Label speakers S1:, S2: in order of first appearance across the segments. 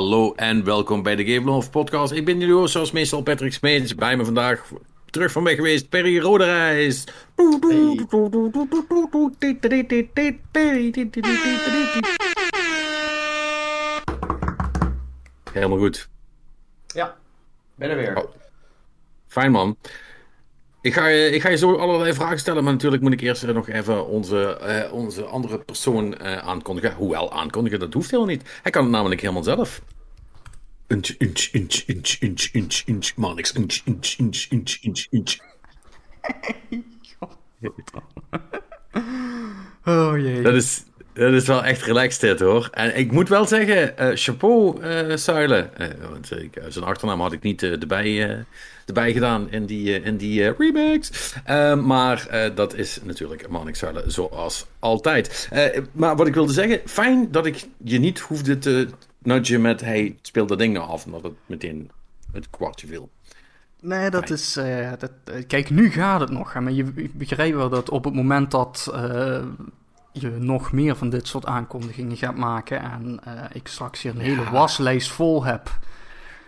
S1: Hallo en welkom bij de Game Love Podcast. Ik ben jullie host, zoals meestal Patrick Smeets. Bij me vandaag terug van weg geweest, Perry Roderijs. Helemaal goed.
S2: Ja, ben er weer.
S1: Oh, fijn man. Ik ga, je, ik ga je zo allerlei vragen stellen, maar natuurlijk moet ik eerst nog even onze, eh, onze andere persoon eh, aankondigen. Hoewel, aankondigen, dat hoeft helemaal niet. Hij kan het namelijk helemaal zelf. Unch, unch, unch, unch, unch, unch, Manix, unch, unch, unch, unch.
S2: Oh jee.
S1: Dat is, dat is wel echt relaxed dit hoor. En ik moet wel zeggen, eh, chapeau uh. Uh, want ik, zijn achternaam had ik niet erbij, erbij gedaan in die, in die remix. maar dat is natuurlijk Manik Zuilen zoals altijd. maar wat ik wilde zeggen, fijn dat ik je niet hoefde te nudgen met hey, speel dat ding nou af. Omdat het meteen het kwartje viel.
S2: Nee, dat is. Uh, dat, kijk, nu gaat het nog. Maar je begrijpt wel dat op het moment dat uh, je nog meer van dit soort aankondigingen gaat maken. en uh, ik straks hier een hele ja. waslijst vol heb.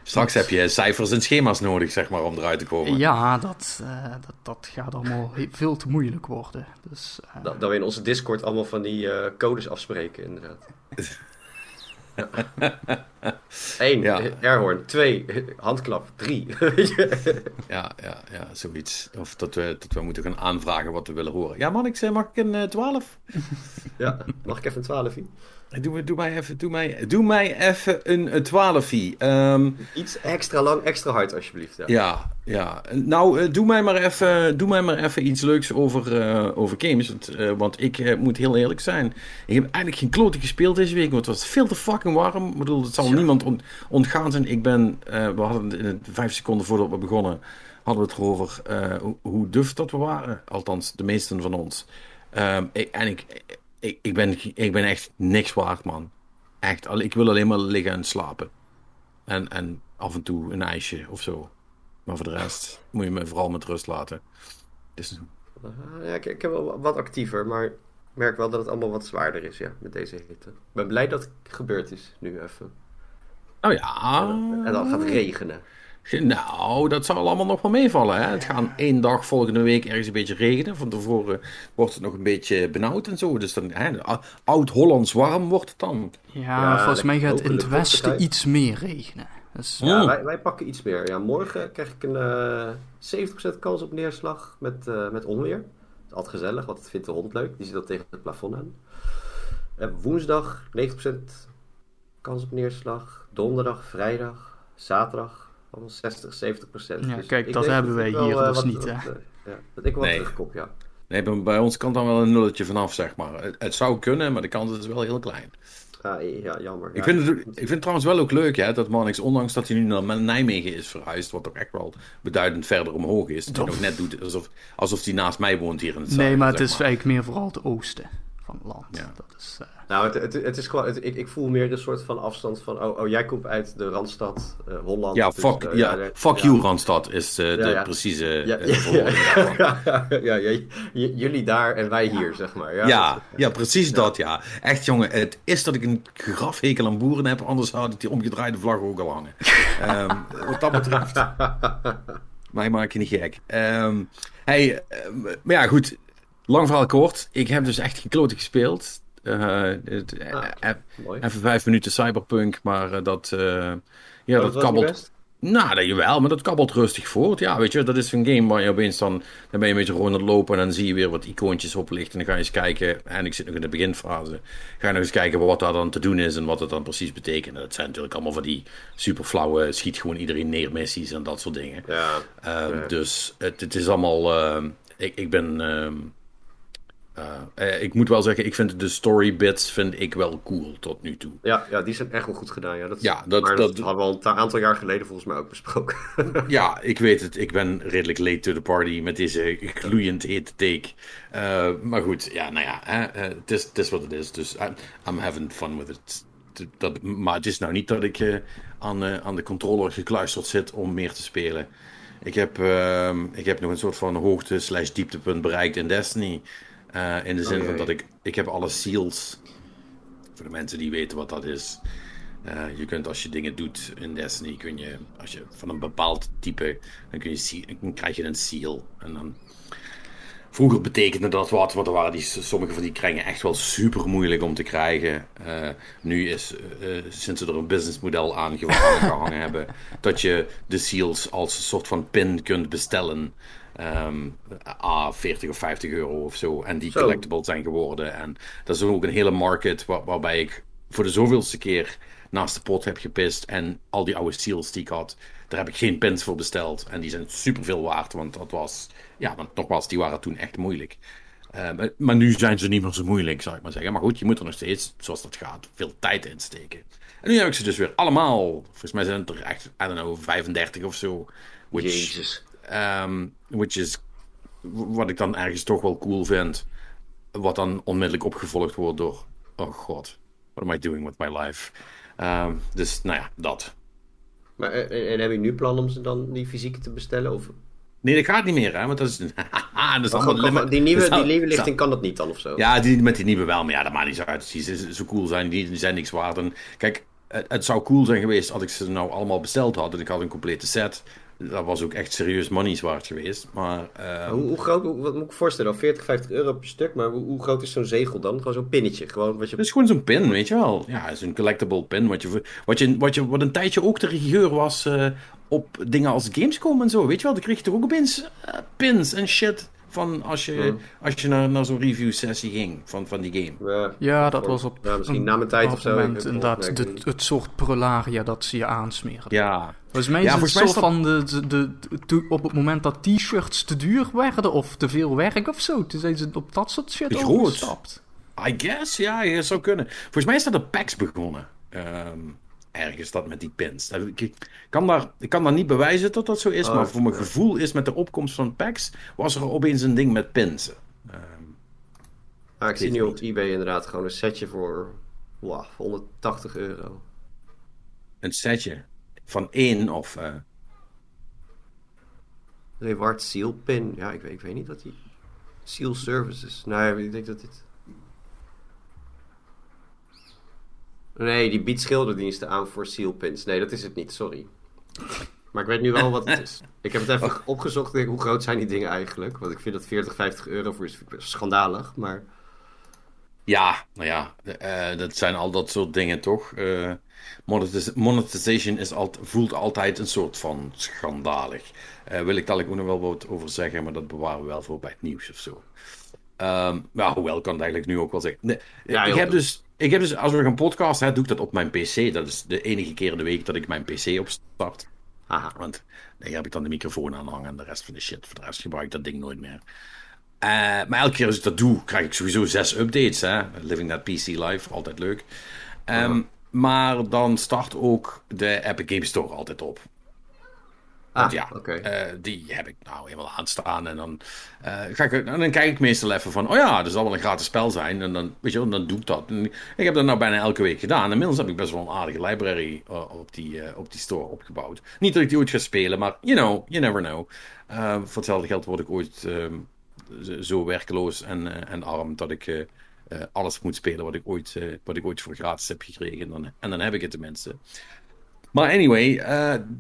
S1: Straks heb je cijfers en schema's nodig, zeg maar, om eruit te komen.
S2: Ja, dat, dat, dat gaat allemaal veel te moeilijk worden. Dus,
S3: dat, dat we in onze Discord allemaal van die codes afspreken, inderdaad. Eén, ja. airhorn. Twee, handklap. Drie.
S1: ja, ja, ja, zoiets. Of dat we, dat we moeten gaan aanvragen wat we willen horen. Ja, man, ik mag ik een 12?
S3: ja, mag ik even een 12?
S1: Doe, doe, mij even, doe, mij, doe mij even een 12. Um,
S3: Iets extra lang, extra hard, alsjeblieft. Ja,
S1: ja. ja. Nou, doe, mij maar even, doe mij maar even iets leuks over, uh, over games. Want, uh, want ik uh, moet heel eerlijk zijn. Ik heb eigenlijk geen klote gespeeld deze week. Want het was veel te fucking warm. Ik bedoel, het zal ja. niemand on, ontgaan zijn. Ik ben, we hadden in het vijf seconden voordat we begonnen, hadden we het erover hoe, hoe duf dat we waren. Althans, de meesten van ons. Um, ik, en ik ik, ik, ben, ik ben echt niks waard, man. Echt, ik wil alleen maar liggen en slapen. En, en af en toe een ijsje of zo. Maar voor de rest moet je me vooral met rust laten. Dus...
S3: Ja, ik, ik heb wel wat actiever, maar ik merk wel dat het allemaal wat zwaarder is, ja, met deze hitte. Ik ben blij dat het gebeurd is, nu even.
S1: Oh ja.
S3: En dan gaat het regenen.
S1: Nou, dat zal allemaal nog wel meevallen. Hè? Het gaat één dag volgende week ergens een beetje regenen. Van tevoren wordt het nog een beetje benauwd en zo. Dus dan, oud-Hollands warm wordt het dan.
S2: Ja, ja volgens mij gaat in het westen iets meer regenen.
S3: Dus... Ja, wij, wij, pakken iets meer. Ja, morgen krijg ik een uh, 70% kans op neerslag met, uh, met onweer. Dat is altijd gezellig, want het vindt de hond leuk. Die zit al tegen het plafond aan. En woensdag 90% kans op neerslag. Donderdag, vrijdag, zaterdag al 60, 70 procent.
S2: Ja, dus kijk, dat hebben wij hier wel, dus niet, hè?
S3: Dat, ja, dat ik wel nee. terugkom, ja.
S1: Nee, bij ons kan dan wel een nulletje vanaf, zeg maar. Het, het, zou kunnen, maar de kans is wel heel klein.
S3: Ah, ja, jammer.
S1: Ik, vind het, ik vind het trouwens wel ook leuk, hè, dat Marnix, ondanks dat hij nu naar Nijmegen is verhuisd, wat toch echt wel beduidend verder omhoog is, dat hij nog net doet alsof, alsof hij naast mij woont hier in het
S2: zuiden. Nee, maar het is maar. eigenlijk meer vooral het oosten van het land. Ja. Dat is... Uh...
S3: Nou, het, het, het, is gewoon, het, ik, ik voel meer een soort van afstand van, oh, oh jij komt uit de Randstad, uh, Holland.
S1: Ja, fuck, dus, uh, ja, ja, fuck you Randstad is uh, de precieze
S3: ja, ja, ja, jullie daar en wij hier, zeg maar.
S1: Ja, ja, ja precies dat, ja. Echt, jongen, het is dat ik een grafhekel aan boeren heb, anders had ik die omgedraaide vlag ook al hangen. um, wat dat betreft. Mij maak je niet gek. Um, hey, maar ja, goed. Lang verhaal kort. Ik heb dus echt gekloten gespeeld. Het, ah, even vijf minuten cyberpunk, maar dat, ja, dat, dat kabbelt. Nou, dat jawel, maar dat kabbelt rustig voort. Ja, weet je, dat is een game waar je opeens dan, dan ben je een beetje rond het lopen en dan zie je weer wat icoontjes oplichten. En dan ga je eens kijken, en ik zit nog in de beginfase, ga je nog eens kijken wat daar dan te doen is en wat het dan precies betekent. Dat zijn natuurlijk allemaal van die super flauwe, schiet gewoon iedereen neer missies en dat soort dingen.
S3: Ja,
S1: ja. Dus het, het, is allemaal, ik, ik ben... Uh, uh, ik moet wel zeggen, ik vind de story bits vind ik wel cool tot nu toe.
S3: Ja, ja die zijn echt wel goed gedaan. Ja, dat,
S1: ja, dat,
S3: maar
S1: dat,
S3: dat hadden we al een aantal jaar geleden volgens mij ook besproken.
S1: ja, ik weet het. Ik ben redelijk late to the party met deze gloeiend hete take. Uh, maar goed, ja, nou ja, het is, is wat het is. Dus I'm having fun with it. Dat, maar het is nou niet dat ik aan, aan de controller gekluisterd zit om meer te spelen. Ik heb, ehm, ik heb nog een soort van hoogte slash dieptepunt bereikt in Destiny. Uh, in de zin okay. van dat ik, ik heb alle seals. Voor de mensen die weten wat dat is. Eh, je kunt als je dingen doet in Destiny, kun je, als je van een bepaald type, dan, kun je, dan krijg je een seal. En dan Vroeger betekende dat wat, want er waren die, sommige van die kringen echt wel super moeilijk om te krijgen. Uh, nu is, uh, sinds ze er een businessmodel aan gehangen hebben, dat je de seals als een soort van pin kunt bestellen. Um, a 40 of 50 euro of zo. En die zo. collectible zijn geworden. En dat is ook een hele market waar, waarbij ik voor de zoveelste keer naast de pot heb gepist. En al die oude seals die ik had, daar heb ik geen pins voor besteld. En die zijn super veel waard, want dat was ja, want nogmaals, die waren toen echt moeilijk. Uh, maar nu zijn ze niet meer zo moeilijk, zou ik maar zeggen. Maar goed, je moet er nog steeds, zoals dat gaat, veel tijd in steken. En nu heb ik ze dus weer allemaal. Volgens mij zijn het er echt, I don't know, 35 of zo. Which,
S3: Jezus.
S1: Um, which is wat ik dan ergens toch wel cool vind. Wat dan onmiddellijk opgevolgd wordt door. Oh god, what am I doing with my life? Um, dus nou ja, dat.
S3: Maar en, en heb je nu plan om ze dan die fysieke te bestellen? Of
S1: Nee, dat gaat niet meer, hè? Want dat is. dat
S3: is allemaal, die nieuwe, die nieuwe lichting kan dat niet dan of zo?
S1: Ja, die, met die nieuwe wel, maar ja, dat maakt niet zo uit. Die zo cool zijn, die, die zijn niks waard. En kijk, het, het, zou cool zijn geweest als ik ze nou allemaal besteld had en ik had een complete set dat was ook echt serieus money's waard geweest. Maar, uh...
S3: hoe, hoe, groot, wat moet ik voorstellen? 40, 50 euro per stuk, maar hoe, hoe groot is zo'n zegel dan? Gewoon zo'n pinnetje? Gewoon wat je...
S1: Het is gewoon zo'n pin, weet je wel. Ja, het is een collectible pin. Wat, je, wat, je, wat, je, wat een tijdje ook de rigeur was uh, op dingen als Gamescom en zo. Weet je wel, dan kreeg je toch ook opeens uh, pins en shit van als je, hmm. als je naar, naar zo'n review sessie ging van, van die game.
S2: Ja, ja dat was op
S3: ja, misschien na mijn tijd of zo.
S2: Moment inderdaad het soort prolaria dat ze je aansmeren.
S1: Ja.
S2: Volgens mij is het zo van de, de, de, op het moment dat t-shirts te duur werden of te veel werk of zo. Toen zijn ze op dat soort shit overgestapt.
S1: I guess, ja, je zou kunnen. Volgens mij is dat de packs begonnen. Um, ergens dat met die pins. Ik kan, daar, ik kan daar niet bewijzen dat dat zo is, oh, maar voor mijn gevoel is met de opkomst van packs was er opeens een ding met pins. Um,
S3: ah, ik zie nu op eBay inderdaad gewoon een setje voor wow, 180 euro.
S1: Een setje van één of. Uh...
S3: Reward Seal Pin. Ja, ik weet, ik weet niet wat die. Seal Services. Nou, ik denk dat dit. Nee, die biedt schilderdiensten aan voor sealpins. Nee, dat is het niet, sorry. Maar ik weet nu wel wat het is. Ik heb het even opgezocht. Hoe groot zijn die dingen eigenlijk? Want ik vind dat 40, 50 euro voor is schandalig. Maar.
S1: Ja, nou ja, uh, dat zijn al dat soort dingen toch? Uh, monetization is al, voelt altijd een soort van schandalig. Uh, wil ik daar ook nog wel wat over zeggen, maar dat bewaren we wel voor bij het nieuws of zo. Um, ja, hoewel kan het eigenlijk nu ook wel zeggen. Nee, ja, ik heb dus ik heb dus, als we gaan podcasten, doe ik dat op mijn PC. Dat is de enige keer in de week dat ik mijn PC opstart. Aha. Want daar heb ik dan de microfoon aan hangen en de rest van de shit. Voor de rest gebruik ik dat ding nooit meer. Uh, maar elke keer als ik dat doe, krijg ik sowieso zes updates. Hè? Living that PC life, altijd leuk. Um, Maar dan start ook de Epic Games Store altijd op. Ah, ja, uh, die heb ik nou helemaal aanstaan. En dan, uh, ga ik, en dan kijk ik meestal even van, oh ja, er zal wel een gratis spel zijn. En dan, weet je, dan doe ik dat. En ik heb dat nou bijna elke week gedaan. En inmiddels heb ik best wel een aardige library uh, op, die, op die store opgebouwd. Niet dat ik die ooit ga spelen, maar you know, you never know. voor hetzelfde geld word ik ooit ehm, zo werkeloos en, en arm dat ik alles moet spelen wat ik ooit, wat ik ooit voor gratis heb gekregen. En dan, en dan heb ik het tenminste. Maar anyway,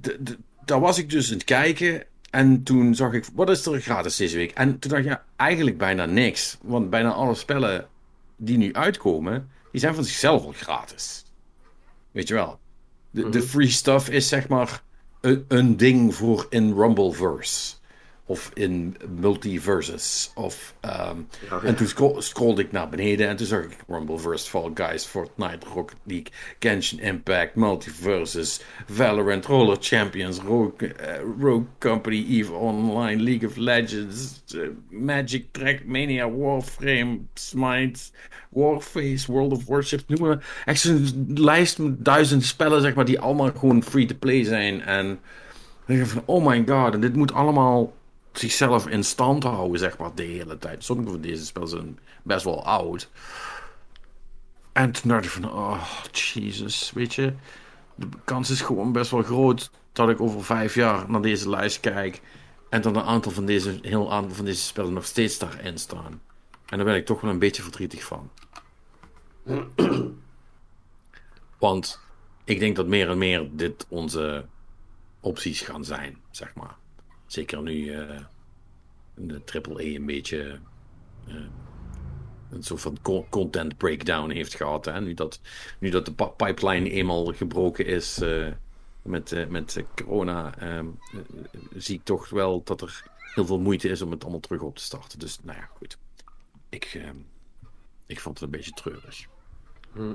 S1: de daar was ik dus aan het kijken. En toen zag ik, wat is er gratis deze week? En toen dacht ik, ja, eigenlijk bijna niks. Want bijna alle spellen die nu uitkomen, die zijn van zichzelf al gratis. Weet je wel. De, de mhm. free stuff is zeg maar een, een ding voor in Rumbleverse. Of in multiverses. Of, um, En toen scro scrollde ik naar beneden en toen zag ik Rumbleverse, Fall Guys, Fortnite, Rocket League, Genshin Impact, Multiverses, Valorant, Roller Champions, Rogue, uh, Rogue Company, EVE Online, League of Legends, uh, Magic, Trackmania, Warframe, Smite, Warface, World of Warship, noem maar. Echt zo'n lijst met duizend spellen, zeg maar, die allemaal gewoon free-to-play zijn. En ik dacht van, oh my god, en dit moet allemaal zichzelf in stand houden, zeg maar, de hele tijd. Sommige van deze spellen zijn best wel oud. En toen dacht ik van, oh, Jesus, weet je. De kans is gewoon best wel groot dat ik over vijf jaar naar deze lijst kijk. En dan een aantal van deze, heel aantal van deze spellen nog steeds daarin staan. En daar ben ik toch wel een beetje verdrietig van. Want ik denk dat meer en meer dit onze opties gaan zijn, zeg maar. Zeker nu uh, de AAA een beetje uh, een soort van content breakdown heeft gehad. Hè? Nu, dat, nu dat de pipeline eenmaal gebroken is uh, met, met corona, ehm, zie ik toch wel dat er heel veel moeite is om het allemaal terug op te starten. Dus nou ja, goed. Ik, ehm, ik vond het een beetje treurig. Hm.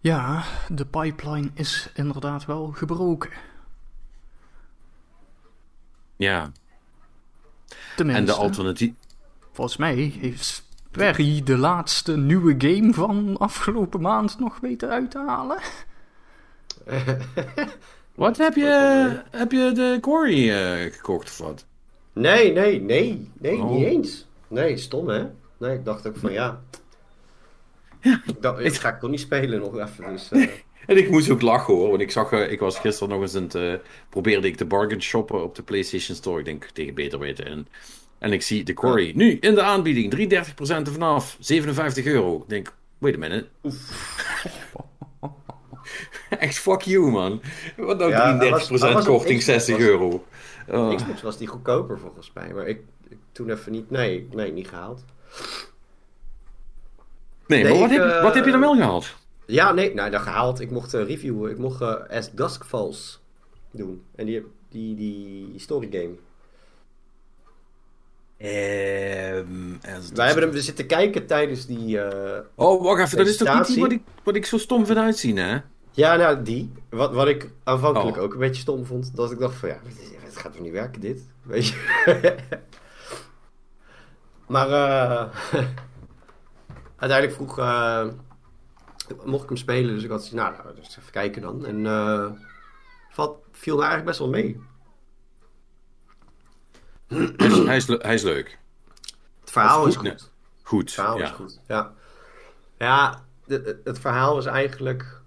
S2: Ja, de pipeline is inderdaad wel gebroken.
S1: Ja. Tenminste. En de alternatief.
S2: Volgens mij heeft Perry de laatste nieuwe game van afgelopen maand nog weten uit te halen.
S1: wat heb je? Heb je de Quarry uh, gekocht of wat?
S3: Nee, nee, nee, nee, oh. niet eens. Nee, stom hè? Nee, ik dacht ook van ja. Ja. Ik ik ga ik toch niet spelen nog even. Dus, uh...
S1: en ik moest ook lachen hoor, want ik zag, uh, ik was gisteren nog eens aan het, uh, probeerde ik de bargain shoppen op de PlayStation Store. Ik denk tegen beter weten. En, en ik zie de Quarry nu in de aanbieding, 33% er vanaf, 57 euro. Ik denk, wait a minute. Echt fuck you man. Wat nou ja, 33% korting, 60 euro.
S3: Oh. Xbox was die goedkoper volgens mij, maar ik, ik toen even niet, nee, nee, niet gehaald.
S1: Nee, maar wat, heb, uh, wat heb je dan wel gehaald?
S3: Ja, nee, nou, dat gehaald. Ik mocht uh, reviewen. Ik mocht uh, As Dusk Falls doen. En die, die, die story game.
S1: Um,
S3: Wij hebben hem we zitten kijken tijdens die.
S1: oh, wacht even. Dat is toch niet die wat ik, wat ik zo stom vind uitzien, hè?
S3: Ja, nou, die. Wat, wat ik aanvankelijk oh. ook een beetje stom vond. Dat ik dacht van ja, het gaat toch niet werken, dit? Weet je? maar. uiteindelijk vroeg, uh, mocht ik hem spelen, dus ik had nou, nou dus even kijken dan. En uh, valt, viel me eigenlijk best wel mee.
S1: hij, is, hij is leuk.
S3: Het verhaal is goed.
S1: Goed.
S3: Het verhaal
S1: ja.
S3: is goed, ja. Ja, de, het verhaal is eigenlijk...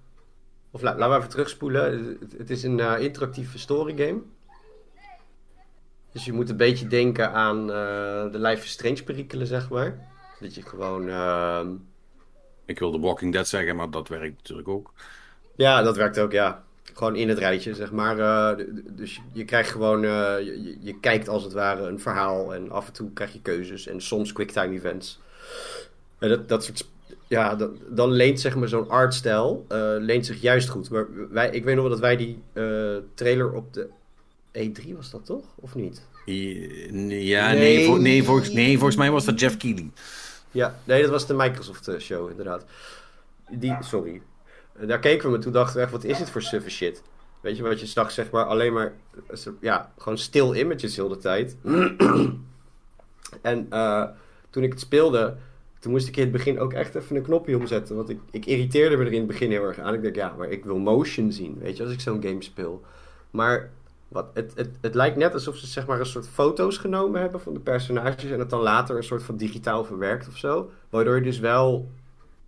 S3: Of laat, laten we even terugspoelen. Het, het is een uh, interactieve story game. Dus je moet een beetje denken aan uh, de Life is Strange perikelen, zeg maar. Dat je gewoon. Uh...
S1: Ik wilde Walking Dead zeggen, maar dat werkt natuurlijk ook.
S3: Ja, dat werkt ook, ja. Gewoon in het rijtje, zeg maar. Uh, dus je, krijgt gewoon. Uh, je, je, kijkt als het ware een verhaal. En af en toe krijg je keuzes. En soms quicktime events. En dat, dat soort. Ja, dat, dan leent zeg maar zo'n artstijl. Uh, leent zich juist goed. Maar wij, ik weet nog wel dat wij die trailer op de. E3 was dat toch? Of niet?
S1: Ja, nee, nee, nee, volgens, nee, volgens mij was dat Jeff Keighley.
S3: Ja, nee, dat was de Microsoft eh, show, inderdaad. Die, sorry. Eh, daar keken we me toen dachten we echt, wat is dit voor suffe shit? Weet je wat je zag, zeg maar, alleen maar, eh, ja, gewoon stil images heel de tijd. en toen ik het speelde, toen moest ik in het begin ook echt even een knopje omzetten. Want ik, ik irriteerde me er in het begin heel erg aan. Ik dacht, ja, maar ik wil motion zien, weet je, als ik zo'n game speel. Maar wat, het, het, het lijkt net alsof ze zeg maar een soort foto's genomen hebben van de personages en het dan later een soort van digitaal verwerkt of zo. Waardoor je dus wel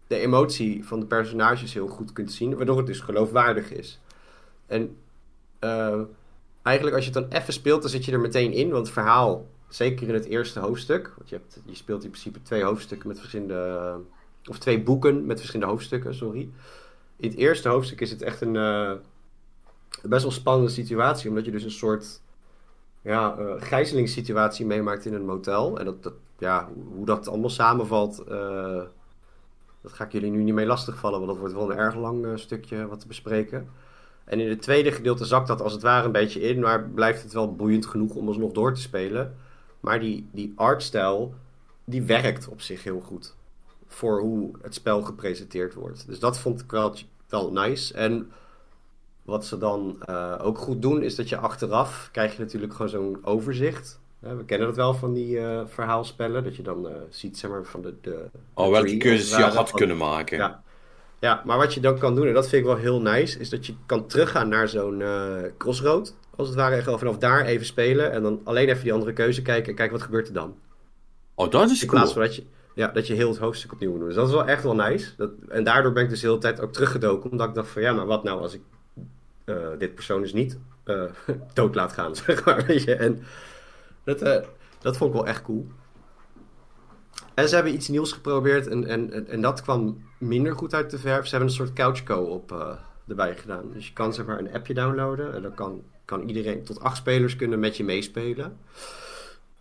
S3: de emotie van de personages heel goed kunt zien, waardoor het dus geloofwaardig is. En uh, eigenlijk als je het dan even speelt, dan zit je er meteen in, want het verhaal, zeker in het eerste hoofdstuk, want je, hebt, je speelt in principe twee hoofdstukken met verschillende, of twee boeken met verschillende hoofdstukken, sorry. In het eerste hoofdstuk is het echt een... Uh, best wel spannende situatie. Omdat je dus een soort ja, uh, gijzelingssituatie meemaakt in een motel. En dat, dat ja, hoe dat allemaal samenvalt, uh, dat ga ik jullie nu niet mee lastigvallen. Want dat wordt wel een erg lang uh, stukje wat te bespreken. En in het tweede gedeelte zakt dat als het ware een beetje in. Maar blijft het wel boeiend genoeg om alsnog door te spelen. Maar die, die artstijl, die werkt op zich heel goed. Voor hoe het spel gepresenteerd wordt. Dus dat vond ik wel, wel nice. En wat ze dan uh, ook goed doen, is dat je achteraf krijg je natuurlijk gewoon zo'n overzicht. we kennen dat wel van die uh, verhaalspellen, dat je dan uh, ziet zeg maar, van de... de
S1: oh, welke keuzes je had kunnen maken.
S3: Ja. ja, maar wat je dan kan doen, en dat vind ik wel heel nice, is dat je kan teruggaan naar zo'n crossroad. Als het ware, gewoon vanaf daar even spelen en dan alleen even die andere keuze kijken en kijken wat gebeurt er dan.
S1: Oh, dat is
S3: In plaats van dat je, ja, dat je heel het hoofdstuk opnieuw moet doen. Dus dat is wel echt wel nice. Dat, en daardoor ben ik dus de hele tijd ook teruggedoken, omdat ik dacht van ja, maar wat nou als ik uh, dit persoon is niet uh, dood laat gaan, zeg maar. Weet je? En dat, uh, dat vond ik wel echt cool. En ze hebben iets nieuws geprobeerd en, en, en dat kwam minder goed uit de verf. Ze hebben een soort couch co-op uh, erbij gedaan. Dus je kan zeg maar een appje downloaden en dan kan, kan iedereen, tot acht spelers kunnen met je meespelen.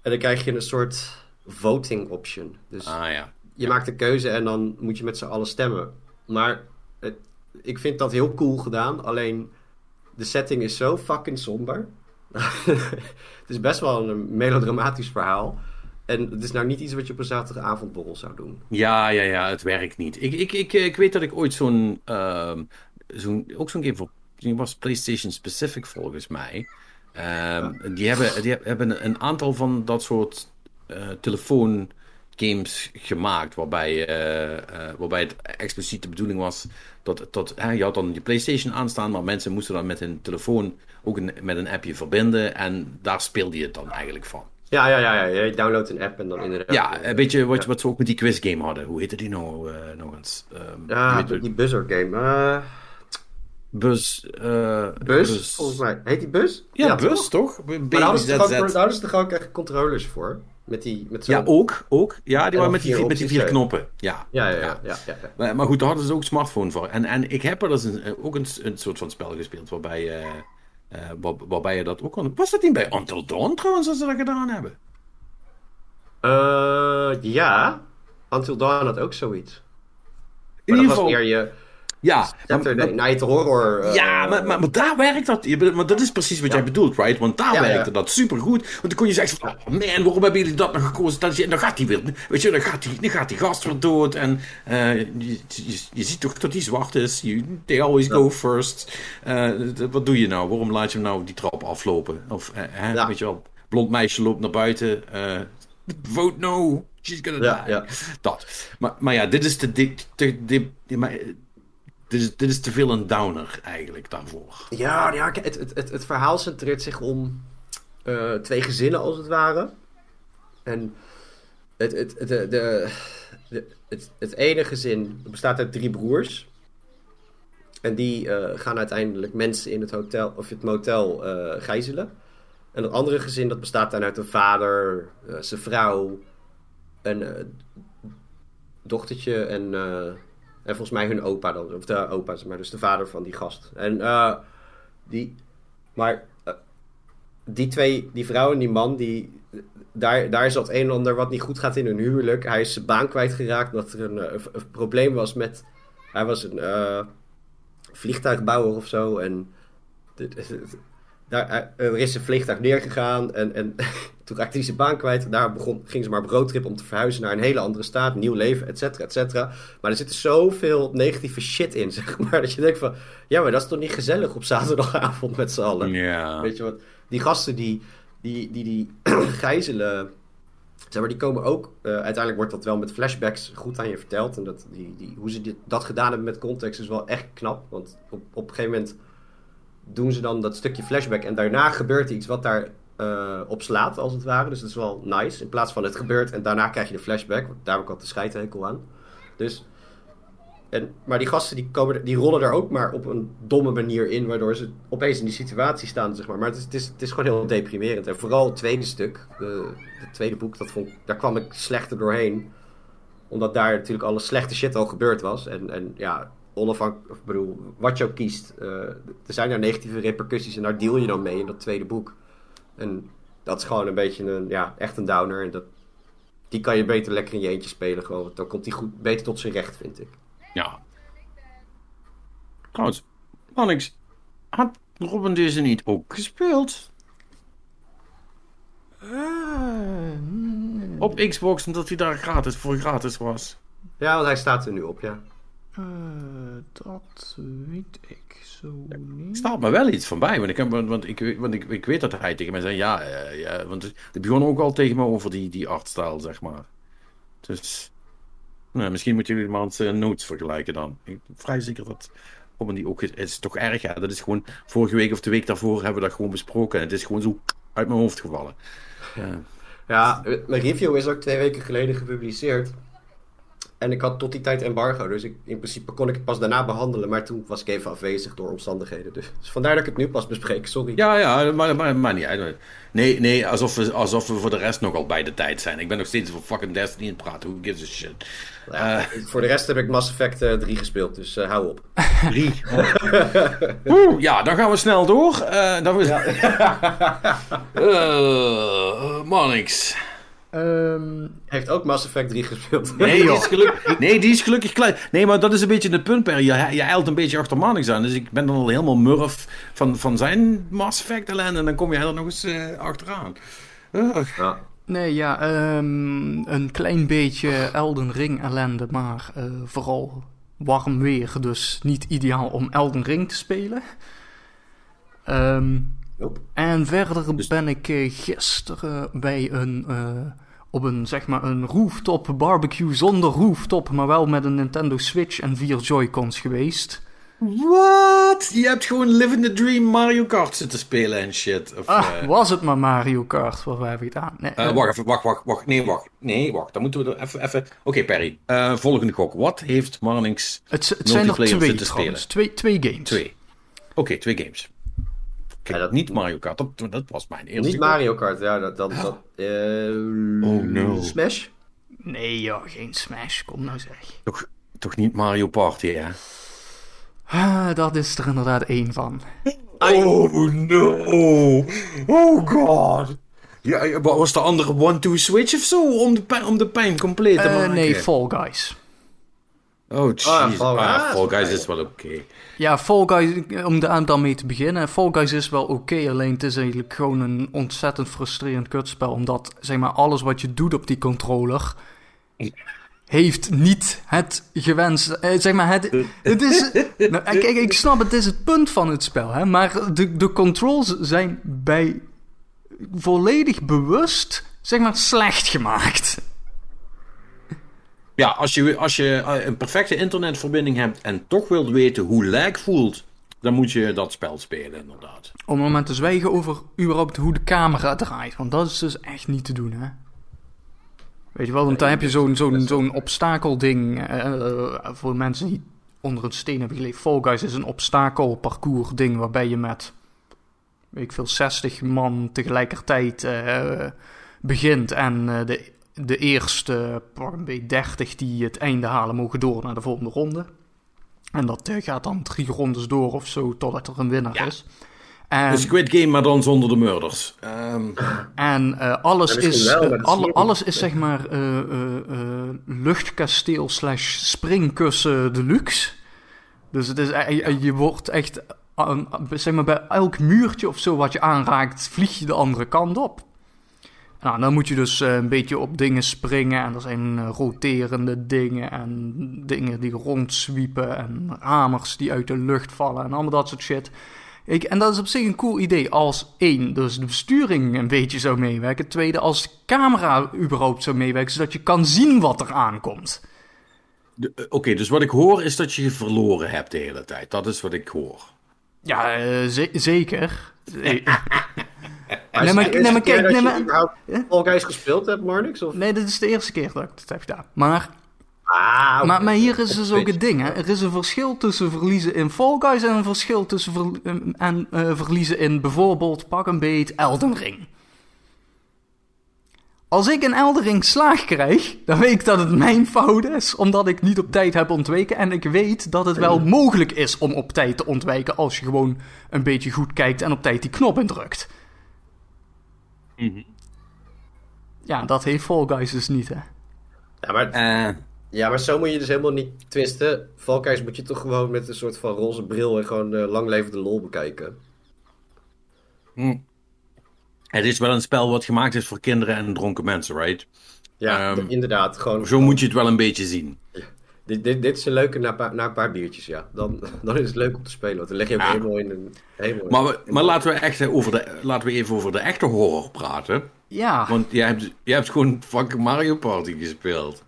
S3: En dan krijg je een soort voting option. Dus
S1: Ah ja.
S3: je maakt een keuze en dan moet je met z'n allen stemmen. Maar het, ik vind dat heel cool gedaan. Alleen de setting is zo fucking somber. het is best wel een melodramatisch verhaal. En het is nou niet iets wat je op een zaterdagavondborrel zou doen.
S1: Ja, ja, ja, het werkt niet. Ik, ik, ik, ik weet dat ik ooit zo'n, zo'n ook zo'n game voor, die was PlayStation specific volgens mij. Ehm, die, hebben, die hebben een aantal van dat soort uh, telefoongames gemaakt, waarbij, uh, uh, waarbij het expliciet de bedoeling was dat, dat hè, je had dan je PlayStation aanstaan, maar mensen moesten dan met hun telefoon ook een, met een appje verbinden en daar speelde je het dan eigenlijk van.
S3: Ja, ja, ja, ja. je downloadt een app en dan inderdaad.
S1: Ja, een beetje wat, ja. wat ze ook met die quizgame hadden. Hoe heette die nou uh, nog eens?
S3: Um, ja, die, die buzzer game.
S1: Bus, uh,
S3: bus, bus, volgens mij. Heet die Bus?
S1: Ja, ja Bus, toch?
S3: toch? Maar daar hadden ze hadden ze toch ook echt controllers voor? Met die, met
S1: ja, ook, ook. Ja, die waren met die, met die vier knoppen. Ja.
S3: Ja, ja, ja. ja, ja,
S1: Maar, maar, goed, daar hadden ze ook een smartphone voor. En, en ik heb er dus een, ook een, een soort van spel gespeeld waarbij, uh, uh, waar, waarbij je dat ook kon. Was dat niet bij Until Dawn trouwens, als ze dat gedaan hebben?
S3: Uh, ja, Until Dawn had ook zoiets. Maar In ieder geval. meer je.
S1: Ja,
S3: maar, de night horror.
S1: Uh, ja, maar, maar, maar, daar werkt dat. Maar dat is precies wat ja. jij bedoelt, right? Want daar ja, werkte ja. dat supergoed. Want dan kon je zeggen: van, oh man, waarom hebben jullie dat nog gekozen? Dan, dan gaat hij weer. Weet je, dan gaat die, dan gaat die gast weer dood. En uh, je, je, je, ziet toch dat hij zwart is. You, they always go first. Uh, wat doe je nou? Waarom laat je hem nou die trap aflopen? Of, hè, weet je wel, blond meisje loopt naar buiten. vote no. She's gonna die.
S3: Ja.
S1: Dat. Maar, maar ja, dit is dik. Te, te, te, maar, dit is, is te veel een downer eigenlijk daarvoor.
S3: Ja, ja het, het, het, verhaal centreert zich om uh, twee gezinnen als het ware. En het, het, de, de, het, het ene gezin bestaat uit drie broers. En die uh, gaan uiteindelijk mensen in het hotel of het motel uh, gijzelen. En het andere gezin dat bestaat dan uit een vader, zijn vrouw, een dochtertje en en volgens mij hun opa dan, of de opa, maar dus de vader van die gast. En uh, die, maar uh, die twee, die vrouw en die man, die, daar, daar is dat een en ander wat niet goed gaat in hun huwelijk. Hij is zijn baan kwijtgeraakt omdat er een, een, een probleem was met, hij was een vliegtuigbouwer of zo en daar, er is een vliegtuig neergegaan en, en toen raakte hij zijn baan kwijt. Daar begon, ging ze maar broodtrip om te verhuizen naar een hele andere staat, nieuw leven, et cetera, et cetera. Maar er zit zoveel negatieve shit in, zeg maar. Dat je denkt van, ja, maar dat is toch niet gezellig op zaterdagavond met z'n allen.
S1: Ja.
S3: Weet je wat? Die gasten die die, die, die gijzelen, zeg maar, die komen ook... Uh, uiteindelijk wordt dat wel met flashbacks goed aan je verteld. En dat, die, die, hoe ze dit, dat gedaan hebben met context is wel echt knap. Want op, op een gegeven moment doen ze dan dat stukje flashback. En daarna gebeurt iets wat daar uh, op slaat, als het ware. Dus dat is wel nice. In plaats van het gebeurt en daarna krijg je de flashback. Daar heb ik al de scheidhekel aan. Dus, en, maar die gasten die, komen, die rollen er ook maar op een domme manier in. Waardoor ze opeens in die situatie staan, zeg maar. Maar het is, het is, het is gewoon heel deprimerend. En vooral het tweede stuk, het tweede boek, dat vond, daar kwam ik slechter doorheen. Omdat daar natuurlijk alle slechte shit al gebeurd was. En, en ja, onafhankelijk, of bedoel, wat je ook kiest. Uh, er zijn daar negatieve repercussies en daar deal je dan mee in dat tweede boek. En dat is gewoon een beetje een, ja, echt een downer. En dat, die kan je beter lekker in je eentje spelen. Gewoon, dan komt hij goed, beter tot zijn recht, vind ik.
S1: Ja. Trouwens, Alex, had Robin deze niet ook gespeeld?
S2: Uh,
S1: op Xbox, omdat hij daar gratis voor gratis was.
S3: Ja, want hij staat er nu op, ja.
S2: Uh, dat weet ik zo niet.
S1: Er staat me wel iets van bij, want ik, heb, want ik, want ik, ik weet dat hij tegen mij zei, ja, uh, ja want het begon ook al tegen me over die, die artstijl, zeg maar. Dus, nou, misschien moeten jullie maar eens uh, notes vergelijken dan. Ik ben vrij zeker dat Robin die ook is, is toch erg, ja. Dat is gewoon, vorige week of de week daarvoor hebben we dat gewoon besproken. En het is gewoon zo uit mijn hoofd gevallen.
S3: Ja, mijn review is ook twee weken geleden gepubliceerd. En ik had tot die tijd embargo, dus ik, in principe kon ik het pas daarna behandelen. Maar toen was ik even afwezig door omstandigheden. Dus, dus vandaar dat ik het nu pas bespreek, sorry.
S1: Ja, ja, maar, maar, maar niet uit. Nee, nee alsof, we, alsof we voor de rest nogal bij de tijd zijn. Ik ben nog steeds voor fucking Destiny aan het praten. Who gives a shit?
S3: Ja, uh, voor de rest heb ik Mass Effect uh, 3 gespeeld, dus uh, hou op.
S1: 3? Oeh, ja, dan gaan we snel door. dan we... ja. Monix.
S3: Um, heeft ook Mass Effect 3 gespeeld.
S1: Nee, die is gelukkig, nee, die is gelukkig klein. Nee, maar dat is een beetje het punt, Per. Je, je eilt een beetje achter Manix aan. Dus ik ben dan al helemaal murf van, van zijn Mass Effect ellende. En dan kom jij er nog eens uh, achteraan.
S2: Ja. Nee, ja, um, een klein beetje Elden Ring ellende, maar uh, vooral warm weer. Dus niet ideaal om Elden Ring te spelen. Um, nope. En verder dus... ben ik uh, gisteren bij een op een, zeg maar, een rooftop barbecue zonder rooftop, maar wel met een Nintendo Switch en vier Joy-Cons geweest.
S1: Wat? Je hebt gewoon Living the Dream Mario Kart zitten spelen en shit. Of,
S2: ah, uh... was het maar Mario Kart? Wat heb ik gedaan?
S1: Nee, uh, wacht even, wacht, wacht, wacht. Nee, wacht. Nee, wacht. Dan moeten we er even... even... Oké, okay, Perry. Uh, volgende gok. Wat heeft Marnix
S2: het, het zijn er twee trouwens. Twee, twee games.
S1: Twee. Oké, okay, twee games. Dat niet Mario Kart, dat, dat was mijn eerste.
S3: Niet Mario Kart, ja, dat. dat, dat uh,
S1: oh no.
S3: Smash?
S2: Nee, joh, geen Smash, kom nou zeg.
S1: Toch, toch niet Mario Party, hè?
S2: Ah, dat is er inderdaad één van.
S1: Oh no! Oh god! Ja, was de andere one-two switch of zo om de, pijn, om de pijn compleet te uh, maken?
S2: Nee, Fall Guys.
S1: Oh, jeez. Ah, Fall, ah, Fall Guys is wel oké. Okay.
S2: Ja, Fall Guys, om daar dan mee te beginnen. Fall Guys is wel oké, alleen het is eigenlijk gewoon een ontzettend frustrerend kutspel. Omdat, zeg maar, alles wat je doet op die controller... heeft niet het gewenste... Eh, zeg maar, het, het is... nou, kijk, ik snap, het is het punt van het spel, hè. Maar de, de controls zijn bij... volledig bewust, zeg maar, slecht gemaakt.
S1: Ja, als je, als je eh, een perfecte internetverbinding hebt en toch wilt weten hoe lag voelt, dan moet je dat spel spelen, inderdaad.
S2: Om een moment te zwijgen over überhaupt hoe de camera draait, want dat is dus echt niet te doen, hè? Weet je wel, want dan heb je zo'n zo'n zo'n obstakelding. Uh, voor mensen die onder een steen hebben geleefd. Fall Guys is een obstakelparcours ding waarbij je met, weet ik veel, 60 man tegelijkertijd begint. En de de eerste paar 30 die het einde halen mogen door naar de volgende ronde. En dat eh, gaat dan drie rondes door of zo totdat er een winnaar is.
S1: En, de Squid Game, maar dan zonder de murders.
S2: Um... En uh, alles, is, wel, uh, alles is zeg maar luchtkasteel slash springkussen deluxe. Dus het is, je wordt echt, zeg maar bij elk muurtje of zo wat je aanraakt, vlieg je de andere kant op. Nou, dan moet je dus uh, een beetje op dingen springen. En er zijn uh, roterende dingen en dingen die rondzwiepen. En hamers die uit de lucht vallen en allemaal dat soort shit. Ik, en dat is op zich een cool idee als één, dus de besturing een beetje zou meewerken. Tweede, als de camera überhaupt zou meewerken, zodat je kan zien wat er aankomt.
S1: Uh, Oké, dus wat ik hoor is dat je je verloren hebt de hele tijd. Dat is wat ik hoor.
S2: Ja, ze zeker.
S3: nee, maar, nee, maar kijk, nee, maar... Fall Guys gespeeld hebt, Marnix? Of?
S2: Nee, dit is de eerste keer dat ik het heb gedaan. Maar... Ah, maar, maar hier is dus ook het ding, hè. Er is een verschil tussen verliezen in Fall Guys en een verschil tussen ver, en, uh, verliezen in bijvoorbeeld, pak een beet, Elden Ring. Als ik een Elden Ring slaag krijg, dan weet ik dat het mijn fout is, omdat ik niet op tijd heb ontweken. En ik weet dat het wel mogelijk is om op tijd te ontwijken als je gewoon een beetje goed kijkt en op tijd die knop indrukt. Mhm. Ja, dat heeft Fall Guys dus niet, hè?
S3: Ja, maar, uh, ja, maar zo moet je dus helemaal niet twisten. Fall Guys moet je toch gewoon met een soort van roze bril en gewoon uh, lang levende lol bekijken.
S1: Hm. Het is wel een spel wat gemaakt is voor kinderen en dronken mensen, right?
S3: Ja, um, inderdaad. Gewoon,
S1: zo moet je het wel een beetje zien.
S3: Dit, dit, dit is een leuke na, na, een paar biertjes, ja. Dan, dan is het leuk om te spelen, want dan leg je ook ja. helemaal in een... Helemaal
S1: maar, we, maar laten, we echt over de, laten we even over de echte horror praten.
S2: Ja.
S1: Want jij hebt, jij hebt gewoon fucking Mario Party gespeeld.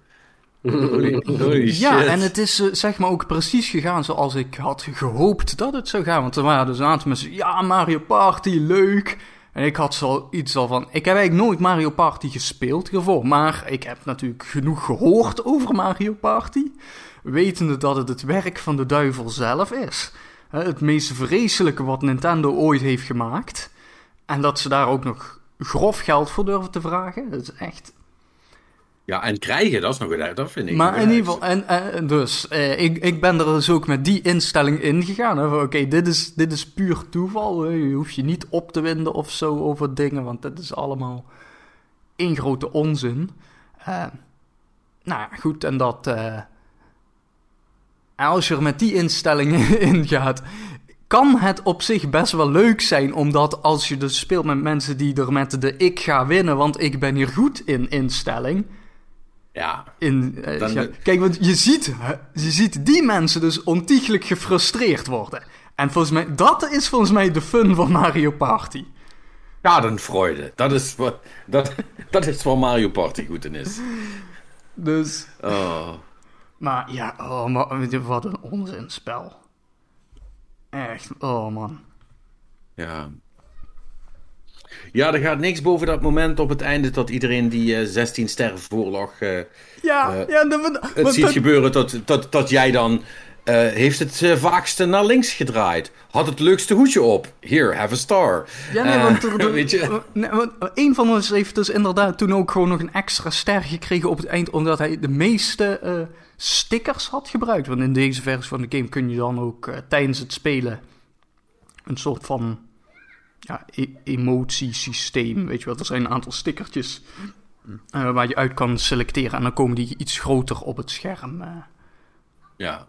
S1: Holy, holy
S2: ja, en het is uh, zeg maar ook precies gegaan zoals ik had gehoopt dat het zou gaan. Want er waren dus een aantal mensen, ja, Mario Party, leuk. En ik had zo iets al van. Ik heb eigenlijk nooit Mario Party gespeeld hiervoor. Maar ik heb natuurlijk genoeg gehoord over Mario Party. Wetende dat het het werk van de duivel zelf is. Het meest vreselijke wat Nintendo ooit heeft gemaakt. En dat ze daar ook nog grof geld voor durven te vragen. Dat is echt
S1: ja, en krijgen, dat is nog een dat vind ik.
S2: Maar in ieder geval, en, en dus, eh, ik, ik ben er dus ook met die instelling ingegaan. Oké, dit, is, dit is puur toeval. Je hoeft je niet op te winden of zo over dingen, want dat is allemaal één grote onzin. Uh, nou ja, goed, en dat. Uh, als je er met die instelling in gaat, kan het op zich best wel leuk zijn, omdat als je dus speelt met mensen die er met de ik ga winnen, want ik ben hier goed in instelling
S1: ja.
S2: In, uh, Kijk, want je ziet, je ziet die mensen dus ontiegelijk gefrustreerd worden. En volgens mij, dat is volgens mij de fun van Mario Party.
S1: Schadenfreude. Dat is wat, dat, dat is waar Mario Party goed in is.
S2: Dus.
S1: Oh.
S2: Maar ja, oh, maar, wat een onzinspel. Echt, oh man.
S1: Ja. Ja, er gaat niks boven dat moment op het einde dat iedereen die uh, 16 sterren voorlag. Uh,
S2: ja, uh, ja
S1: de, het ziet gebeuren dat, dat, dat jij dan. heeft het vaakste naar links gedraaid. Had het leukste hoedje op. Here, have a star.
S2: Ja, nee, want, er, weet je? Nee, want een van ons heeft dus inderdaad toen ook gewoon nog een extra ster gekregen op het eind. Omdat hij de meeste stickers had gebruikt. Want in deze versie van de game kun je dan ook tijdens het spelen een soort van ja, e emotiesysteem. Weet je wel, er zijn een aantal stickertjes uh, waar je uit kan selecteren. En dan komen die iets groter op het scherm. Uh.
S1: Ja.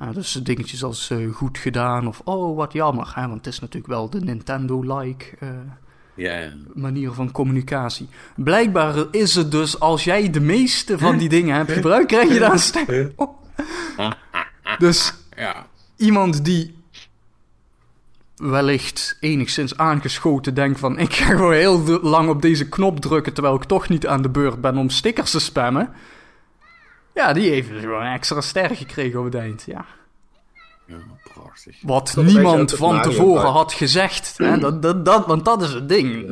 S2: Uh, dus dingetjes als goed gedaan of oh, wat jammer. Hè? Want het is natuurlijk wel de Nintendo-like
S1: ja, ja.
S2: manier van communicatie. Blijkbaar is het dus, als jij de meeste van die dingen hebt gebruikt, krijg je daar een stem. Oh. Dus
S1: ja.
S2: iemand die wellicht enigszins aangeschoten denk van... ik ga gewoon heel lang op deze knop drukken... terwijl ik toch niet aan de beurt ben om stickers te spammen. Ja, die heeft dus gewoon een extra ster gekregen op het eind, ja.
S1: Ja, prachtig.
S2: Wat niemand van tevoren had gezegd. Hè? Dat, dat, dat, want dat is het ding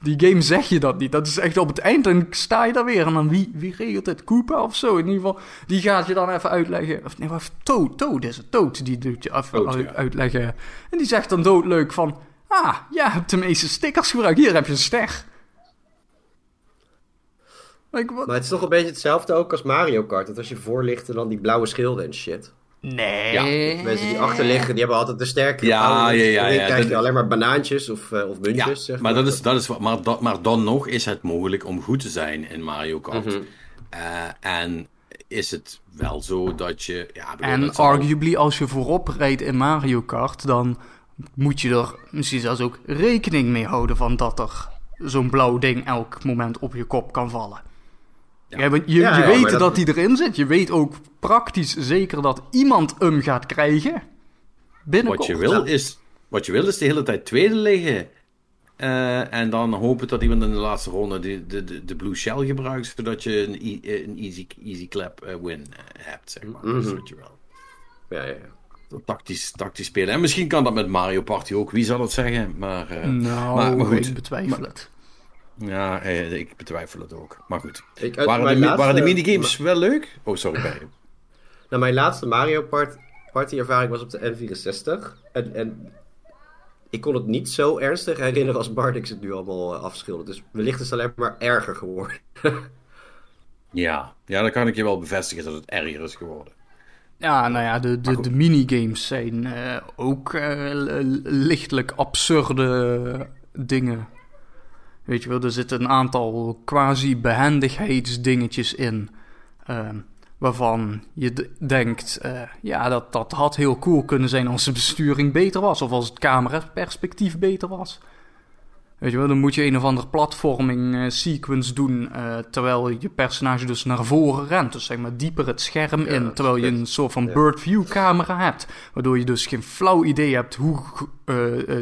S2: die game zeg je dat niet. Dat is echt op het eind en sta je daar weer. En dan wie, wie regelt het? Koopa of zo? In ieder geval, die gaat je dan even uitleggen. Of nee, wat Toad, Toad is het. Toad, die doet je even uitleggen. En die zegt dan doodleuk van... Ah, jij hebt de meeste stickers gebruikt. Hier heb je een ster.
S3: Like, maar het is toch een beetje hetzelfde ook als Mario Kart. Dat als je voorlicht en dan die blauwe schilden en shit.
S2: Nee.
S3: Ja, mensen die achter liggen, die hebben altijd de sterke.
S1: Ja, ja, ja. ja,
S3: krijg je alleen maar banaantjes of, uh, of muntjes. Ja, zeg
S1: maar, maar, dat is, dat is, maar, dat, maar dan nog is het mogelijk om goed te zijn in Mario Kart. Mm -hmm. uh, en is het wel zo dat je... Ja,
S2: bedoel, en arguably al... als je voorop rijdt in Mario Kart, dan moet je er misschien zelfs ook rekening mee houden van dat er zo'n blauw ding elk moment op je kop kan vallen. Ja. je, je weet dat, hij erin zit. Je weet ook praktisch zeker dat iemand hem gaat krijgen. Binnenkort.
S1: Wat je wil is, wat je wil is de hele tijd tweede liggen. Uh, en dan hopen dat iemand in de laatste ronde de, de, de, blue shell gebruikt, zodat je een, een easy, easy clap uh, win uh, hebt, zeg maar. Mm -hmm. Dat is mhm. wat je wil.
S3: Ja, ja, ja.
S1: Tactisch, tactisch spelen. En misschien kan dat met Mario Party ook, wie zal het zeggen? Maar,
S2: nou, maar, maar goed. ik betwijfel het.
S1: Ja, eh, ik betwijfel het ook. Maar goed. Ik, waren, de, laatste, waren de minigames wel leuk? Oh, sorry, Barry.
S3: nou, mijn laatste Mario Party ervaring was op de N64. En, en ik kon het niet zo ernstig herinneren als Bart het nu allemaal uh, afschildert. Dus wellicht is het alleen maar erger geworden.
S1: ja. ja, dan kan ik je wel bevestigen dat het erger is geworden.
S2: Ja, nou ja, de, de, de minigames zijn uh, ook uh, lichtelijk absurde dingen. Weet je wel, er zitten een aantal quasi-behendigheidsdingetjes in. Uh, waarvan je denkt, uh, ja, dat, dat had heel cool kunnen zijn als de besturing beter was. Of als het cameraperspectief beter was. Weet je wel, dan moet je een of ander platforming uh, sequence doen. Uh, terwijl je personage dus naar voren rent. Dus zeg maar dieper het scherm in. Terwijl je een soort van bird view camera hebt. Waardoor je dus geen flauw idee hebt hoe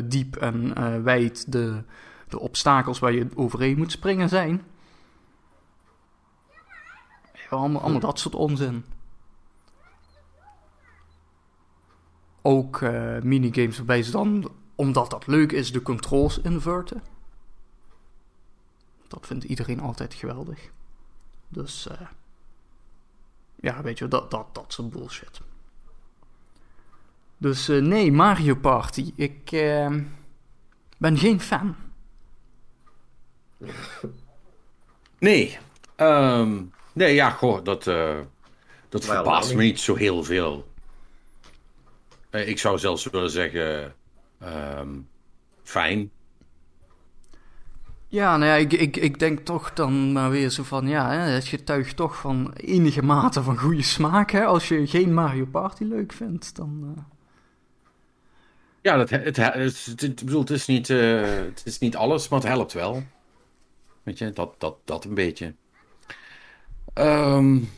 S2: diep en wijd de, de obstakels waar je overheen moet springen zijn. allemaal, allemaal dat soort onzin. Ook uh, minigames waarbij ze dan omdat dat leuk is, de controls inverten. Dat vindt iedereen altijd geweldig. Dus uh, ja, weet je, dat, dat, dat soort bullshit. Dus uh, nee, Mario Party. Ik ben geen fan.
S1: Nee. Um, nee, ja, goh, dat, dat verbaast me niet zo heel veel. ik zou zelfs willen zeggen um, fijn.
S2: Ja, nou ja, ik, ik, ik denk toch dan maar weer zo van, ja, hè, het getuigt toch van enige mate van goede smaak, hè. Als je geen Mario Party leuk vindt, dan... Uh...
S1: Ja, dat, het, het, het, het, bedoel, het, is niet, uh, het is niet alles, maar het helpt wel. Weet je, dat, dat, dat een beetje. Um,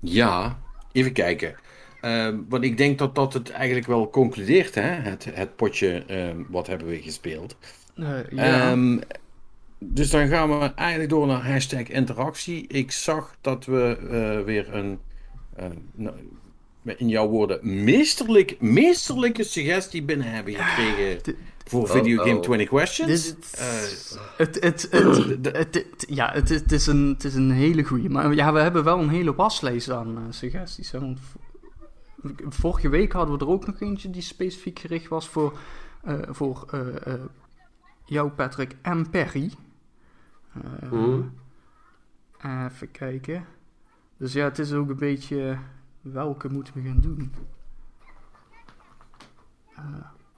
S1: ja, even kijken. Uh, want ik denk dat dat het eigenlijk wel concludeert, hè? Het, het potje, uh, wat hebben we gespeeld. Uh, ja. um, dus dan gaan we eigenlijk door naar hashtag interactie. Ik zag dat we uh, weer een, nou, in jouw woorden, meesterlijk, meesterlijke suggestie binnen hebben gekregen. Voor Video Game 20 Questions.
S2: het, het, het, ja, het, het, is een, het is een hele goede. Maar ja, we hebben wel een hele waslijst aan suggesties. Hè? Want vorige week hadden we er ook nog eentje die specifiek gericht was voor, uh, voor uh, uh, jou, Patrick en Perry. Mm. Even kijken. Dus ja, het is ook een beetje welke moeten we gaan doen.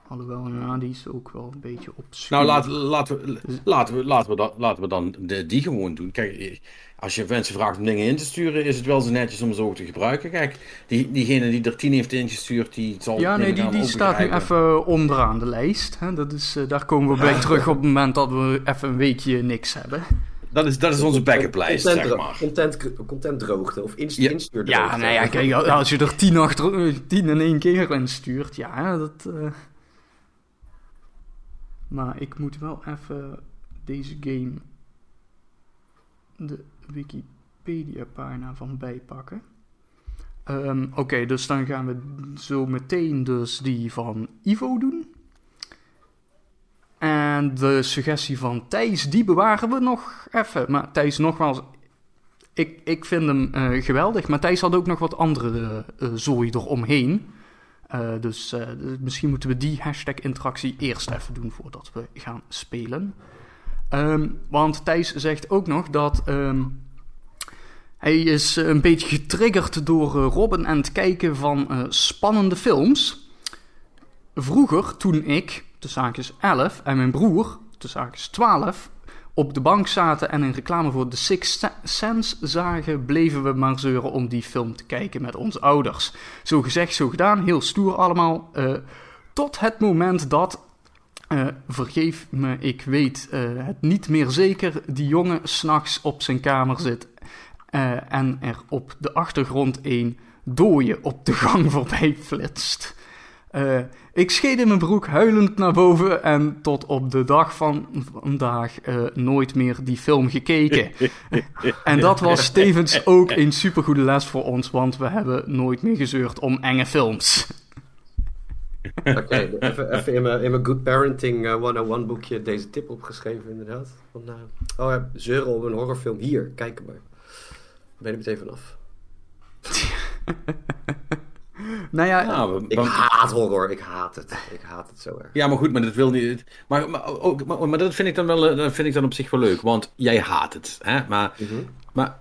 S2: Alhoewel, ja, die is ook wel een beetje op
S1: Nou, laten, laten, we, laten, we, laten, we dan, laten we dan de, die gewoon doen. Kijk, als je mensen vraagt om dingen in te sturen, is het wel zo netjes om ze ook te gebruiken. Kijk, die, diegene die er tien heeft ingestuurd, die zal.
S2: Ja, nee, die, die staat nu even onderaan de lijst. Hè? Dat is, uh, daar komen we bij terug op het moment dat we even een weekje niks hebben.
S1: Dat is, dat is onze backup lijst,
S3: content,
S1: zeg maar.
S3: Content, content droogte of inst ja. instuurdroogte.
S2: Ja, nou ja, kijk, als je er tien, achter, tien in één keer instuurt, ja, dat... Uh... Maar ik moet wel even deze game de Wikipedia-pagina van bijpakken. Um, Oké, dus dan gaan we zo meteen dus die van Ivo doen. En de suggestie van Thijs, die bewaren we nog even. Maar Thijs, nogmaals, ik, ik vind hem uh, geweldig. Maar Thijs had ook nog wat andere uh, zooi eromheen. Uh, dus misschien moeten we die hashtag interactie eerst even doen voordat we gaan spelen. Um, want Thijs zegt ook nog dat um, hij is een beetje getriggerd door uh, Robin en het kijken van spannende films. Vroeger, toen ik, de zaakjes 11, en mijn broer, de zaakjes 12, op de bank zaten en een reclame voor The Sixth Sense zagen, bleven we maar zeuren om die film te kijken met onze ouders. Zo gezegd, zo gedaan, heel stoer allemaal. Uh, tot het moment dat uh, vergeef me, ik weet uh, het niet meer zeker. Die jongen s'nachts op zijn kamer zit en er op de achtergrond een dooie op de gang voorbij flitst. Ik scheed in mijn broek huilend naar boven en tot op de dag van vandaag nooit meer die film gekeken. en dat was tevens ook een supergoede les voor ons, want we hebben nooit meer gezeurd om enge films.
S3: Oké, okay, even, even, in, mijn, in mijn Good Parenting uh, 101 boekje deze tip opgeschreven, inderdaad. Van, uh, oh ja, zeuren op een horrorfilm. Hier, kijk maar. Ben er meteen vanaf.
S2: nou
S3: ja, we, ik haat horror. Ik haat het. Ik haat het zo erg.
S1: Ja, maar goed, maar dat wil niet. Maar, maar, ook, maar, maar, dat vind ik dan wel. Dat vind ik dan op zich wel leuk, want jij haat het. Hè? Maar, mm -hmm. maar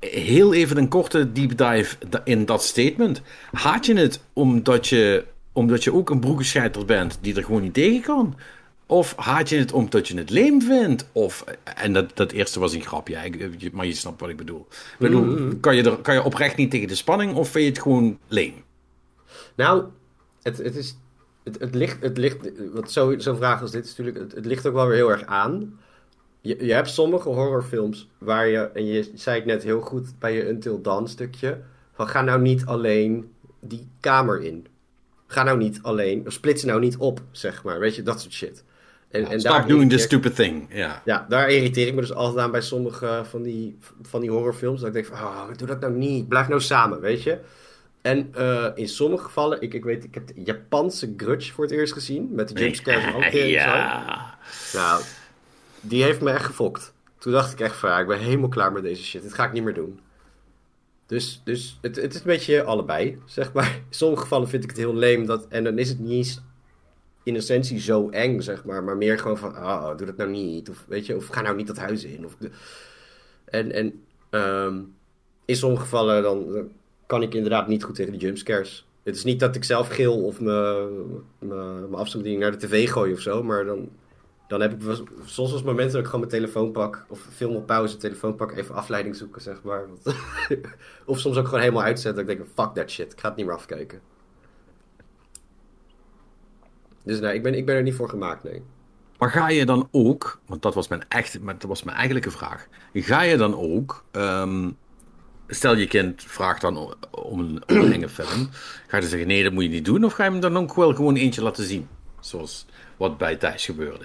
S1: heel even een korte deep dive in dat statement. Haat je het omdat je omdat je ook een broekenscheiter bent die er gewoon niet tegen kan? Of haat je het omdat je het leem vindt? Of, en dat, dat eerste was een grapje, maar je snapt wat ik bedoel. Ik bedoel mm-hmm. kan, je er, kan je oprecht niet tegen de spanning of vind je het gewoon leem?
S3: Nou, het, het is. Het, het ligt, het ligt, wat zo'n zo vraag als dit is natuurlijk, het, het, ligt ook wel weer heel erg aan. Je, je hebt sommige horrorfilms waar je, en je zei het net heel goed bij je Until Dawn stukje, van ga nou niet alleen die kamer in ga nou niet alleen, splits nou niet op, zeg maar. Weet je, dat soort shit.
S1: En, ja, en stop doing the stupid thing. Ja.
S3: ja, daar irriteer ik me dus altijd aan bij sommige van die, van die horrorfilms. Dat ik denk van, oh, doe dat nou niet. Blijf nou samen, weet je. En uh, in sommige gevallen, ik, ik weet, ik heb de Japanse Grudge voor het eerst gezien. Met de jumpscares en ook
S1: ja.
S3: Nou, die heeft me echt gefokt. Toen dacht ik echt van, ja, ik ben helemaal klaar met deze shit. Dit ga ik niet meer doen. Dus, dus het, het is een beetje allebei, zeg maar. In sommige gevallen vind ik het heel leem. Dat, en dan is het niet eens in essentie zo eng, zeg maar. Maar meer gewoon van, oh, doe dat nou niet. Of, weet je, of ga nou niet dat huis in. Of, en en um, in sommige gevallen dan, kan ik inderdaad niet goed tegen de jumpscares. Het is niet dat ik zelf gil of mijn afstandsbediening naar de tv gooi of zo. Maar dan, dan heb ik soms als momenten dat ik gewoon mijn telefoon pak. Of film op pauze, telefoon pak, even afleiding zoeken, zeg maar. of soms ook gewoon helemaal uitzetten. Dat ik denk, fuck that shit, ik ga het niet meer afkijken. Dus nee, ik ben, ik ben er niet voor gemaakt, nee.
S1: Maar ga je dan ook, want dat was mijn, echt, dat was mijn eigenlijke vraag. Ga je dan ook, um, stel je kind vraagt dan om een, om enge film. Ga je dan zeggen, nee, dat moet je niet doen? Of ga je hem dan ook wel gewoon eentje laten zien? Zoals wat bij Thijs gebeurde.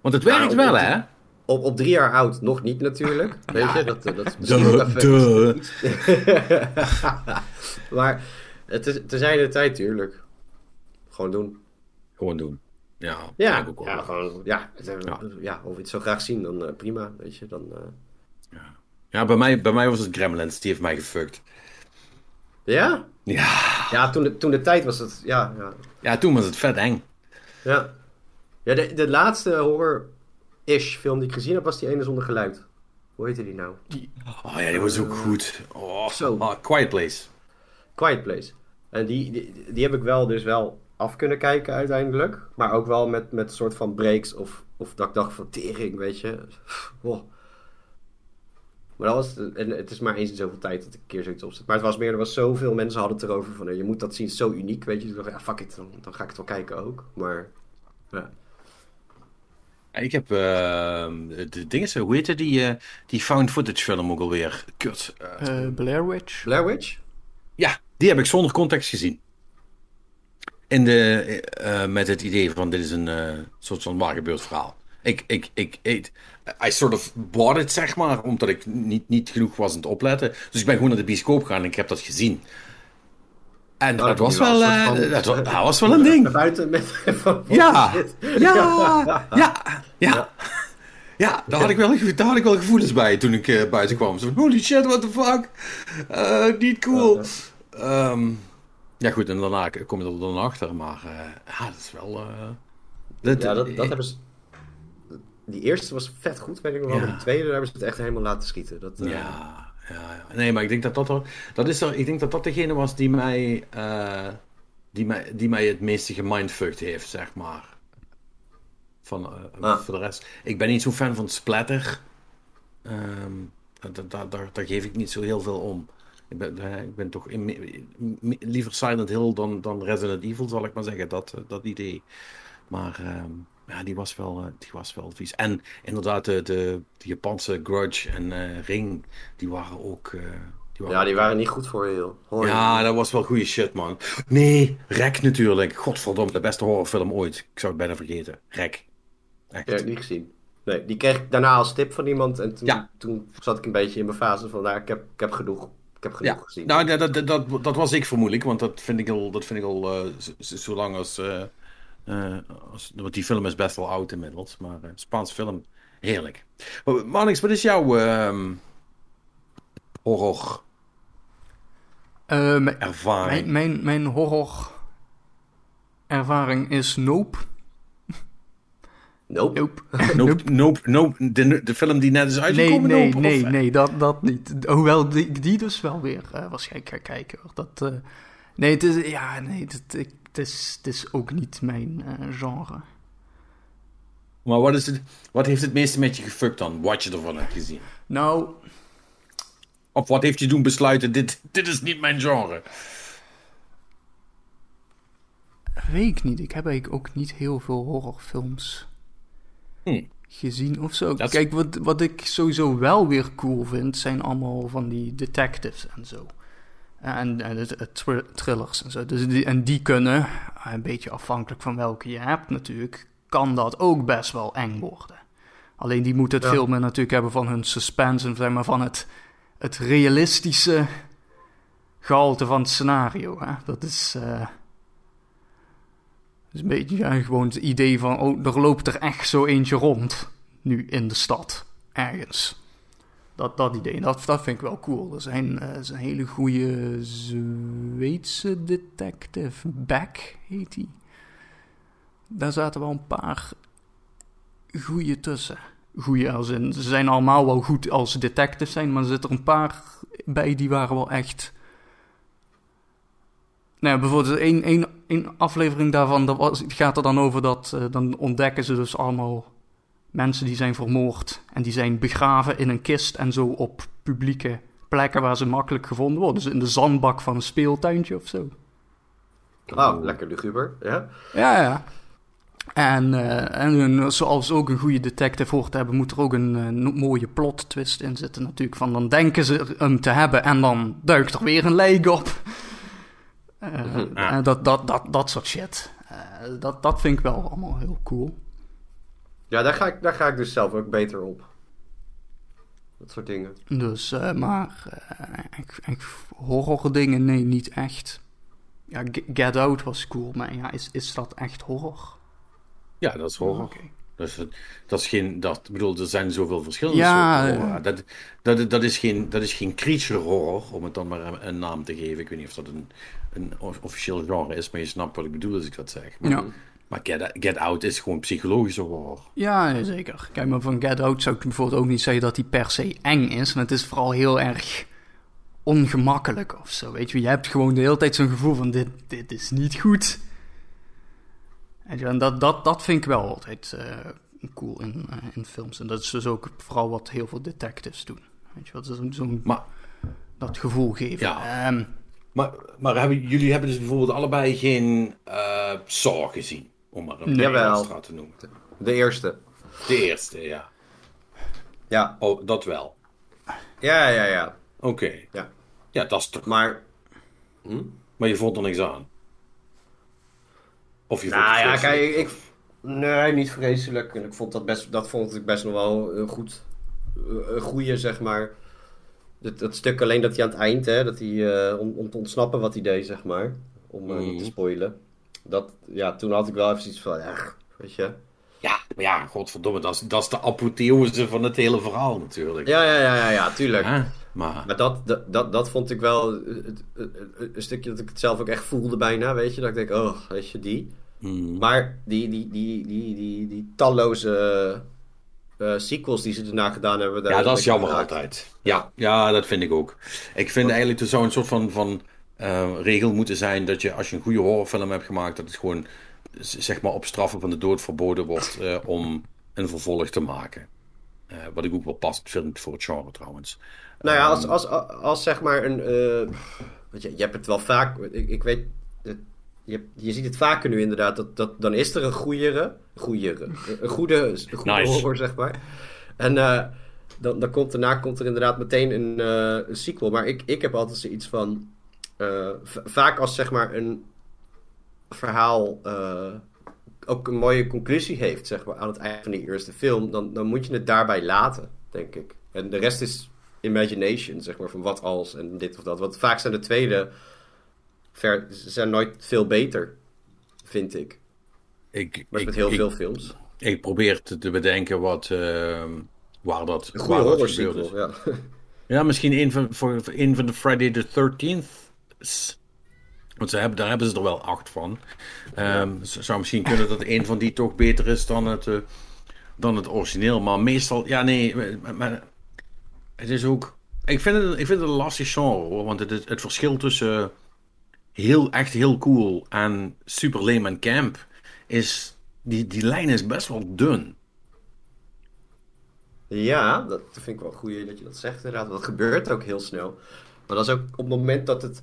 S1: Want het werkt nou, wel, hè?
S3: Op, op drie jaar oud nog niet natuurlijk. Weet je, dat, dat is
S1: misschien
S3: maar het is te zijn de tijd, tuurlijk. Gewoon doen.
S1: Gewoon doen. Ja,
S3: ja, ook ja, gewoon, ja, ja. ja, of je het zo graag zien, dan uh, prima, weet je. Dan, uh...
S1: ja. Ja, bij mij, bij mij was het Gremlins, die heeft mij gefuckt.
S3: Ja?
S1: Ja.
S3: Ja, toen de, toen de tijd was het, ja, ja.
S1: Ja, toen was het vet eng.
S3: Ja. Ja, de, de laatste horror-ish film die ik gezien heb, was die ene zonder geluid. Hoe heette die nou?
S1: Oh ja, die was ook goed. Oh, zo. Oh, Quiet Place.
S3: Quiet Place. En die, die, die heb ik wel dus wel af kunnen kijken uiteindelijk. Maar ook wel met, met een soort van breaks of, of dat ik dacht van tering, weet je. Wow. Maar dat was, en het is maar eens in zoveel tijd dat ik een keer zoiets opzet. Maar het was meer, er was zoveel mensen hadden het erover van, je moet dat zien, zo uniek, weet je. Dus ik dacht, ja, fuck it, dan, dan ga ik het wel kijken ook. Maar, ja.
S1: Ik heb uh, de dingen, hoe heette die, uh, die found footage film ook alweer? Kut.
S2: Uh, Blair Witch.
S3: Blair Witch?
S1: Ja, die heb ik zonder context gezien in de, uh, met het idee van dit is een uh, soort van waar gebeurd verhaal. Ik, ik, ik, ik, I sort of bought it, zeg maar, omdat ik niet, niet genoeg was aan het opletten. Dus ik ben gewoon naar de bioscoop gegaan en ik heb dat gezien. En dat, was wel, dat, was, wel een ding.
S3: Buiten met van
S1: ja, ja, ja, ja, ja. Daar had, ik wel, daar had ik wel gevoelens bij toen ik uh, buiten kwam. Zo, holy shit, what the fuck. Uh, niet cool. Um, ja, goed, en daarna kom je er dan achter, maar ja, dat is wel.
S3: Dat, ja, dat, dat hebben ze. Die eerste was vet goed, weet ik nog wel. Ja. Die tweede hebben ze het echt helemaal laten schieten. Dat,
S1: uh... ja, ja, nee, maar ik denk dat dat, er, dat is er, ik denk dat dat degene was die mij, die mij, die mij het meeste gemindfucked heeft, zeg maar. Van, ah. Voor de rest, ik ben niet zo'n fan van splatter. Um, daar, daar, daar geef ik niet zo heel veel om. Ik ben, eh, ik ben toch in, liever Silent Hill dan, dan Resident Evil, zal ik maar zeggen. Dat, eh, dat idee. Maar ehm, ja, die was, wel, eh, die was wel vies. En inderdaad, de, de, de Japanse Grudge en Ring, die waren ook...
S3: die waren ja, die waren niet goed voor je,
S1: heel. Ja, dat was wel goede shit, man. Nee, Rek natuurlijk. Godverdomme, de beste horrorfilm ooit. Ik zou het bijna vergeten. Rek.
S3: Echt. Ja, niet gezien. Nee, die kreeg ik daarna als tip van iemand. En toen, ja. toen zat ik een beetje in mijn fase van, nou, ik heb, ik heb genoeg. Ik heb genoeg ja. gezien.
S1: Nou, dat, dat, dat, dat, was ik vermoedelijk, want dat vind ik al, dat vind ik al uh, zolang als, uh, uh, als. Want die film is best wel oud inmiddels, maar Spaans film, heerlijk. Marnix, wat is jouw ehm, horror? ervaring?
S2: Mijn, mijn, mijn horror ervaring is Nope.
S3: Nope.
S1: Nope. nope. nope. De, de film die net is uitgekomen?
S2: Nee,
S1: nee,
S2: nee, nee, dat, dat niet. Hoewel die, die dus wel weer uh, waarschijnlijk ga kijken. Dat, uh, nee, het is, ja, nee, het, het, is, het is ook niet mijn uh, genre.
S1: Maar wat, is het, wat heeft het meeste met je gefukt dan? Wat je ervan hebt gezien?
S2: Nou...
S1: Of wat heeft je doen besluiten, dit, dit is niet mijn genre?
S2: Weet ik niet. Ik heb eigenlijk ook niet heel veel horrorfilms
S1: Hm.
S2: gezien of zo. Kijk, wat, wat ik sowieso wel weer cool vind, zijn allemaal van die detectives en zo. En, en het, thrillers en zo. Dus die, en die kunnen, een beetje afhankelijk van welke je hebt natuurlijk, kan dat ook best wel eng worden. Alleen die moeten het ja. veel meer natuurlijk hebben van hun suspense en zeg maar van het, het realistische gehalte van het scenario. Hè? Dat is, uh, is een beetje ja, gewoon het idee van, oh, er loopt er echt zo eentje rond nu in de stad, ergens. Dat, dat idee, dat, dat vind ik wel cool. Er zijn, uh, hele goede Zweedse detective, Beck heet hij. Daar zaten wel een paar goede tussen. Goeie als in, ze zijn allemaal wel goed als detectives zijn, maar er zitten er een paar bij die waren wel echt... Nou, bijvoorbeeld één, één, aflevering daarvan, dat was, gaat er dan over dat... Uh, dan ontdekken ze dus allemaal mensen die zijn vermoord. En die zijn begraven in een kist en zo op publieke plekken waar ze makkelijk gevonden worden. Dus in de zandbak van een speeltuintje of zo.
S3: Oh, lekker luguber, ja?
S2: Ja, ja. En, uh, en zoals ook een goede detective hoort te hebben, moet er ook een, een, mooie plot twist in zitten natuurlijk. Van dan denken ze hem te hebben en dan duikt er weer een lijk op. Uh, ja. dat, dat, dat, dat soort shit. Uh, dat, dat vind ik wel allemaal heel cool.
S3: Ja, daar ga ik, daar ga ik dus zelf ook beter op. Dat soort dingen.
S2: Dus, maar ik, ik, horror dingen, nee, niet echt. Ja, Get Out was cool, maar ja, is, is dat echt horror?
S1: Ja, dat is horror. Okay. Dus dat is geen, dat, bedoel, er zijn zoveel verschillende ja, soorten horror. Dat, dat, dat, is geen, dat is geen creature horror, om het dan maar een, een, naam te geven. Ik weet niet of dat een, een officieel genre is, maar je snapt wat ik bedoel als ik dat zeg. Maar, ja. Maar Get, Get, Out is gewoon psychologische horror.
S2: Ja, zeker. Kijk, maar van Get Out zou ik bijvoorbeeld ook niet zeggen dat die per se eng is. Want het is vooral heel erg ongemakkelijk of zo. Weet je, je hebt gewoon de hele tijd zo'n gevoel van dit, dit is niet goed. En dat, dat, dat vind ik wel altijd uh, cool in, uh, in films. En dat is dus ook vooral wat heel veel detectives doen. Weet je wat, zo'n zo maar, dat gevoel geven. Ja. Um,
S1: maar, maar hebben, jullie hebben dus bijvoorbeeld allebei geen uh, Saw gezien, om maar een
S3: nee,
S1: te noemen.
S3: De eerste.
S1: De eerste, ja.
S3: Ja.
S1: Oh, dat wel.
S3: Ja, ja, ja.
S1: Oké. Okay.
S3: Ja.
S1: Ja, dat is toch...
S3: Maar...
S1: Hm? Maar je vond er niks aan?
S3: Of je vond nou ja, kijk, ik, nee, niet vreselijk. Ik vond dat best, dat vond ik best nog wel een goed, een goede, zeg maar. Dat, dat stuk alleen dat hij aan het eind, hè, dat hij, uh, om, om te ontsnappen wat hij deed, zeg maar. Om uh, niet te mhm. spoilen. Dat, ja, toen had ik wel even iets van, ja, weet je.
S1: Ja, maar ja, godverdomme, dat is, dat is de apotheose van het hele verhaal natuurlijk.
S3: Ja, ja, ja, ja, ja tuurlijk. maar maar dat, dat, dat, dat vond ik wel een stukje dat ik het zelf ook echt voelde bijna, weet je. Dat ik denk, oh, weet je, die. Mm. Maar die, die, die, die, die, die talloze uh, sequels die ze daarna gedaan hebben.
S1: ja, dat is jammer altijd. Ja, ja, dat vind ik ook. Ik vind eigenlijk een soort van, van uh, regel moeten zijn dat je als je een goede horrorfilm hebt gemaakt, dat het gewoon zeg maar op straffen van de dood verboden wordt uh, om een vervolg te maken. wat ik ook wel past vind voor het genre trouwens.
S3: Nou ja, als, als, als, als zeg maar een. weet je, je hebt het wel vaak. Ik, ik weet je, je ziet het vaker nu inderdaad, dat, dat, dan is er een goeiere, goeiere een goede, een goede nice. horror, zeg maar. En dan, dan komt, daarna komt er inderdaad meteen een, een sequel. Maar ik, ik heb altijd zoiets van, uh, vaak als zeg maar een verhaal ook een mooie conclusie heeft, zeg maar, aan het eind van die eerste film, dan, dan moet je het daarbij laten, denk ik. En de rest is imagination, zeg maar, van wat als en dit of dat. Want vaak zijn de tweede ver, zijn nooit veel beter, vind ik.
S1: Ik,
S3: maar met heel veel films.
S1: Ik probeer te, te bedenken wat, uh, waar dat,
S3: een goede horror sequel, ja.
S1: ja, misschien een van, voor, een van de Friday the 13th. Want ze hebben, daar hebben ze er wel acht van. Um, zou misschien kunnen dat een van die toch beter is dan het, uh, dan het origineel. Maar meestal, ja, nee. Maar, maar, het is ook. Ik vind het, ik vind het een lastig genre hoor. Want het, het verschil tussen heel, echt heel cool en super lame en camp, is die, die lijn is best wel dun.
S3: Ja, dat vind ik wel goed dat je dat zegt inderdaad. Dat gebeurt ook heel snel. Maar dat is ook op het moment dat het,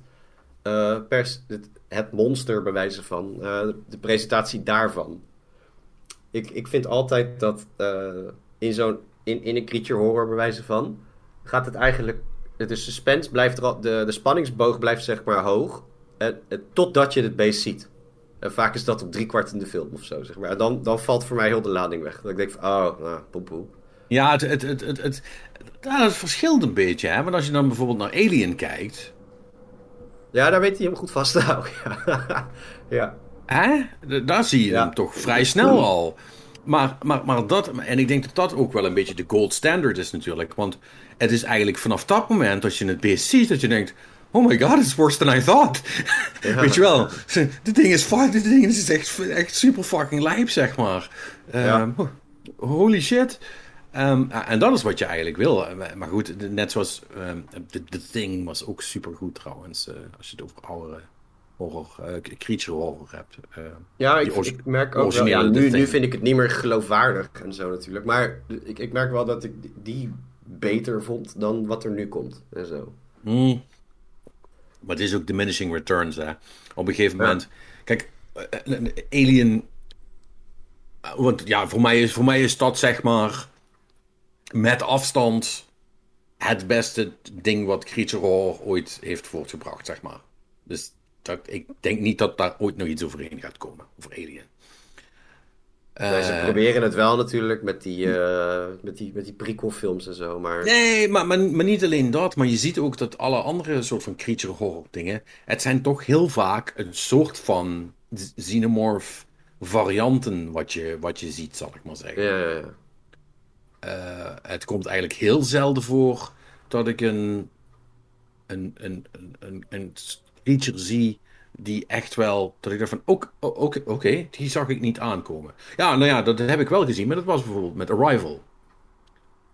S3: pers, het, monster bewijzen van, uh, de presentatie daarvan. Ik, ik vind altijd dat uh, in zo'n, in, in een creature horror bewijzen van, gaat het eigenlijk, de suspense blijft de, de spanningsboog blijft zeg maar hoog. En, totdat je het beest ziet. En vaak is dat op drie kwart in de film of zo, zeg maar. Dan, dan valt voor mij heel de lading weg. Dat ik denk van, oh, nou, poepoe.
S1: Ja, het, het, het, het, het verschilt een beetje, hè. Want als je dan bijvoorbeeld naar Alien kijkt...
S3: Ja, daar weet hij hem goed vast te houden. ja.
S1: Hè? Daar zie je
S3: Ja.
S1: hem toch vrij snel al. Maar, maar, maar dat, en ik denk dat dat ook wel een beetje de gold standard is natuurlijk. Want het is eigenlijk vanaf dat moment dat je het beest ziet, dat je denkt... Oh my god, it's worse than I thought. Weet je wel, dit ding is, dit ding is echt, echt super fucking lijp, zeg maar.
S3: Ja.
S1: Ehm, holy shit. Ehm, en dat is wat je eigenlijk wil. Maar goed, net zoals ehm, The, The Thing was ook super goed trouwens. eh, als je het over oude horror, eh, creature horror hebt. Eh,
S3: Ja, ik, ik merk ook wel... Ja, nu, vind ik het niet meer geloofwaardig en zo natuurlijk. Maar ik, ik merk wel dat ik die beter vond dan wat er nu komt en zo.
S1: Hmm. Maar het is ook diminishing returns, hè. Op een gegeven
S3: Ja.
S1: moment... Kijk, eh, Alien... eh, Want ja, voor mij, is, voor mij is dat zeg maar... Met afstand... Het beste ding wat Creature Horror ooit heeft voortgebracht, zeg maar. Dus dat, ik denk niet dat daar ooit nog iets overheen gaat komen. Over Alien.
S3: Ja, ze
S1: Eh,
S3: proberen het wel natuurlijk met die, eh met die, met die prequelfilms en zo, maar...
S1: Nee, maar, maar, maar niet alleen dat. Maar je ziet ook dat alle andere soort van creature horror dingen. Het zijn toch heel vaak een soort van xenomorph varianten wat je, wat je ziet, zal ik maar zeggen.
S3: Ja, ja, ja.
S1: Het komt eigenlijk heel zelden voor dat ik een, een, een, een, een, creature zie die echt wel, dat ik dacht van, ook- oké, oké, die zag ik niet aankomen. Ja, nou ja, dat heb ik wel gezien, maar dat was bijvoorbeeld met Arrival.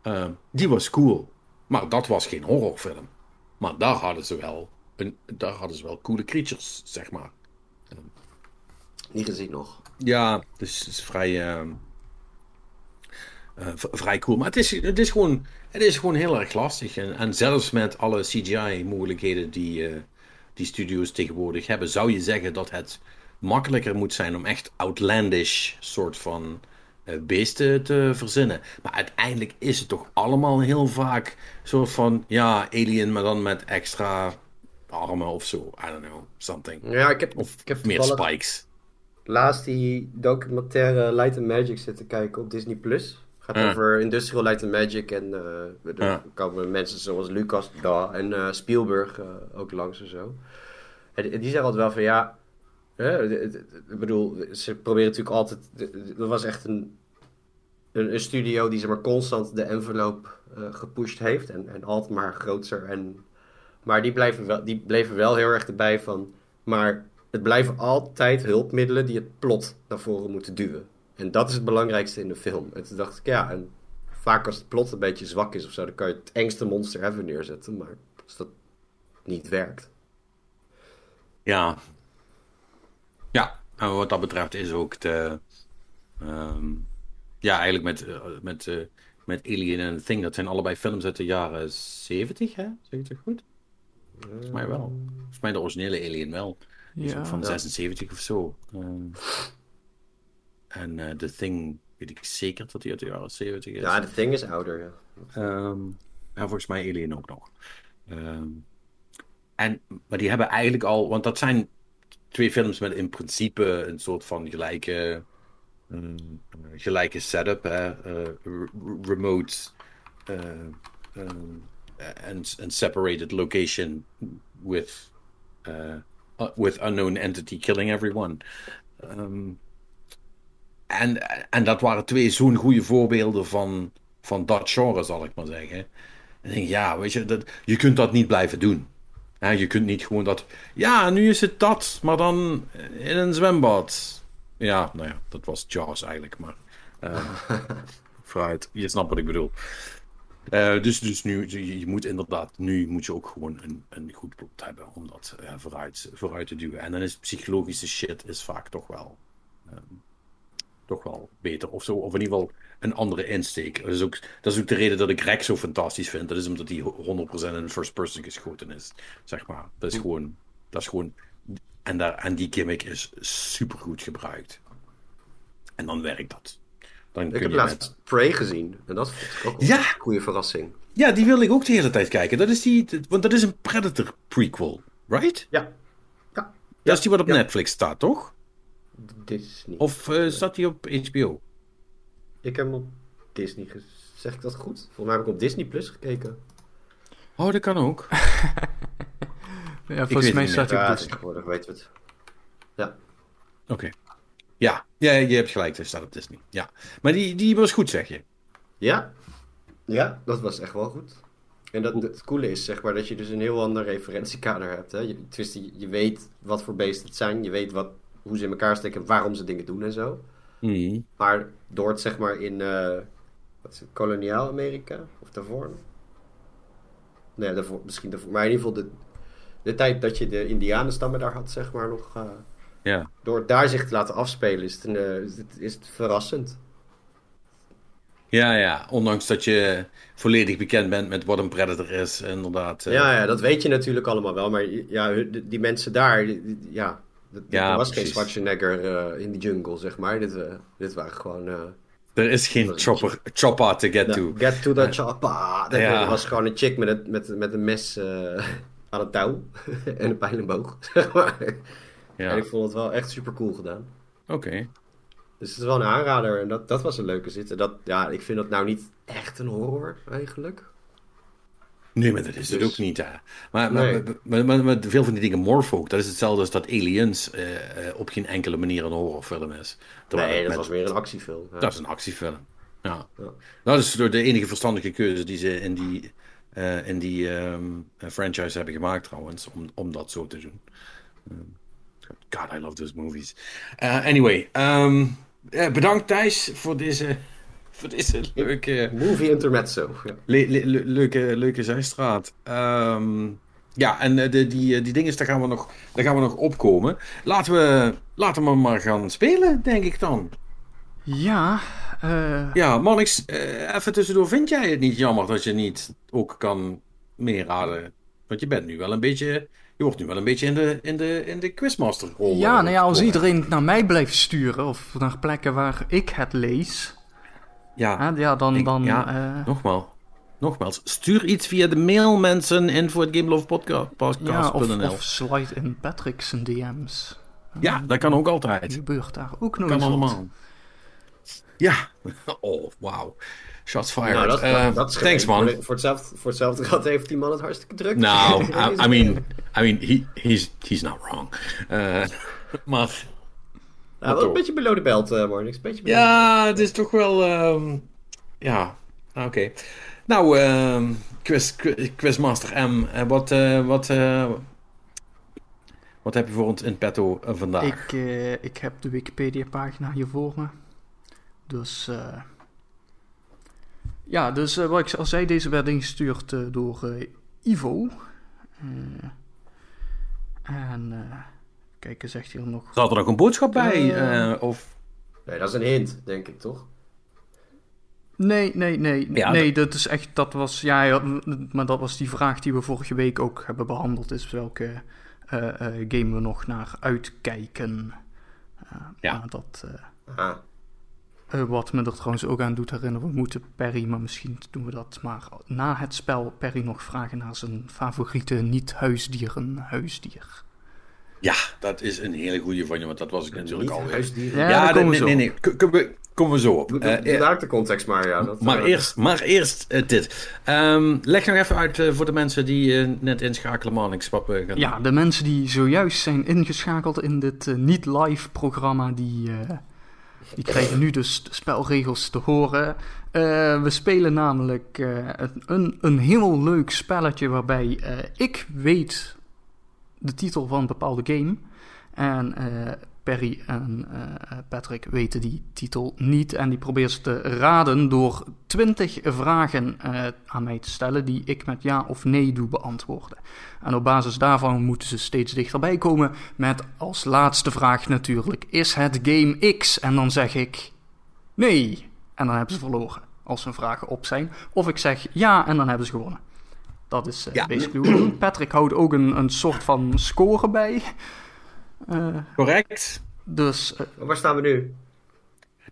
S1: Eh, die was cool, maar dat was geen horrorfilm. Maar daar hadden ze wel, een, daar hadden ze wel coole creatures, zeg maar.
S3: Niet gezien nog.
S1: Ja, dus het is vrij, ehm, eh, vrij cool. Maar het is, het, is gewoon, het is gewoon heel erg lastig. En, en zelfs met alle CGI-mogelijkheden die, eh, die studio's tegenwoordig hebben, zou je zeggen dat het makkelijker moet zijn om echt outlandish soort van eh, beesten te verzinnen. Maar uiteindelijk is het toch allemaal heel vaak soort van, ja, alien, maar dan met extra armen of zo. I don't know, something.
S3: Ja, ik heb,
S1: Of
S3: ik heb
S1: meer spikes.
S3: laatst die documentaire Light and Magic zitten kijken op Disney+. Plus. Gaat over Industrial Light and Magic en eh, er
S1: Ja.
S3: komen mensen zoals Lucas da, en eh, Spielberg eh, ook langs en zo. En, en die zeggen altijd wel van ja, ik bedoel, ze proberen natuurlijk altijd, er was echt een, een, een studio die zeg maar constant de envelop eh, gepusht heeft en, en altijd maar groter en maar die blijven, wel, die bleven wel heel erg erbij van. Maar het blijven altijd hulpmiddelen die het plot naar voren moeten duwen. En dat is het belangrijkste in de film. En toen dacht ik, ja, en vaak als het plot een beetje zwak is of zo, dan kan je het engste monster ever neerzetten. Maar als dat niet werkt.
S1: Ja. Ja, en wat dat betreft is ook de. ehm, ja, eigenlijk met, eh, met, eh, met Alien en The Thing, dat zijn allebei films uit de jaren 70, hè? Zeg ik het goed? Volgens mij wel. Volgens mij de originele Alien wel. Die is ook van
S3: Ja.
S1: 76 of zo. Ehm, en eh The Thing weet ik zeker dat die uit de jaren 70 is.
S3: Ja, de thing is ouder, ja.
S1: Ehm, en volgens mij Alien ook nog. Ehm, en, maar die hebben eigenlijk al, want dat zijn twee films met in principe een soort van gelijke, ehm, gelijke setup, hè? eh, remote eh, ehm, and, and separated location with, uh, with unknown entity killing everyone. Ehm, en, en dat waren twee zo'n goede voorbeelden van, van dat genre, zal ik maar zeggen. En ik denk, ja, weet je, dat, je kunt dat niet blijven doen. Je kunt niet gewoon dat, ja, nu is het dat, maar dan in een zwembad. Ja, nou ja, dat was Jaws eigenlijk, maar eh, vooruit, je snapt wat ik bedoel. Eh, dus, dus nu, je, je moet inderdaad, nu moet je ook gewoon een, een goed plot hebben om dat eh, vooruit, vooruit te duwen. En dan is psychologische shit is vaak toch wel, ehm, toch wel beter of zo. Of in ieder geval een andere insteek. Dat is, ook, dat is ook de reden dat ik Rex zo fantastisch vind. Dat is omdat hij 100% in first person geschoten is. Zeg maar. Dat is gewoon, dat is gewoon, en, daar, en die gimmick is super goed gebruikt. En dan werkt dat. Dan
S3: Ik
S1: kun
S3: heb laatst
S1: met-
S3: Prey gezien. En dat vond ik ook
S1: Ja!
S3: een goede verrassing.
S1: Ja, die wil ik ook de hele tijd kijken. Dat is die, want dat is een Predator prequel, right?
S3: Ja. Ja.
S1: Dat is die wat op
S3: ja.
S1: Netflix staat, toch?
S3: Disney.
S1: Of eh, staat die op HBO?
S3: Ik heb hem op Disney gezien. Zeg ik dat goed? Volgens mij heb ik op Disney Plus gekeken.
S1: Oh, dat kan ook.
S2: Ja, volgens mij
S1: het
S2: staat hij
S3: Ja,
S2: op Disney.
S3: tegenwoordig weten we het. Ja.
S1: Oké. Ja. ja, je hebt gelijk, er staat op Disney. Ja. Maar die, die was goed, zeg je.
S3: Ja. Ja, dat was echt wel goed. En dat, het coole is, zeg maar, dat je dus een heel ander referentiekader hebt. Hè? Je, je weet wat voor beesten het zijn. Je weet wat, hoe ze in elkaar steken, waarom ze dingen doen en zo.
S1: Mhm.
S3: Maar door het, zeg maar, in... eh, wat is het, koloniaal Amerika? Of daarvoor? Nee, daarvoor, misschien daarvoor. Maar in ieder geval de, de tijd dat je de indianenstammen daar had, zeg maar, nog... eh,
S1: Ja.
S3: door het daar zich te laten afspelen is het, een, eh, is het, is het verrassend.
S1: ja, ja. Ondanks dat je volledig bekend bent met wat een predator is, inderdaad.
S3: Ja, ja, dat weet je natuurlijk allemaal wel. Maar ja, die, mensen daar, ja, dat-
S1: Ja,
S3: er was geen
S1: precies.
S3: Schwarzenegger eh, in de jungle, zeg maar. Dit, eh, dit waren gewoon... eh,
S1: Er is geen chopper, chopper to get
S3: nou,
S1: to.
S3: get to the chopper. Dat
S1: Ja.
S3: was gewoon een chick met een, met, met een mes aan het touw. en een pijl en boog, zeg maar. En
S1: Ja.
S3: ik vond het wel echt super cool gedaan.
S1: Oké.
S3: Dus het is wel een aanrader. En dat, dat was een leuke zitten. Dat, ja, ik vind dat nou niet echt een horror, eigenlijk.
S1: Nee, maar dat is het
S3: Dus-
S1: ook niet, hè. Maar, maar,
S3: Nee.
S1: maar, maar, maar veel van die dingen morph ook. Dat is hetzelfde als dat Aliens eh, eh, op geen enkele manier een horrorfilm is. Terwijl
S3: nee,
S1: het
S3: dat
S1: met-
S3: was weer een actiefilm. Ja.
S1: Dat is een actiefilm. Ja.
S3: Ja.
S1: Dat is door de enige verstandige keuze die ze in die, eh, in die ehm, eh, franchise hebben gemaakt, trouwens, om, om dat zo te doen. God, I love those movies. Anyway, ehm, eh, bedankt Thijs voor deze, voor deze leuke,
S3: Movie intermezzo. Ja.
S1: le- le- le- leuke, leuke zijstraat. Ehm, ja, en eh, de, die, eh, die dingen, daar gaan, we nog, daar gaan we nog opkomen. Laten we, laten we maar gaan spelen, denk ik dan.
S2: Ja, eh,
S1: Ja, Mannix, eh, even tussendoor. Vind jij het niet jammer dat je niet ook kan meeraden? Want je bent nu wel een beetje... Je wordt nu wel een beetje in de, in de, in de quizmaster rol.
S2: ja, nou ja, als iedereen naar mij blijft sturen, of naar plekken waar ik het lees,
S1: Ja,
S2: ja, dan...
S1: ik-
S2: dan
S1: ja,
S2: eh,
S1: nogmaals. Nogmaals, stuur iets via de mail, mensen, info at
S2: ja,
S1: gamelovepodcast.nl.
S2: of, of slide in Patrick's DM's.
S1: Ja, dat kan ook altijd.
S2: gebeurt daar ook nog
S1: Kan allemaal. Ja. Oh, wauw. Shots fired.
S3: Nou, dat,
S1: Eh,
S3: is
S1: thanks, man.
S3: Voor hetzelfde, voor hetzelfde geld heeft die man het hartstikke druk.
S1: Nou, I, I mean, I mean, he, he's, he's not wrong. Eh, maar
S3: Nou, wel een beetje below the belt, eh Mornix. Een beetje below
S1: ja, het is toch wel, ehm, ja, oké. Nou, ehm, quiz, quiz- Quizmaster M, eh, wat, eh, wat, eh, wat heb je voor ons in petto eh, vandaag?
S2: Ik, eh, ik heb de Wikipedia-pagina hier voor me. Dus, eh, ja, dus eh, wat ik al zei, deze werd ingestuurd eh, door eh, Ivo. Eh, en, kijk, er zegt hier nog...
S1: Zat er nog een boodschap bij?
S2: Eh.
S1: eh, of,
S3: Nee, dat is een hint, denk ik, toch?
S2: Nee, nee, nee.
S1: Ja,
S2: nee, dat is echt, dat was, ja, ja, maar dat was die vraag die we vorige week ook hebben behandeld, is welke eh, eh, game we nog naar uitkijken.
S1: Ja.
S2: maar dat, eh,
S3: Ah,
S2: eh, wat me er trouwens ook aan doet herinneren, we moeten Perry, maar misschien doen we dat maar na het spel, Perry nog vragen naar zijn favoriete niet-huisdier, een huisdier.
S1: Ja, dat is een hele goede van je, want dat was ik natuurlijk
S3: niet
S1: alweer.
S3: huisdieren.
S2: Ja,
S1: Ja,
S2: daar komen
S1: nee,
S2: we
S1: nee, Komen we, komen we zo op.
S3: Doe,
S1: Eh, eh,
S3: daar de context maar, ja. Dat,
S1: Maar
S3: eh,
S1: eerst, maar eerst dit. Ehm, leg nog even uit voor de mensen die eh, net inschakelen, man. Ik swap eh, gaan
S2: Ja, de mensen die zojuist zijn ingeschakeld in dit niet-live programma, die, eh, die krijgen nu dus de spelregels te horen. Eh, we spelen namelijk eh, een- een, een heel leuk spelletje waarbij eh, ik weet de titel van een bepaalde game. En eh, Perry en eh, Patrick weten die titel niet. En die proberen ze te raden door 20 vragen eh, aan mij te stellen die ik met ja of nee doe beantwoorden. En op basis daarvan moeten ze steeds dichterbij komen met als laatste vraag natuurlijk: is het game X? En dan zeg ik nee. En dan hebben ze verloren als hun vragen op zijn. Of ik zeg ja en dan hebben ze gewonnen. Dat is eh
S1: Ja.
S2: basically hoe we doen. Patrick houdt ook een, een soort van score bij. Eh,
S1: Correct.
S2: dus eh,
S3: Waar staan we nu?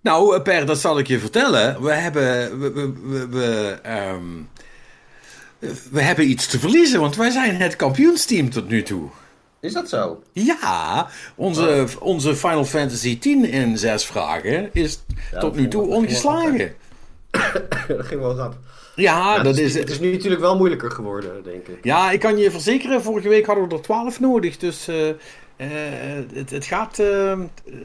S1: Nou, Per, dat zal ik je vertellen. We hebben, we, we, we, we, ehm, we hebben iets te verliezen, want wij zijn het kampioensteam tot nu toe.
S3: Is dat zo?
S1: Ja, onze, onze Final Fantasy 10 in zes vragen is
S3: Ja,
S1: tot nu toe ongeslagen.
S3: dat ging wel rap.
S1: Ja, dat
S3: het,
S1: is...
S3: het is nu natuurlijk wel moeilijker geworden, denk ik.
S1: Ja, ik kan je verzekeren, vorige week hadden we er 12 nodig. Dus eh, eh, het, het gaat. eh,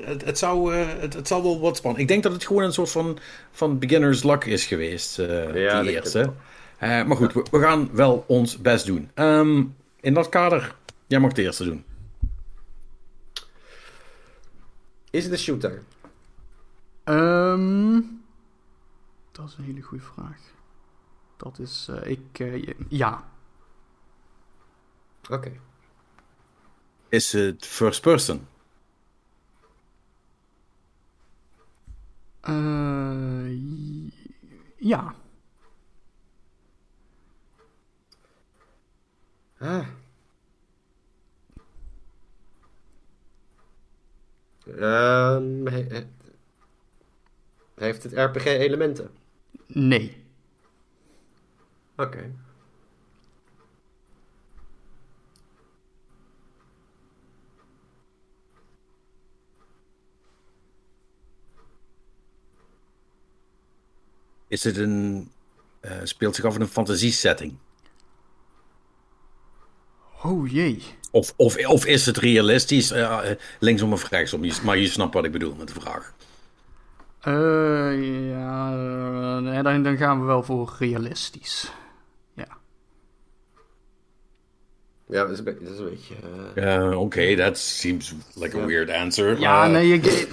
S1: het, het, zou, eh, het, het zal wel wat spannend. Ik denk dat het gewoon een soort van, van beginner's luck is geweest. eh
S3: Ja,
S1: die
S3: denk
S1: eerste. Eh, maar goed, we, we gaan wel ons best doen. Ehm, in dat kader, jij mag het eerste doen.
S3: Is het een shooter?
S2: Ehm, dat is een hele goede vraag. Dat is, eh, ik, eh, ja.
S3: Oké.
S1: Is het first person?
S2: Eh, j- ja.
S3: Ah. Ehm, he- he- heeft het RPG-elementen?
S2: Nee.
S3: Oké.
S1: Is het een. eh, speelt zich af in een fantasiesetting?
S2: Oh jee.
S1: Of, of, of is het realistisch? eh, eh, linksom of rechtsom? Maar je snapt wat ik bedoel met de vraag.
S2: Eh, ja, nee, dan, dan gaan we wel voor realistisch. Ja.
S3: Ja, dat is dat is een beetje... eh,
S1: Uh, Oké, that seems like a weird answer.
S2: Ja, nee, ik,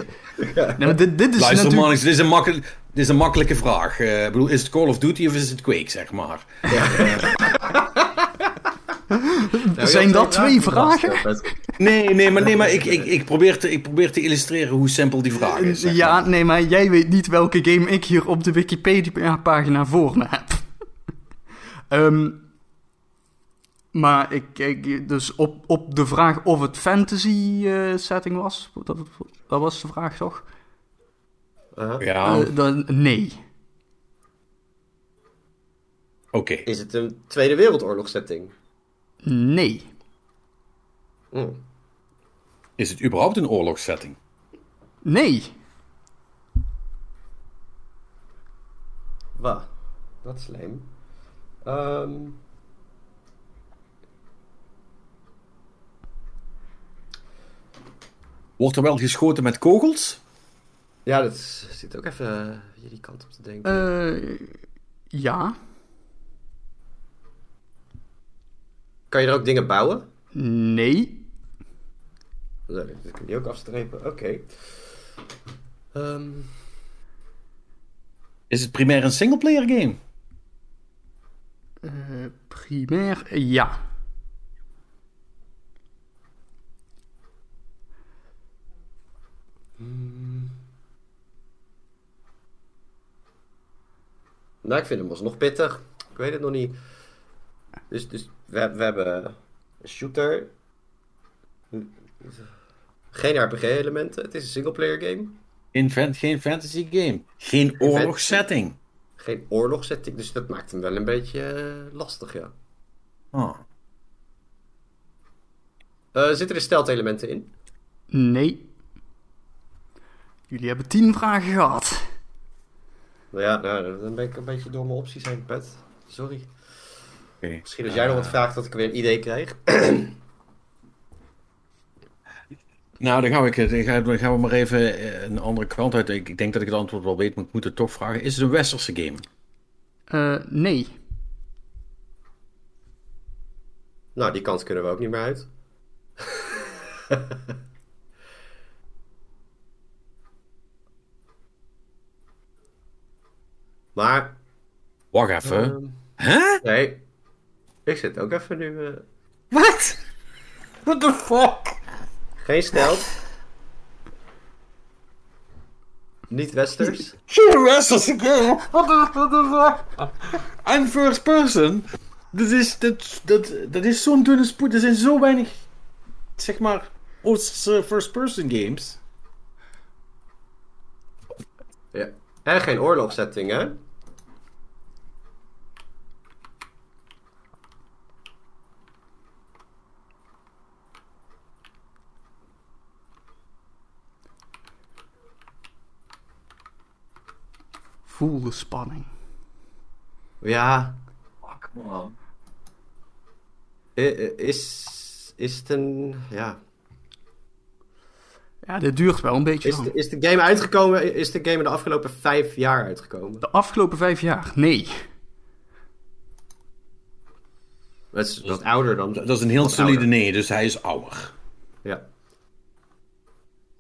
S2: nee, dit, dit is
S1: Luister
S2: natuurlijk...
S1: man, dit is een, makkel- dit is een makkelijke vraag. Eh, ik bedoel, is het Call of Duty of is het Quake, zeg maar?
S3: Nou,
S2: Zijn dat twee vragen?
S1: Nee, nee, maar, nee, maar ik, ik, ik, probeer te, ik probeer te illustreren hoe simpel die vraag is. zeg
S2: Ja,
S1: maar.
S2: nee, maar jij weet niet welke game ik hier op de Wikipedia-pagina voor me heb. Ehm, maar ik, ik, dus op, op de vraag of het fantasy-setting was, dat, dat was de vraag toch?
S3: Aha.
S1: Ja,
S2: Eh, dan, nee.
S1: oké.
S3: Is het een Tweede Wereldoorlog setting?
S2: Nee.
S3: Hm.
S1: Is het überhaupt een oorlogssetting?
S2: Nee.
S3: Wauw, dat is leem. Ehm,
S1: Wordt er wel geschoten met kogels?
S3: ja, dat zit ook even eh, hier die kant op te denken.
S2: Eh, ja.
S3: Kan je er ook dingen bouwen?
S2: Nee.
S3: Nee, dat kun je ook afstrepen. Oké. Ehm,
S1: Is het primair een singleplayer game?
S2: Eh, primair, eh, ja.
S3: nou, ik vind hem alsnog pittig. Ik weet het nog niet. Dus, dus we, we hebben een shooter. Geen RPG-elementen. Het is een singleplayer game.
S1: Geen, geen fantasy game. Geen oorlogssetting.
S3: Geen oorlogssetting. Dus dat maakt hem wel een beetje eh, lastig, ja.
S1: Ah.
S3: Eh, zitten er stealth-elementen in?
S2: Nee. Jullie hebben tien vragen gehad.
S3: Nou ja, nou, dan ben ik een beetje door mijn opties heen, Pet. Sorry. Misschien als jij nog wat vraagt, dat ik weer een idee krijg.
S1: Nou, dan gaan we, dan gaan, dan gaan we maar even eh, een andere kant uit. Ik, ik denk dat ik het antwoord wel weet, maar ik moet het toch vragen. Is het een westerse game?
S2: Eh, nee.
S3: Nou, die kant kunnen we ook niet meer uit. maar,
S1: Wacht even.
S3: ehm,
S1: Hè?
S3: nee. Ik zit ook even nu... eh,
S1: Wat? What the fuck?
S3: geen stealth. Niet westers.
S1: Geen? What the, what the fuck? I'm first person. Dat is, dat, dat, dat is zo'n dunne spoed. Er zijn zo weinig, zeg maar, Oosterse first person games.
S3: Ja. En geen oorlogssetting, hè?
S2: Voel de spanning.
S3: Ja,
S1: Fuck man.
S3: is, is het een... Ja.
S2: Ja, dit duurt wel een beetje
S3: Is
S2: lang.
S3: de, is de game uitgekomen? Is de game in de afgelopen vijf jaar uitgekomen?
S2: De afgelopen vijf jaar? Nee.
S3: Dat is, dat is ouder dan...
S1: Dat is een heel solide
S3: ouder.
S1: nee, dus hij is ouder.
S3: Ja.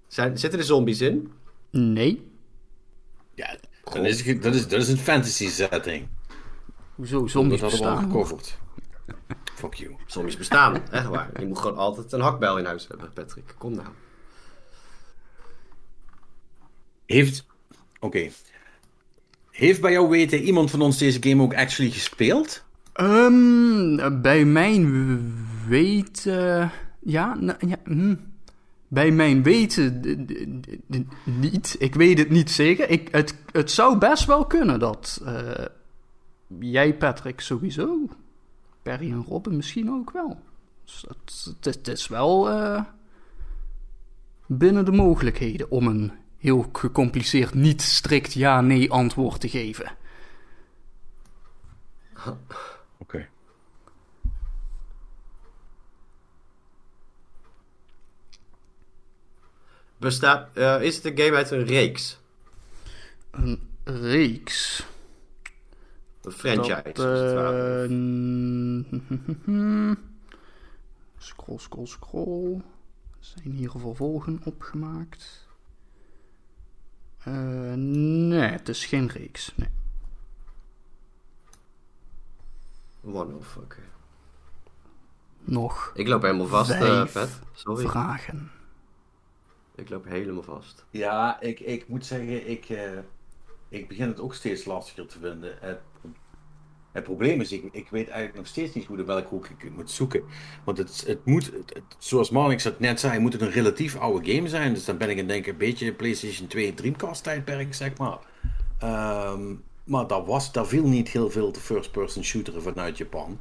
S3: Zijn, zitten er zombies in?
S2: Nee.
S1: Ja, dan is, het- dat, is, dat is een fantasy setting.
S2: Hoezo? Zombies
S1: Dat
S2: bestaan.
S1: gecoverd. Fuck you.
S3: Zombies bestaan, echt waar. Je moet gewoon altijd een hakbijl in huis hebben, Patrick. Kom nou.
S1: Heeft. Oké. Heeft bij jou weten iemand van ons deze game ook actually gespeeld?
S2: Ehm, bij mijn weten... Ja, nou, ja hm. Bij mijn weten niet. Ik weet het niet zeker. Ik, het, het zou best wel kunnen dat... eh, jij, Patrick, sowieso. Perry en Robin misschien ook wel. Dus het, het is wel eh, binnen de mogelijkheden om een heel gecompliceerd niet strikt ja-nee antwoord te geven.
S1: Oké.
S3: Bestaat, eh, is het een game uit een reeks?
S2: Een reeks.
S3: Een franchise,
S2: Dat,
S3: het
S2: eh, scroll, scroll, scroll. Er zijn hier vervolgen opgemaakt. Eh, nee, het is geen reeks. Nee.
S3: One-off, oké.
S2: Nog
S3: Ik loop helemaal vast,
S2: Vijf
S3: Pet. Sorry.
S2: vragen.
S3: Ik loop helemaal vast.
S1: Ja, ik, ik moet zeggen, ik, eh, ik begin het ook steeds lastiger te vinden. Het, het probleem is, ik, ik weet eigenlijk nog steeds niet hoe de welke hoek ik moet zoeken. Want het, het moet, het, het- zoals Marnix het net zei, moet het een relatief oude game zijn. Dus dan ben ik in denk ik een beetje PlayStation 2 Dreamcast tijdperk, zeg maar. Ehm, maar daar, was, daar viel niet heel veel te first-person shooteren vanuit Japan.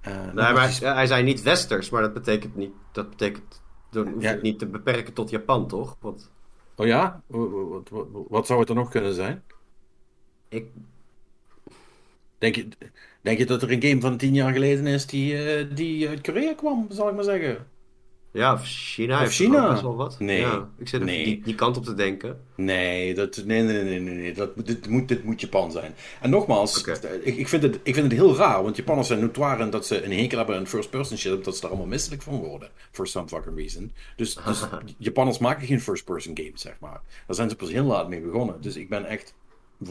S1: Eh,
S3: Nee, maar hij, hij zei niet westers, maar dat betekent niet... Dat betekent... Dan hoef je
S1: Ja.
S3: het niet te beperken tot Japan, toch? Want
S1: Oh ja? Wat, wat, wat zou het er nog kunnen zijn?
S3: ik...
S1: Denk je, denk je dat er een game van tien jaar geleden is die, eh, die uit Korea kwam, zal ik maar zeggen?
S3: Ja, of China
S1: Of
S3: heeft
S1: China.
S3: best wel wat.
S1: Nee.
S3: Ja, ik zit
S1: Nee.
S3: die, die kant op te denken.
S1: Nee, dat, nee, nee, nee, nee, nee. Dat, dit, moet, dit moet Japan zijn. En nogmaals, ik, ik, vind het, ik vind het heel raar, want Japanners zijn notoire dat ze een hekel hebben aan first-person shit, dat ze daar allemaal misselijk van worden. For some fucking reason. Dus, dus Japanners maken geen first-person games, zeg maar. Daar zijn ze pas heel laat mee begonnen. Dus ik ben echt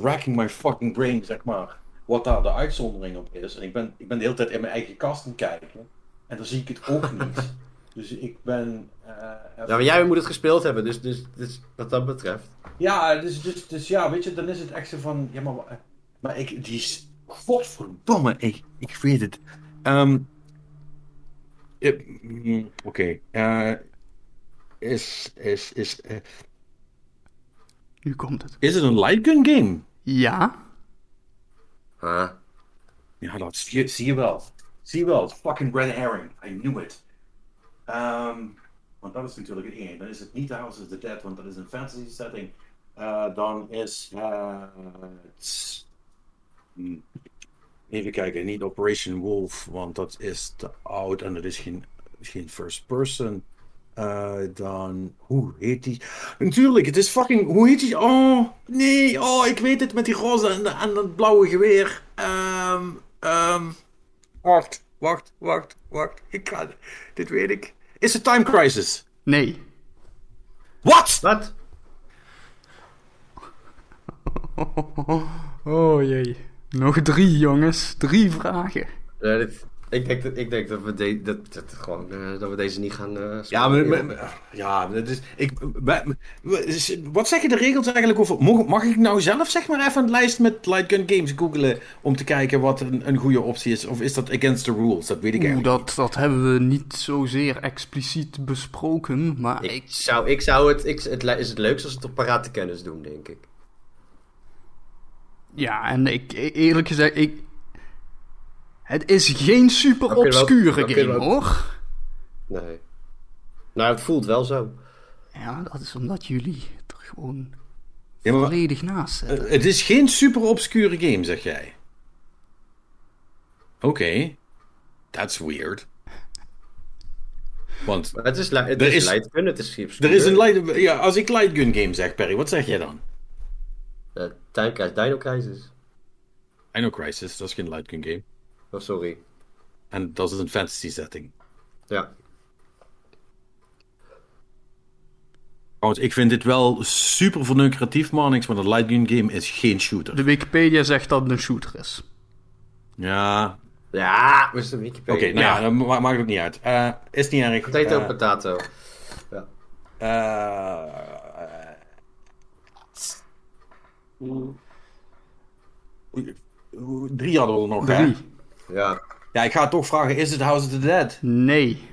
S1: racking my fucking brain, zeg maar, wat daar de uitzondering op is. En ik ben, ik ben de hele tijd in mijn eigen kast aan het kijken. En dan zie ik het ook niet. Dus ik ben... eh,
S3: Ja, maar jij moet het gespeeld hebben, dus, dus, dus wat dat betreft.
S1: ja, dus, dus, dus ja, weet je, dan is het echt zo van, ja, maar, wa- maar ik, die is, godverdomme, ik, ik weet het. Ehm, eh, mm, Oké, eh, is, is, is, eh,
S2: Nu komt het.
S1: is het een light gun game?
S2: Ja.
S3: Huh?
S1: Ja, dat zie je, zie je wel. Zie je wel, fucking red herring, I knew it. Ehm, want dat is natuurlijk het één. Dan is het niet House of the Dead, want dat is een fantasy setting. Eh, dan is het... Hmm. Even kijken, niet Operation Wolf, want dat is te oud en dat is geen, geen first person. Eh, dan, hoe heet die? Natuurlijk, het is fucking, hoe heet die? Oh, nee, oh, ik weet het met die roze en, en dat blauwe geweer. Ehm, ehm, wacht, wacht, wacht, wacht. Ik ga, dit weet ik. Is het Time Crisis?
S2: Nee.
S1: Wat?
S3: Wat?
S2: Oh jee. Nog drie, jongens. Drie vragen.
S3: Eh, dit- ik, denk dat, ik denk dat we, de, dat, dat, gewoon, eh, dat we deze niet gaan eh,
S1: Ja, maar, maar- maar- ja, dat is, ik, we- wat zeggen de regels eigenlijk over... Mag, mag ik nou zelf zeg maar even een lijst met light gun games googlen om te kijken wat een, een goede optie is? Of is dat against the rules? Dat weet ik
S2: Oeh,
S1: eigenlijk
S2: dat, dat hebben we niet zozeer expliciet besproken, maar
S3: Ik
S2: ik...
S3: zou, ik zou het, ik, het is het leukst als we het op parate kennis doen, denk ik.
S2: Ja, en ik, e- eerlijk gezegd, ik... Het is geen super obscure game, hoor.
S3: Nee. Nou, het voelt wel zo.
S2: Ja, dat is omdat jullie er gewoon
S1: Ja, maar-
S2: volledig naast zitten.
S1: Eh, het is geen super obscure game, zeg jij. Oké. That's weird. Want
S3: Maar het is, het
S1: Er
S3: is,
S1: is-
S3: light gun, het is
S1: er is een light... Ja, als ik light gun game zeg, Perry, wat zeg jij dan?
S3: Uh, Time Crisis, Dino Crisis.
S1: Dino Crisis, dat is geen light gun game.
S3: Oh, sorry.
S1: En dat is een fantasy setting.
S3: Ja.
S1: Trouwens, ik vind dit wel super verneukeratief, maar een light gun game is geen shooter.
S2: De Wikipedia zegt dat het een shooter is.
S1: Ja,
S3: Ja, we zijn
S1: oké,
S3: Wikipedia.
S1: nou ja, ma- maakt het niet uit. Eh, is niet erg.
S3: Potato,
S1: Eh,
S3: potato.
S1: eh, oei, oei, Drie hadden we er nog, hè?
S3: Ja,
S1: Ja, ik ga toch vragen, is het House of the Dead?
S2: Nee.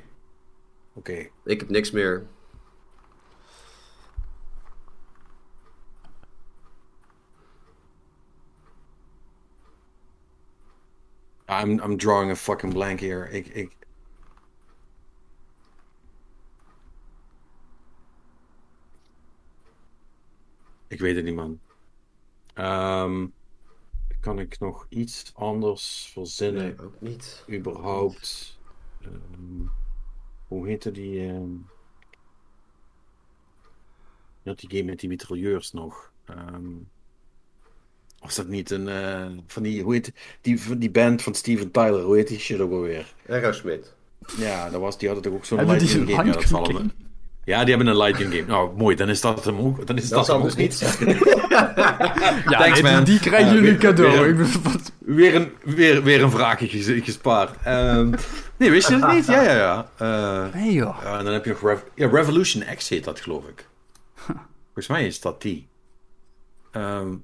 S1: Oké.
S3: ik heb niks meer.
S1: I'm, I'm drawing a fucking blank here. Ik, ik... Ik weet het niet, man. Ehm, kan ik nog iets anders verzinnen?
S3: Nee, ook niet.
S1: überhaupt. ehm, hoe heette die? ehm je had die game met die mitrailleurs nog. Ehm, was dat niet een eh, van die, hoe heet die, van die band van Steven Tyler? Hoe heet die shit ook alweer?
S3: Aerosmith.
S1: Ja, dat was, die hadden toch ook zo'n
S2: Hebben die
S1: light
S2: een
S1: gun game? Ja, Ja, die hebben een light gun game. Nou, mooi, dan is dat hem ook. Dan is
S3: Dat
S1: dat,
S3: zal
S1: hem
S3: dus
S1: ook
S3: niet.
S2: Ja,
S1: Thanks,
S2: nee,
S1: man.
S2: die, krijgen jullie cadeau.
S1: weer-
S2: Ik wat-
S1: Weer een, weer, weer een vraagje ges- gespaard. Ehm, nee, wist je dat niet? Ja, ja, ja. Eh,
S2: Nee joh.
S1: Ja, en dan heb je nog Rev- ja, Revolution X heet dat, geloof ik. Volgens mij is dat die. Ehm.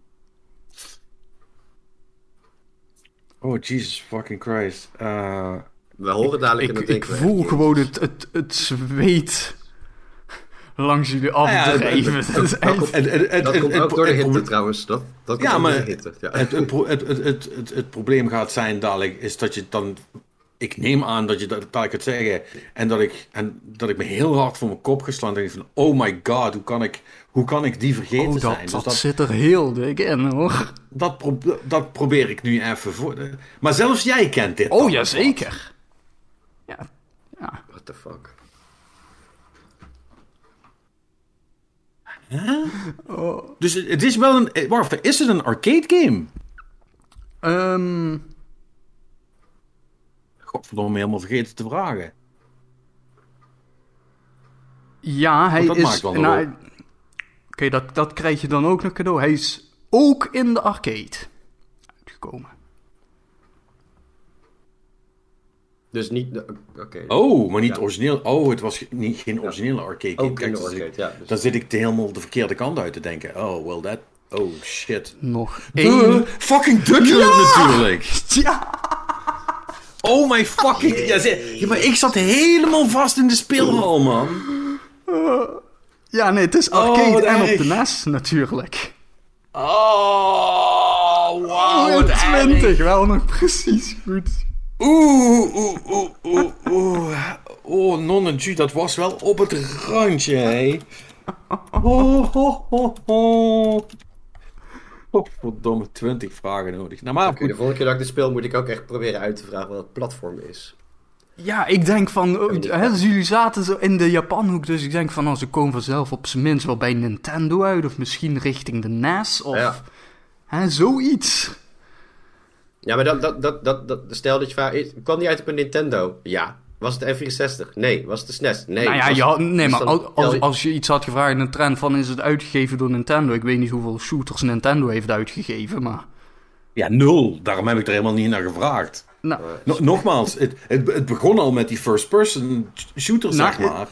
S1: Oh, Jesus fucking Christ. Eh,
S3: We horen dadelijk in
S2: Ik,
S3: het
S2: ik
S3: denkwerk.
S2: voel gewoon het, het, het zweet langs jullie
S1: het-
S2: Dat
S1: het- het- het-
S3: Dat
S1: het-
S3: komt
S1: het-
S3: ook door de
S1: het-
S3: hitte
S1: het-
S3: trouwens. Dat, dat komt
S1: Ja, maar-
S3: door de hitte. Ja.
S1: Het, het, het, het, het, het, het probleem gaat zijn dadelijk, is dat je dan... Ik neem aan dat je dat dadelijk gaat zeggen. En dat ik, en dat ik me heel hard voor mijn kop geslaan denk van... Oh my god, hoe kan ik, hoe kan ik die vergeten
S2: oh, dat,
S1: zijn? Dus
S2: dat,
S1: dat,
S2: zit er heel dik in hoor.
S1: dat, pro- dat probeer ik nu even voor... Maar zelfs jij kent dit
S2: Oh
S1: dan,
S2: ja,
S1: of wat?
S2: zeker. Ja, ja.
S3: What the fuck.
S1: Dus het, is wel een... eh, Wacht, is het een arcade game?
S2: Ehm,
S1: Godverdomme, helemaal vergeten te vragen.
S2: ja, hij
S1: dat
S2: is...
S1: maakt wel een
S2: nou. Oké, dat, dat krijg je dan ook nog cadeau. Hij is ook in de arcade uitgekomen.
S3: Dus niet... de- Oké.
S1: Oh, maar niet
S3: Ja.
S1: origineel. Oh, het was niet, geen originele arcade game.
S3: Ook
S1: Kijk, dan ik-
S3: ja. Dus-
S1: Dan zit ik de helemaal de verkeerde kant uit te denken. Oh, well that... Oh, shit.
S2: Nog één.
S1: fucking Duck Hunt natuurlijk.
S2: Ja!
S1: Oh my fucking... Ja, maar ik zat helemaal vast in de speelhal, man.
S2: Ja, nee, het is
S1: Oh,
S2: arcade en op de NES natuurlijk.
S1: Oh, wow,
S2: Oh,
S1: wat
S2: 20,
S1: erg.
S2: wel nog precies goed.
S1: Oeh, oeh, oeh, oeh, oeh. Oh, non dat was wel op het randje, hé. Oh, ho, ho, ho. Oh, verdomme, 20 vragen nodig. Nou, maar
S3: Oké, de
S1: goed.
S3: volgende keer dat ik dit speel moet ik ook echt proberen uit te vragen wat het platform is.
S2: Ja, ik denk van, oh, hè, dus jullie zaten zo in de Japanhoek, dus ik denk van, oh, ze komen vanzelf op zijn minst wel bij Nintendo uit, of misschien richting de NES, of
S3: Ja.
S2: hè, zoiets.
S3: Ja, maar dat, dat, dat, dat, dat, stel dat je vraagt, is- kwam die uit op een Nintendo? Ja. Was het N64? Nee. Was het de SNES? Nee.
S2: nou ja,
S3: Was-
S2: ja nee, maar
S3: dan
S2: als, als,
S3: je-
S2: als je iets had gevraagd in een trend van, is het uitgegeven door Nintendo? Ik weet niet hoeveel shooters Nintendo heeft uitgegeven, maar...
S1: Ja, nul. Daarom heb ik er helemaal niet naar gevraagd.
S2: Nou,
S1: No- nogmaals, het, het, het begon al met die first-person shooter,
S2: Nou,
S1: zeg maar.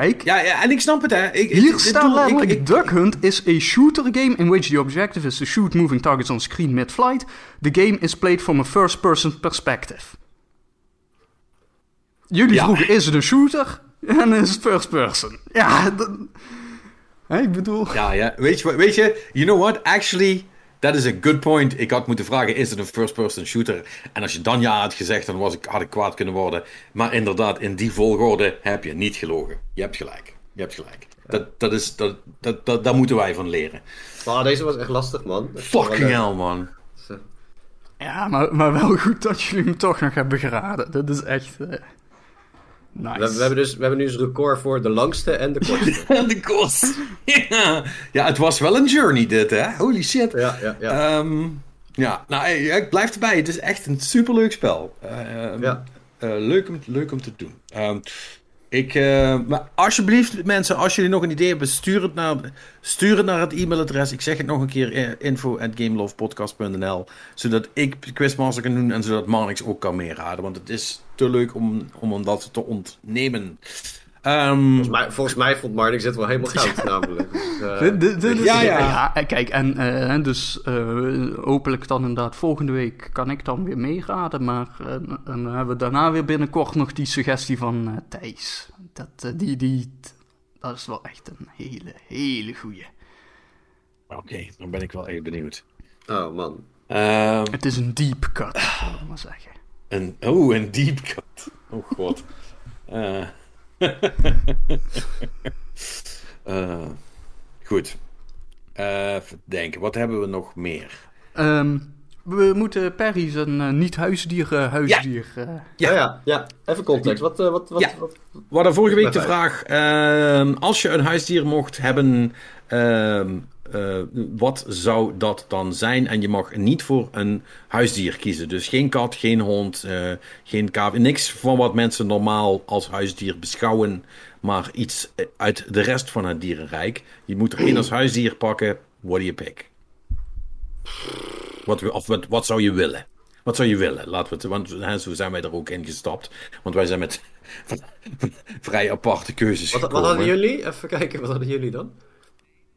S2: Kijk,
S1: Ja, ja, en ik snap het, hè. Ik,
S2: Hier staat
S1: ik-
S2: letterlijk:
S1: ik-
S2: Duck Hunt is a shooter game in which the objective is to shoot moving targets on screen mid-flight. The game is played from a first-person perspective. Jullie
S1: Ja.
S2: vroegen: is het een shooter? En is het first-person? Ja, dat... Hè, ik bedoel.
S1: Ja, ja. Weet je, weet je, you know what? Actually, that is a good point. Ik had moeten vragen, is het een first-person shooter? En als je dan ja had gezegd, dan was ik, had ik kwaad kunnen worden. Maar inderdaad, in die volgorde heb je niet gelogen. Je hebt gelijk. Je hebt gelijk. Dat, dat is, dat, dat, dat, daar moeten wij van leren.
S3: Maar deze was echt lastig, man.
S1: Fucking hell, man.
S2: Ja, maar, maar wel goed dat jullie hem toch nog hebben geraden. Dat is echt uh, nice.
S3: We, we, hebben dus, we hebben nu eens record voor de langste en de kortste.
S1: de kost. ja. ja, het was wel een journey dit, hè? Holy shit.
S3: Ja, ja, ja.
S1: Um, ja, nou, ik blijf erbij. Het is echt een superleuk spel. Uh,
S3: ja.
S1: Uh, leuk, om, leuk om te doen. Um, ik, uh, maar alsjeblieft, mensen, als jullie nog een idee hebben, stuur het naar, het, naar het e-mailadres. Ik zeg het nog een keer: info at gamelovepodcast.nl. Zodat ik Quizmaster kan doen en zodat Marnix ook kan meeraden. Want het is te leuk om, om dat te ontnemen. Um,
S3: volgens, mij, volgens mij vond Marnix het wel helemaal goud, namelijk. Dus, uh,
S2: de, ja, ja. ja, kijk, en uh, dus uh, hopelijk dan inderdaad volgende week kan ik dan weer meeraden. Maar dan hebben we daarna weer binnenkort nog die suggestie van Thijs. Dat, die, die, dat is wel echt een hele, hele goeie.
S1: Oké, okay, dan ben ik wel even benieuwd.
S3: Oh man.
S1: Um,
S2: het is een deep cut, zal ik maar zeggen.
S1: Een, oh, een deep cut. Oh god. uh, goed. Uh, even denken, wat hebben we nog meer?
S2: Um, we moeten Perry zijn uh, niet-huisdier huisdier.
S3: Ja. ja. Ja, ja, even context. Wat, wat, wat,
S1: ja.
S3: wat,
S1: We hadden vorige week de vraag: ehm, als je een huisdier mocht hebben, ehm, uh, wat zou dat dan zijn? En je mag niet voor een huisdier kiezen. Dus geen kat, geen hond, uh, geen kaap. Niks van wat mensen normaal als huisdier beschouwen. Maar iets uit de rest van het dierenrijk. Je moet er één als huisdier pakken. What do you pick? Wat, of wat, wat zou je willen? Wat zou je willen? Laten we het, want hè, zo zijn wij er ook in gestapt. Want wij zijn met vrij aparte keuzes.
S3: Wat, wat hadden jullie? Even kijken, wat hadden jullie dan?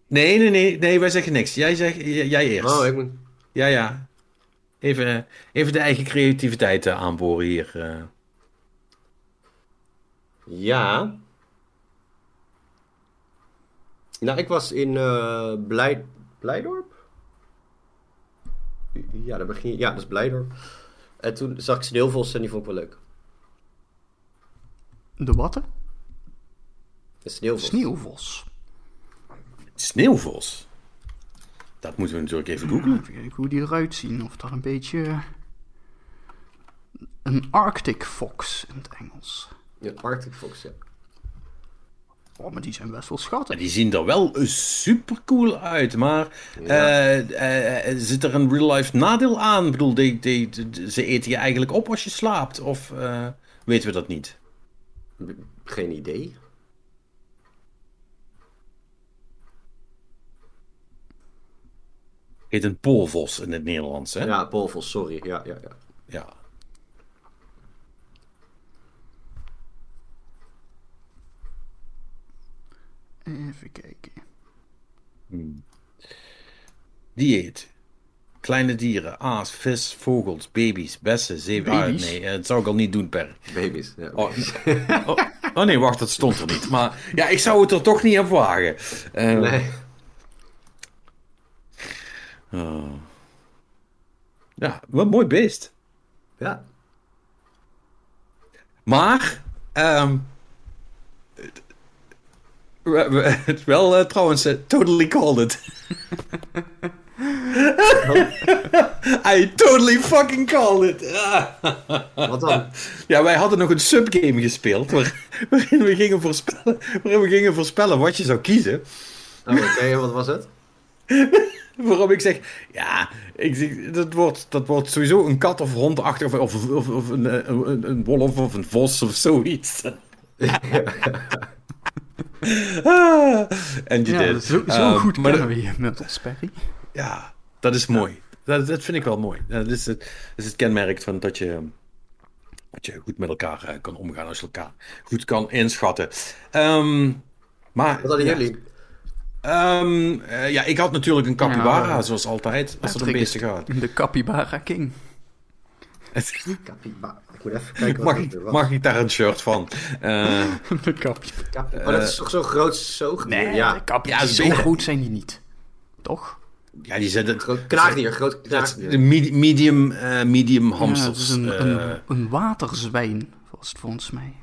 S1: Nee, nee, nee, nee, wij zeggen niks. Jij, zegt, jij eerst.
S3: Oh, ik moet...
S1: Ja, ja. Even, even de eigen creativiteit uh, aanboren hier. Uh.
S3: Ja. Nou, ik was in uh, Blij... Blijdorp? Ja, daar begin je... Ja, dat is Blijdorp. En toen zag ik sneeuwvos en die vond ik wel leuk.
S2: De watten?
S3: De sneeuwvos.
S2: Sneeuwvos.
S1: Sneeuwvos? Dat moeten we natuurlijk even googlen.
S2: Even kijken hoe die eruit zien. Of dat een beetje... Een Arctic Fox in het Engels.
S3: Ja, Arctic Fox, ja.
S2: Oh, maar die zijn best wel schattig.
S1: Die zien er wel super cool uit, maar ja. uh, uh, zit er een real-life nadeel aan? Ik bedoel, die, die, die, ze eten je eigenlijk op als je slaapt, of uh, weten we dat niet?
S3: Geen idee.
S1: Heet een poolvos in het Nederlands, hè?
S3: Ja, poolvos, sorry. Ja, ja, ja.
S1: Ja.
S2: Even kijken.
S1: Hmm. Dieet. Kleine dieren, aas, vis, vogels, baby's, bessen, zeven... Ah, nee, dat zou ik al niet doen per...
S3: Baby's, ja.
S1: Oh, oh, oh, nee, wacht, dat stond er niet. Maar ja, ik zou het er toch niet op wagen. Uh,
S3: nee.
S1: Oh. Ja, wat mooi beest.
S3: Ja.
S1: Maar, um, het wel uh, trouwens, uh, totally called it. I totally fucking called it.
S3: Wat dan?
S1: Ja, wij hadden nog een subgame gespeeld waar, waarin, we gingen voorspellen, waarin we gingen voorspellen wat je zou kiezen.
S3: Oh, Oké, okay, wat was het?
S1: Waarom ik zeg, ja, ik zeg, dat, wordt, dat wordt sowieso een kat of hondachtig, of, of, of, of een, een, een, wolf of een vos of zoiets. ah, en je
S2: ja,
S1: dit.
S2: Zo, zo um, goed kennen we je met ons, Perry.
S1: Ja, dat is mooi. Dat, dat vind ik wel mooi. Dat is het, dat is het kenmerk van dat je, dat je goed met elkaar uh, kan omgaan als je elkaar goed kan inschatten. Um, maar,
S3: Wat hadden
S1: ja,
S3: jullie?
S1: Um, uh, ja, ik had natuurlijk een capybara, ja, zoals altijd, als het om beesten gaat.
S2: De capybara king.
S3: capybara. Ik moet even kijken
S1: mag, ik, mag ik daar een shirt van? Uh,
S2: de capy.
S3: Capi oh, dat is toch zo'n groot zoogdier?
S2: Nee,
S3: ja.
S2: ja, zo groot zijn die niet. Toch?
S1: Ja, die zijn...
S3: Groot knaagdier, groot knaagdier.
S1: De medium, uh, medium hamsters.
S2: Ja, het is een, een, een waterzwijn, volgens mij.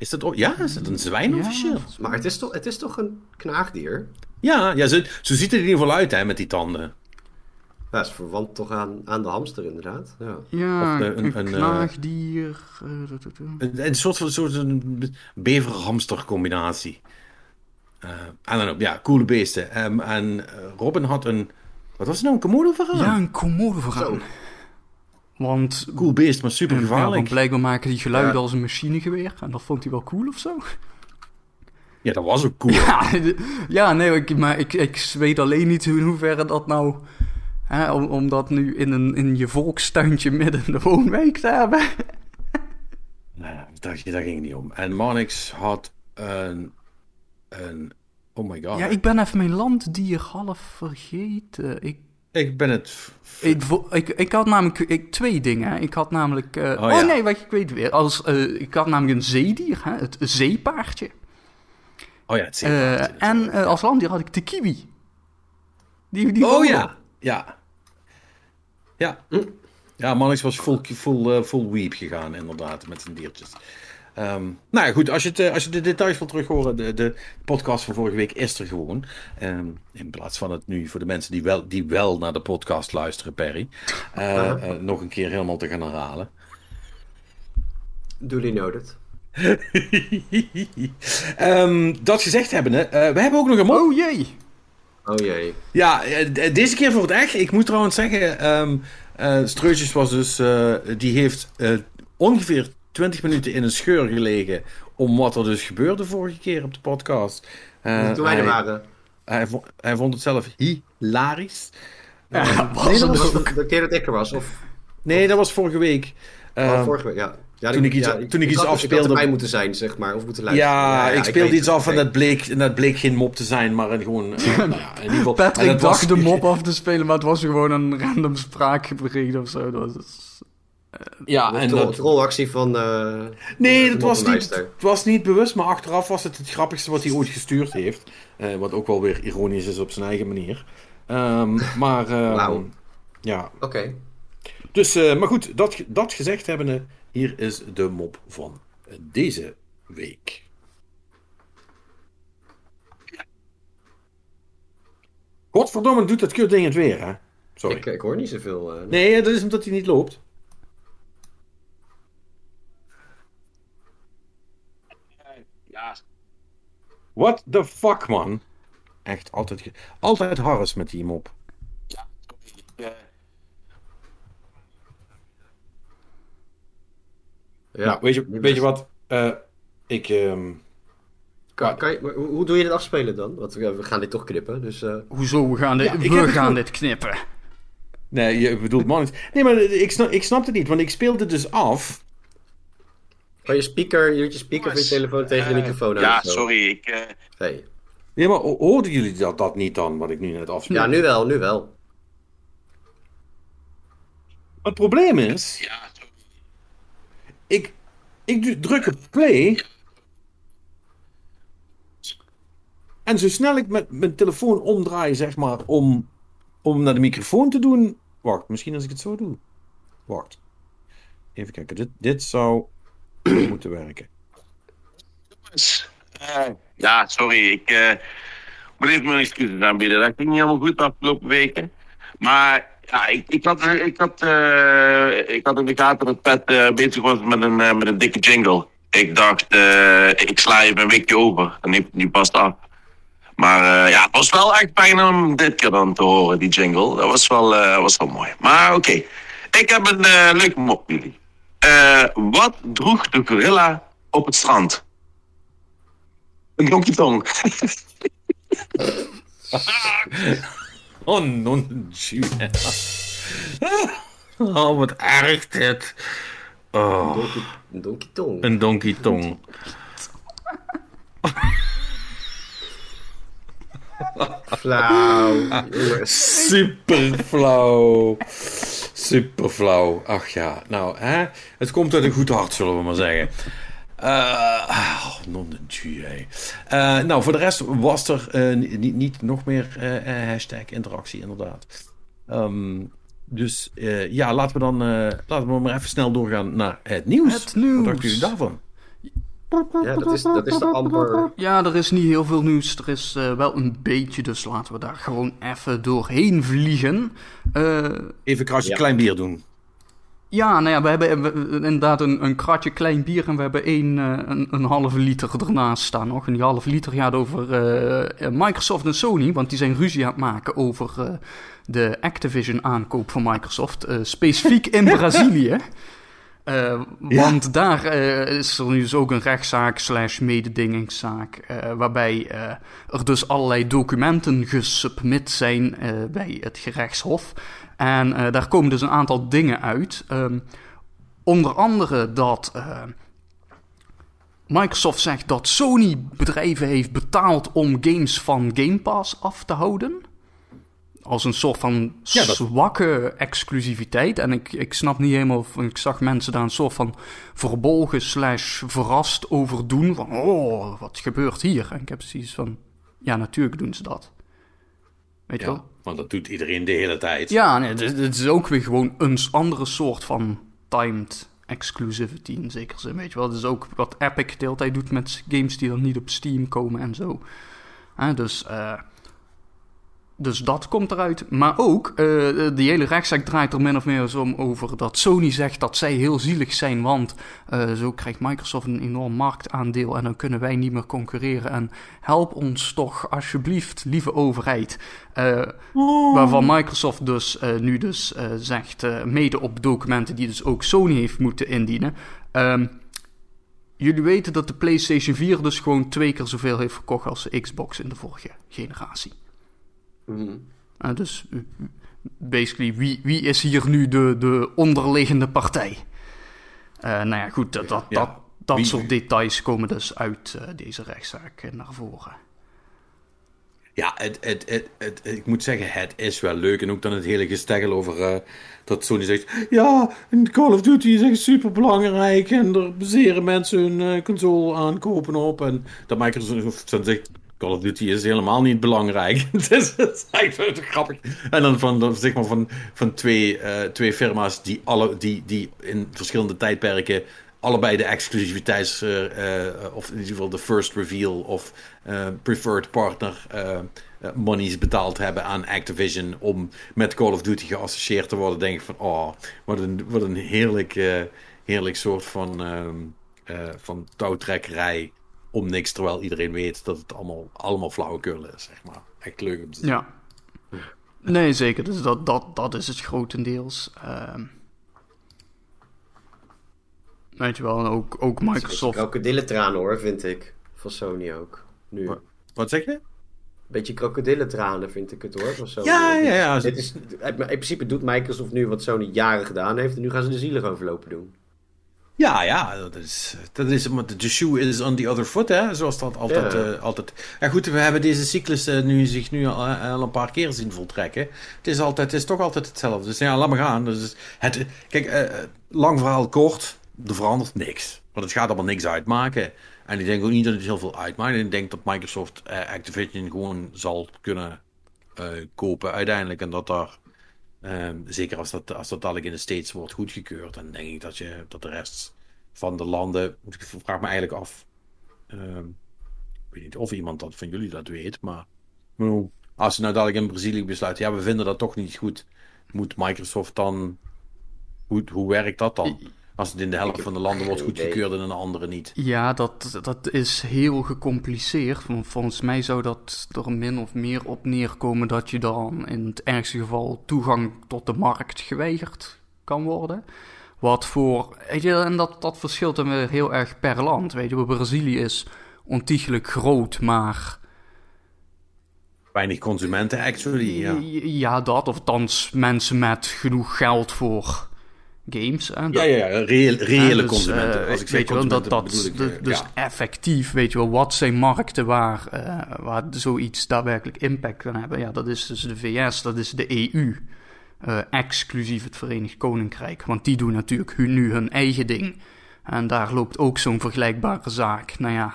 S1: Is dat, ook- ja, is dat een zwijn
S2: Ja,
S1: officieel?
S3: Maar het is toch, het is toch een knaagdier?
S1: Ja, ja zo, zo ziet het er in ieder geval uit hè, met die tanden.
S3: Ja, is verwant toch aan, aan de hamster inderdaad. Ja.
S2: Ja,
S1: Of, eh,
S2: een,
S1: een- een, eh,
S2: knaagdier. eh.
S1: Een, een soort van soort een bever-hamster combinatie. Eh I don't know, ja, coole beesten. Ehm, en eh, Robin had een, wat was het nou, een komodo verhaal?
S2: Ja, een komodo. Want
S1: Cool beest, maar super
S2: ja, want
S1: gevaarlijk.
S2: blijkbaar maken die geluiden
S3: Ja.
S2: als een machinegeweer. En dat vond hij wel cool of zo.
S1: Ja, dat was ook cool.
S2: Ja, nee, ik, maar ik, ik weet alleen niet in hoeverre dat nou... Hè, om, om dat nu in, een, in je volkstuintje midden in de woonwijk te hebben.
S1: Nee, daar, daar ging het niet om. En Marnix had een, een, oh my god.
S2: Ja, ik ben even mijn landdier half vergeten. Ik,
S1: Ik ben het,
S2: ik, ik, ik had namelijk ik, twee dingen. Ik had namelijk... eh,
S1: Oh,
S2: oh
S1: ja.
S2: nee, wacht, ik weet weer. Als, eh, ik had namelijk een zeedier, hè, het zeepaardje.
S1: oh ja, het zeepaardje
S2: en eh, als landdier had ik de kiwi. Die, die
S1: oh
S2: vogel.
S1: ja, ja. Ja. Ja, Marnix was full, full, full weep gegaan, inderdaad, met zijn diertjes. Ehm, nou ja, goed, als je, het, eh, als je de details wil terug horen, de, de podcast van vorige week is er gewoon. Ehm, in plaats van het nu voor de mensen die wel, die wel naar de podcast luisteren, Perry, eh, eh, nog een keer helemaal te gaan herhalen.
S3: Duly noted.
S1: Ehm, dat gezegd hebbende, we hebben ook nog een mop.
S2: Oh jee.
S3: Oh jee.
S1: Ja, deze keer voor het echt. Ik moet trouwens zeggen, eh, Streutjes was dus, die heeft ongeveer 20 minuten in een scheur gelegen om wat er dus gebeurde vorige keer op de podcast. Eh,
S3: Toen wij er
S1: hij,
S3: waren.
S1: hij, vond, hij vond het zelf hilarisch.
S2: Ja, was
S1: nee,
S2: het
S1: dat was-
S2: ook.
S3: De, keer dat ik er was, of
S1: Nee, dat was vorige week.
S3: oh,
S1: Ehm,
S3: vorige week, ja. ja
S1: toen ik iets-
S3: ja,
S1: toen ik iets
S3: had
S1: afspeelde-
S3: erbij moeten zijn, zeg maar, of moeten luisteren.
S1: ja, ik speelde iets af en dat bleek, en dat bleek geen mop te zijn, maar een gewoon... eh, nou ja, in ieder geval, en
S2: Patrick
S1: was-
S2: dacht de mop af te spelen, maar het was gewoon een random spraakbericht of zo. Dat was...
S1: Ja,
S3: De
S1: en dat,
S3: trollactie van... eh,
S1: Nee,
S3: de
S1: dat was niet, het was niet bewust, maar achteraf was het het grappigste wat hij ooit gestuurd heeft. Eh, wat ook wel weer ironisch is op zijn eigen manier. Ehm, maar, ehm, ja.
S3: Oké.
S1: Dus, eh, maar goed, dat, dat gezegd hebbende, hier is de mop van eh, deze week. Godverdomme, doet dat kutding het weer, hè? Sorry.
S3: Ik, ik hoor niet zoveel. eh,
S1: Nee, dat is omdat hij niet loopt. What the fuck, man? Echt altijd, altijd Harris met die mop.
S4: ja, eh,
S3: ja.
S1: nou, weet je, weet je
S3: best.
S1: wat? Eh, ik, ehm,
S3: Kan, kan je, hoe, doe je dit afspelen dan? Want we, gaan dit toch knippen, dus... eh,
S2: Hoezo, we gaan dit,
S1: Ja,
S2: we gaan dit knippen.
S1: nee, je bedoelt man niet. Nee, maar ik snap, ik snap het niet, want ik speelde dus af.
S3: Kan je speaker, je doet je speaker van je telefoon tegen de
S4: eh,
S3: microfoon aan
S4: Ja, sorry. Ik, eh,
S3: Hey.
S1: Nee, maar ho- hoorden jullie dat, dat niet dan, wat ik nu net afspeel?
S3: Ja, nu wel, nu wel.
S1: Het probleem is,
S4: ja, sorry.
S1: ik, ik du- druk op play. En zo snel ik met mijn telefoon omdraai, zeg maar, om, om naar de microfoon te doen. Wacht, misschien als ik het zo doe. Wacht. Even kijken, dit, dit zou moeten werken.
S4: Eh, ja, sorry. Ik eh, moet even mijn excuses aanbieden. Dat ging niet helemaal goed de afgelopen weken. Maar ja, ik, ik, had, eh, ik, had, ik had in de gaten dat Pet bezig was met een, met een dikke jingle. Ik dacht, ik sla even een weekje over. En die, die past af. Maar ja, het was wel echt fijn om dit keer dan te horen, die jingle. Dat was wel, eh, was wel mooi. Maar oké, ik heb een eh, leuke mop jullie. Eh, wat droeg de gorilla op het strand? Een donkey tong.
S1: Oh, non Oh, wat erg dit. Oh,
S3: Donkey, een donkey tong.
S1: een donkey tong.
S3: Flauw.
S1: Super flauw. Super flauw. Ach ja, nou, hè? het komt uit een goed hart, zullen we maar zeggen. Eh, ah, non de. Eh, nou, voor de rest was er eh, niet, niet nog meer hashtag interactie, inderdaad. Ehm, dus ja, laten we dan laten we maar even snel doorgaan naar het nieuws.
S2: Het nieuws.
S1: Wat dachten jullie daarvan?
S3: Ja, dat is, dat is de amper...
S2: Ja, er is niet heel veel nieuws. Er is uh, wel een beetje, dus laten we daar gewoon even doorheen vliegen. Uh,
S1: even krasje ja. klein bier doen.
S2: Ja, nou ja, we hebben inderdaad een, een kratje klein bier en we hebben één, uh, een, een halve liter ernaast staan nog. En die halve liter gaat over Microsoft en Sony, want die zijn ruzie aan het maken over de Activision aankoop van Microsoft. specifiek in Brazilië. Uh, want daar uh, is er nu dus ook een rechtszaak slash mededingingszaak... Uh, waarbij er dus allerlei documenten gesubmit zijn bij het gerechtshof. En daar komen dus een aantal dingen uit. Um, onder andere dat Microsoft zegt dat Sony bedrijven heeft betaald om games van Game Pass af te houden als een soort van zwakke exclusiviteit. En ik, ik snap niet helemaal, ik zag mensen daar een soort van verbolgen slash verrast over doen. Van, oh, wat gebeurt hier? En ik heb zoiets van, ja, natuurlijk doen ze dat. Weet je wel?
S1: want dat doet iedereen de hele tijd.
S2: Ja, nee, het, het is ook weer gewoon een andere soort van timed exclusivity in zekere zin, weet je wel. Het is ook wat Epic de hele tijd doet met games die dan niet op Steam komen en zo. dus... Uh, dus dat komt eruit. Maar ook, uh, die hele rechtszaak draait er min of meer om over dat Sony zegt dat zij heel zielig zijn, want uh, zo krijgt Microsoft een enorm marktaandeel en dan kunnen wij niet meer concurreren. En help ons toch alsjeblieft, lieve overheid. Uh, oh. Waarvan Microsoft dus nu dus zegt, mede op documenten die dus ook Sony heeft moeten indienen. Um, jullie weten dat de PlayStation 4 dus gewoon twee keer zoveel heeft verkocht als de Xbox in de vorige generatie. Mm dus basically, wie, wie is hier nu de, de onderliggende partij? Uh, nou ja, goed, dat, dat, dat, dat soort details komen dus uit uh, deze rechtszaak naar voren.
S1: Ja, het, het, het, het, ik moet zeggen, het is wel leuk. En ook dan het hele gesteggel over uh, dat Sony zegt... Ja, Call of Duty is echt super belangrijk. En er baseren mensen hun console aankopen op. En dat Microsoft dan zegt... Call of Duty is helemaal niet belangrijk. het is, het eigenlijk grappig. En dan van, zeg maar van, van twee, uh, twee firma's die, alle, die, die in verschillende tijdperken allebei de exclusiviteits, uh, uh, of in ieder geval de first reveal of preferred partner monies betaald hebben aan Activision om met Call of Duty geassocieerd te worden, denk ik van, oh, wat een, wat een heerlijk, heerlijk soort van, ehm, van touwtrekkerij om niks, terwijl iedereen weet dat het allemaal, allemaal flauwekul is, zeg maar. Echt leuk om te zien.
S2: Ja. Nee, zeker. Dus dat, dat, dat is het grotendeels. Uh, weet je wel, en ook, ook Microsoft...
S3: Krokodillentranen hoor, vind ik. Van Sony ook. Nu.
S1: Wat, wat zeg je?
S3: Beetje krokodillentranen vind ik het hoor. Van Sony.
S1: Ja, ja, ja.
S3: Dit is, in principe doet Microsoft nu wat Sony jaren gedaan heeft. En nu gaan ze de zielig overlopen doen.
S1: Ja, ja, dat is, dat is, de shoe is on the other foot, hè, zoals dat altijd, ja. Uh, altijd. Ja, goed, we hebben deze cyclus uh, nu, zich nu al, uh, al, een paar keer zien voltrekken. Het is, altijd, het is toch altijd hetzelfde. Dus ja, laat maar gaan. Dus het, kijk, lang verhaal kort, er verandert niks. Want het gaat allemaal niks uitmaken. En ik denk ook niet dat het heel veel uitmaakt. Ik denk dat Microsoft Activision gewoon zal kunnen kopen uiteindelijk. En dat daar Um, zeker als dat, als dat dadelijk in de States wordt goedgekeurd, dan denk ik dat, je, dat de rest van de landen. Ik vraag me eigenlijk af. Um, ik weet niet of iemand dat van jullie dat weet, maar. als ze nou dadelijk in Brazilië besluiten, ja, we vinden dat toch niet goed. Moet Microsoft dan. Hoe, hoe werkt dat dan? Als het in de helft van de landen wordt goedgekeurd en in de andere niet.
S2: Ja, dat, dat is heel gecompliceerd. Volgens mij zou dat er min of meer op neerkomen dat je dan in het ergste geval toegang tot de markt geweigerd kan worden. Wat voor. Weet je, en dat, dat verschilt dan weer heel erg per land. Weet je, Brazilië is ontiegelijk groot, maar.
S1: Weinig consumenten, actually. Ja,
S2: ja dat. Of althans mensen met genoeg geld voor games.
S1: Ja, ja, ja, reële dus, consumenten.
S2: Uh, als ik weet je wel, dat, dat, ik, dus, dus effectief, weet je wel, wat zijn markten waar, uh, waar zoiets daadwerkelijk impact kan hebben? Ja, dat is dus de VS, dat is de EU, uh, exclusief het Verenigd Koninkrijk. Want die doen natuurlijk nu hun eigen ding. En daar loopt ook zo'n vergelijkbare zaak. Nou ja,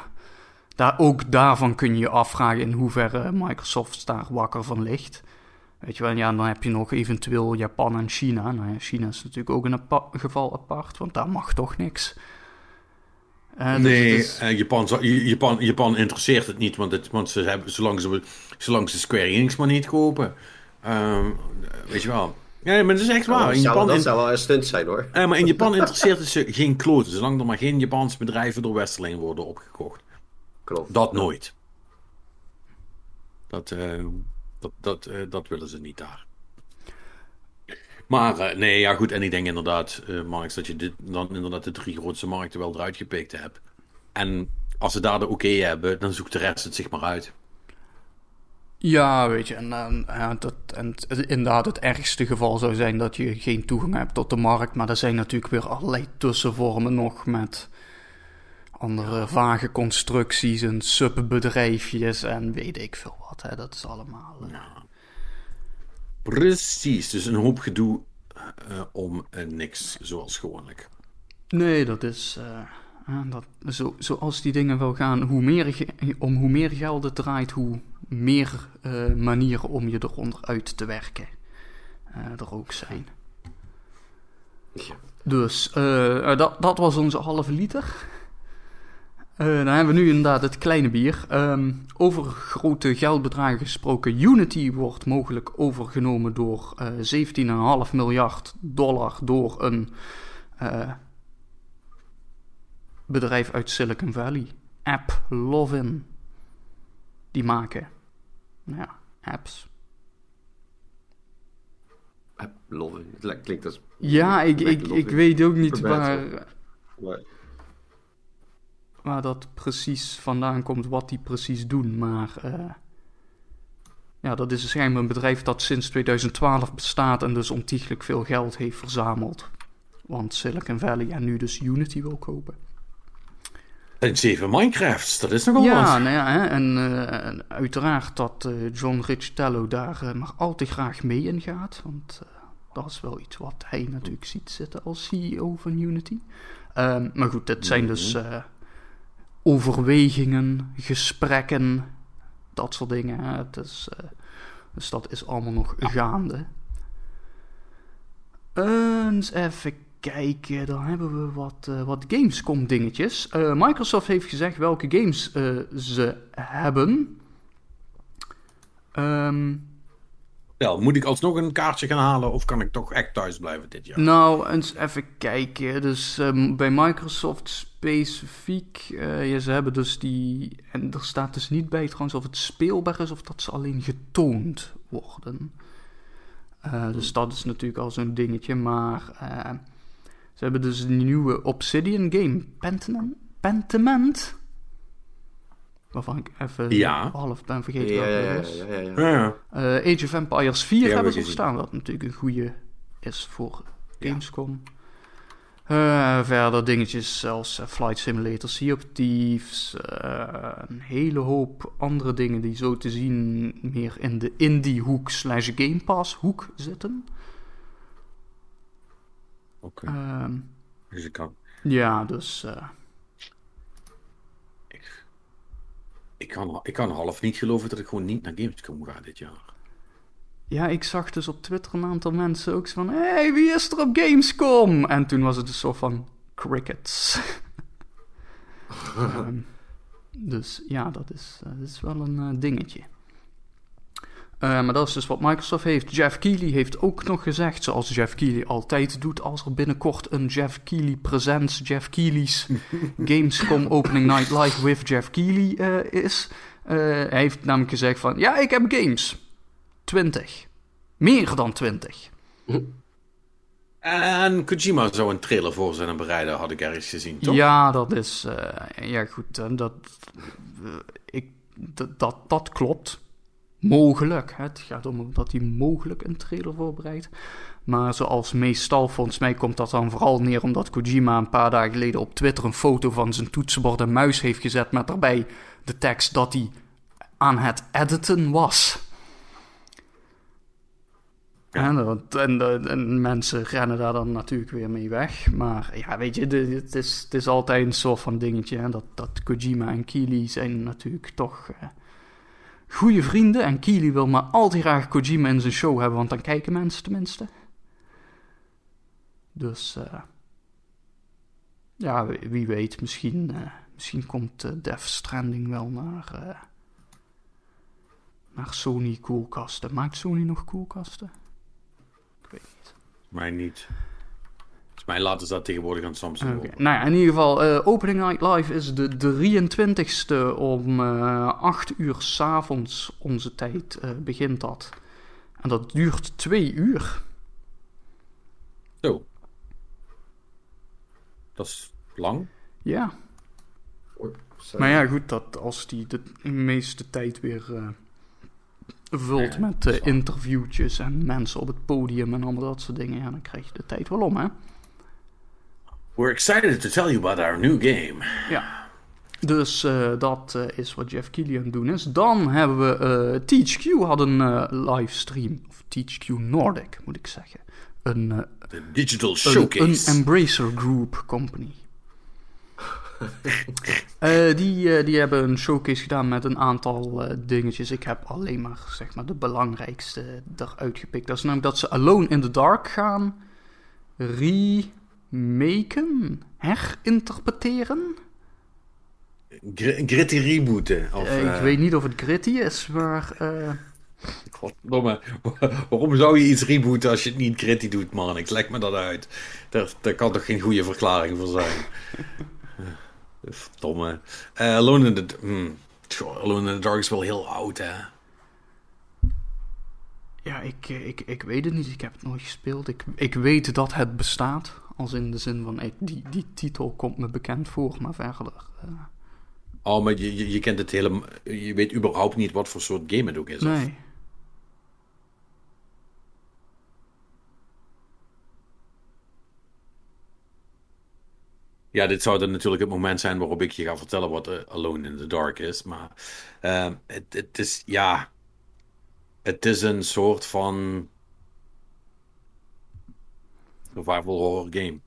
S2: daar, ook daarvan kun je je afvragen in hoeverre Microsoft daar wakker van ligt. Weet je wel, ja, dan heb je nog eventueel Japan en China. Nou ja, China is natuurlijk ook een geval apart, want daar mag toch niks. Uh, dus
S1: nee,
S2: is...
S1: uh, Japan, Japan, Japan interesseert het niet, want, het, want ze hebben, zolang, ze, zolang ze Square Enix maar niet kopen. Um, weet je wel. Ja, maar dat is echt waar.
S3: dat,
S1: in
S3: zou,
S1: Japan,
S3: dat zou wel een stunt zijn hoor.
S1: Uh, maar in Japan interesseert het ze geen kloten, zolang er maar geen Japanse bedrijven door Westerling worden opgekocht.
S3: Klopt.
S1: Dat nooit. Dat, dat, dat, dat willen ze niet daar. Maar uh, nee, ja goed. En ik denk inderdaad, uh, Marx, dat je dit, dan inderdaad de drie grootste markten wel eruit gepikt hebt. En als ze daar de oké hebben, dan zoekt de rest het zich maar uit.
S2: Ja, weet je, en, en, ja, dat, en inderdaad het ergste geval zou zijn dat je geen toegang hebt tot de markt. Maar er zijn natuurlijk weer allerlei tussenvormen nog met andere vage constructies en subbedrijfjes en weet ik veel wat. Hè. Dat is allemaal... Uh...
S1: Ja. Precies, dus een hoop gedoe uh, om uh, niks, zoals gewoonlijk.
S2: Nee, dat is. Dat, zo, zoals die dingen wel gaan, hoe meer, om hoe meer geld het draait, hoe meer manieren om je eronder uit te werken er ook zijn.
S3: Ja.
S2: Dus dat, dat was onze halve liter. Uh, dan hebben we nu inderdaad het kleine bier. Um, over grote geldbedragen gesproken. Unity wordt mogelijk overgenomen door uh, 17,5 miljard dollar door een uh, bedrijf uit Silicon Valley. App Lovin. Die maken nou ja, apps.
S3: App Lovin. Het klinkt als.
S2: Ja, ik, ik, ik weet ook niet waar.
S3: waar
S2: waar dat precies vandaan komt, wat die precies doen. Maar uh, ja, dat is waarschijnlijk een bedrijf dat sinds 2012 bestaat en dus ontiegelijk veel geld heeft verzameld. Want Silicon Valley en nu dus Unity wil kopen.
S1: En zeven Minecrafts, dat is nogal
S2: ja,
S1: wat.
S2: Nou ja, hè, en, uh, en uiteraard dat uh, John Richtello daar uh, maar al te graag mee ingaat. Want dat is wel iets wat hij natuurlijk ziet zitten als CEO van Unity. Um, maar goed, het zijn dus overwegingen, gesprekken, dat soort dingen. Het is, uh, dus dat is allemaal nog gaande. Eens even kijken, dan hebben we wat, uh, wat Gamescom dingetjes. Uh, Microsoft heeft gezegd welke games ze hebben. Um,
S1: moet ik alsnog een kaartje gaan halen of kan ik toch echt thuis blijven dit jaar?
S2: Nou, eens even kijken. Dus um, bij Microsoft specifiek, uh, ja, ze hebben dus die... En er staat dus niet bij trouwens of het speelbaar is of dat ze alleen getoond worden. Uh, dus dat is natuurlijk al zo'n dingetje, maar... Uh, ze hebben dus een nieuwe Obsidian game, Pentiment. Pentiment? Waarvan ik even
S1: ja.
S2: half ben vergeten
S3: ja,
S2: wat
S3: ja, ja, ja, ja.
S1: Ja, ja.
S2: Uh, Age of Empires 4
S1: Ja,
S2: hebben ze staan, wat natuurlijk een goede is voor Gamescom. Uh, verder dingetjes als uh, Flight Simulator, Sea of Thieves, uh, een hele hoop andere dingen die zo te zien meer in de indie hoek slash Game Pass hoek zitten.
S1: Oké,
S2: Ehm,
S1: dus ik kan...
S2: ja, dus eh,
S1: Ik kan, ik kan half niet geloven dat ik gewoon niet naar Gamescom ga dit jaar.
S2: ja, ik zag dus op Twitter een aantal mensen ook zo van, hey, wie is er op Gamescom? En toen was het een soort van crickets. Ehm, dus ja, dat is, eh, dat is wel een eh, dingetje. Eh, maar dat is dus wat Microsoft heeft. Jeff Keighley heeft ook nog gezegd, zoals Jeff Keighley altijd doet, als er binnenkort een Jeff Keighley Presents Jeff Keighley's Gamescom Opening Night Live with Jeff Keighley eh, is. Eh, hij heeft namelijk gezegd van, ja, ik heb games. 20. Meer dan 20.
S1: En Kojima zou een trailer voor zijn en bereiden, had ik ergens gezien, toch?
S2: Ja, dat is. eh, ja, goed. dat, ik, dat, dat, dat klopt. Mogelijk. Het gaat om dat hij mogelijk een trailer voorbereidt. Maar zoals meestal, volgens mij komt dat dan vooral neer omdat Kojima een paar dagen geleden op Twitter een foto van zijn toetsenbord en muis heeft gezet. Met daarbij de tekst dat hij aan het editen was. En, dat- en, en, en mensen rennen daar dan natuurlijk weer mee weg. Maar ja, weet je, is, het is altijd een soort van dingetje. Hè? Dat, dat Kojima en Keely zijn natuurlijk toch eh goede vrienden. En Keely wil maar al te graag Kojima in zijn show hebben, want dan kijken mensen tenminste. Dus, eh, Ja, wie, weet. Misschien, eh, misschien komt uh, Death Stranding wel naar, naar Sony koelkasten. Maakt Sony nog koelkasten? Ik weet niet.
S1: Mij niet. Volgens mij laten ze dat tegenwoordig aan Samsung
S2: okay. Nou ja, in ieder geval, uh, Opening Night Live is de 23ste om uh, 8 uur s'avonds onze tijd uh, begint dat. En dat duurt 2 uur.
S1: Zo. Dat is lang.
S2: Ja. Maar ja, goed, dat als die de meeste tijd weer uh, vult ja, met uh, interviewtjes en mensen op het podium en allemaal dat soort dingen, ja, dan krijg je de tijd wel om, hè?
S1: We're excited to tell you about our new game.
S2: Ja. Dus uh, dat is wat Jeff Keighley het doen is. Dan hebben we THQ had een livestream. Of THQ Nordic, moet ik zeggen. Een,
S1: de Digital Showcase.
S2: Een, een Embracer Group company. uh, die, uh, die hebben een showcase gedaan met een aantal uh, dingetjes. Ik heb alleen maar, zeg maar de belangrijkste eruit gepikt. Dat is namelijk dat ze Alone in the Dark gaan remaken, herinterpreteren.
S1: Gr gritty rebooten. Of,
S2: ik weet niet of het gritty is, maar...
S1: Goddomme, waarom zou je iets rebooten als je het niet gritty doet, man? Ik leg me dat uit. Daar, daar kan toch geen goede verklaring voor zijn. Verdomme. Uh, Alone, in the, hmm. Alone in the Dark is wel heel oud, hè?
S2: Ja, ik, ik, ik weet het niet. Ik heb het nooit gespeeld. Ik, ik weet dat het bestaat. Als in de zin van, die, die titel komt me bekend voor, maar verder... Uh...
S1: Oh, maar je, je, je kent het hele... Je weet überhaupt niet wat voor soort game het ook is,
S2: Nee. Of?
S1: Ja, dit zou dan natuurlijk het moment zijn waarop ik je ga vertellen wat uh, Alone in the Dark is. Maar uh, het, het is, ja, het is een soort van survival horror game.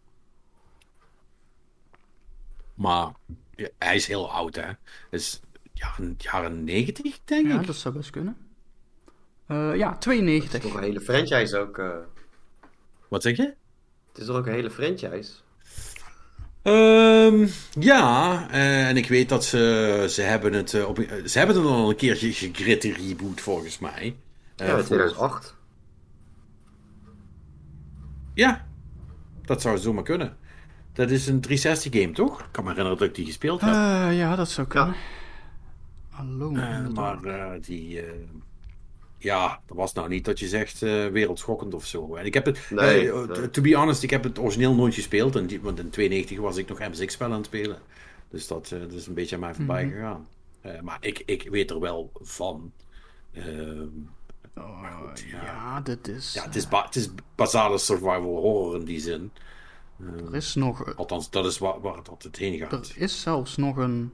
S1: Maar ja, hij is heel oud, hè. Het is jaren, jaren 90, denk
S2: ja,
S1: ik.
S2: Ja, dat zou best kunnen. Uh, ja, 92.
S3: Het is toch een hele franchise ook. Uh...
S1: Wat zeg je?
S3: Het is toch ook een hele franchise?
S1: Um, ja, uh, en ik weet dat ze, ze hebben het uh, op, ze hebben het al een keertje gegritte reboot volgens mij.
S3: Uh, ja, 2008.
S1: Ja, dat zou zomaar kunnen. Dat is een 360 game, toch? Ik kan me herinneren dat ik die gespeeld heb.
S2: ja, dat zou kunnen.
S1: Ja. Alone. maar die, ja, dat was nou niet dat je zegt uh, wereldschokkend of zo. En ik heb het,
S3: nee,
S1: uh, nee. to be honest, ik heb het origineel nooit gespeeld. En die, want in 92 was ik nog MSX-spel aan het spelen. Dus dat, uh, dat, is een beetje aan mij voorbij
S2: Mhm.
S1: mm -hmm. gegaan. maar ik, ik weet er wel van.
S2: Oh, goed, ja. ja, dit is.
S1: Ja, het is, ba het is basale survival horror in die zin.
S2: er is nog.
S1: Althans, dat is waar, waar het altijd heen gaat.
S2: Er is zelfs nog een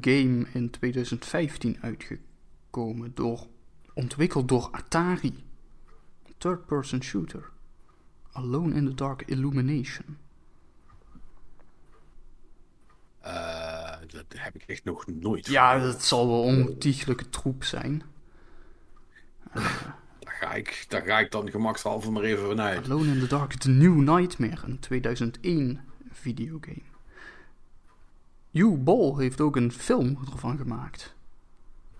S2: game in 2015 uitgekomen door ontwikkeld door Atari. Third-person shooter. Alone in the Dark Illumination.
S1: Uh, dat heb ik echt nog nooit
S2: Ja, dat zal wel ontiegelijke troep zijn.
S1: Uh, daar, ga ik, daar ga ik dan gemakshalve maar even vanuit.
S2: Alone in the Dark, The New Nightmare, een 2001 videogame. Hugh Ball heeft ook een film ervan gemaakt.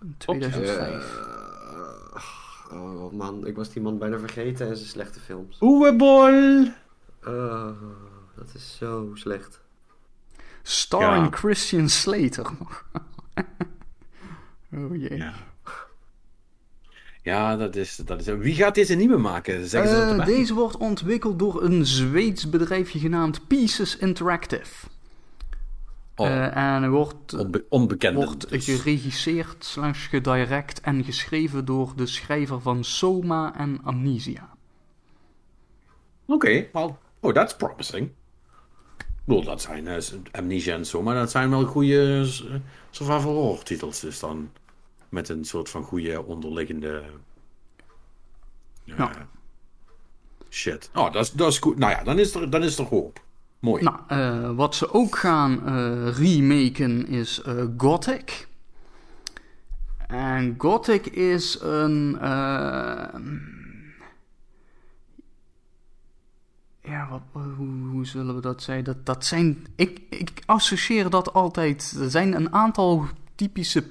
S2: In 2005.
S3: Oh man, ik was die man bijna vergeten en zijn slechte films.
S1: Oewebol!
S3: Oh, dat is zo slecht.
S2: Starring ja. Christian Slater. oh jee.
S1: Ja. Ja, dat, is, dat is... Wie gaat deze nieuwe maken? Zeggen ze
S2: uh, deze wordt ontwikkeld door een Zweeds bedrijfje genaamd Pieces Interactive.
S1: Oh,
S2: uh, en wordt,
S1: onbe onbekend.
S2: wordt dus. geregisseerd, slash gedirect en geschreven door de schrijver van Soma en Amnesia.
S1: Oké, okay, well, oh, that's promising. Bedoel, dat zijn uh, Amnesia en Soma, dat zijn wel goede uh, survival horror titels dus dan. Met een soort van goede onderliggende...
S2: ja.
S1: Shit. Oh, dat is, dat is goed. Nou ja, dan is er, dan is er hoop. Mooi.
S2: Nou, uh, wat ze ook gaan uh, remaken is uh, Gothic. En Gothic is een. Ja, wat, hoe, hoe zullen we dat zeggen? Dat, dat zijn. Ik, ik associeer dat altijd. Er zijn een aantal typische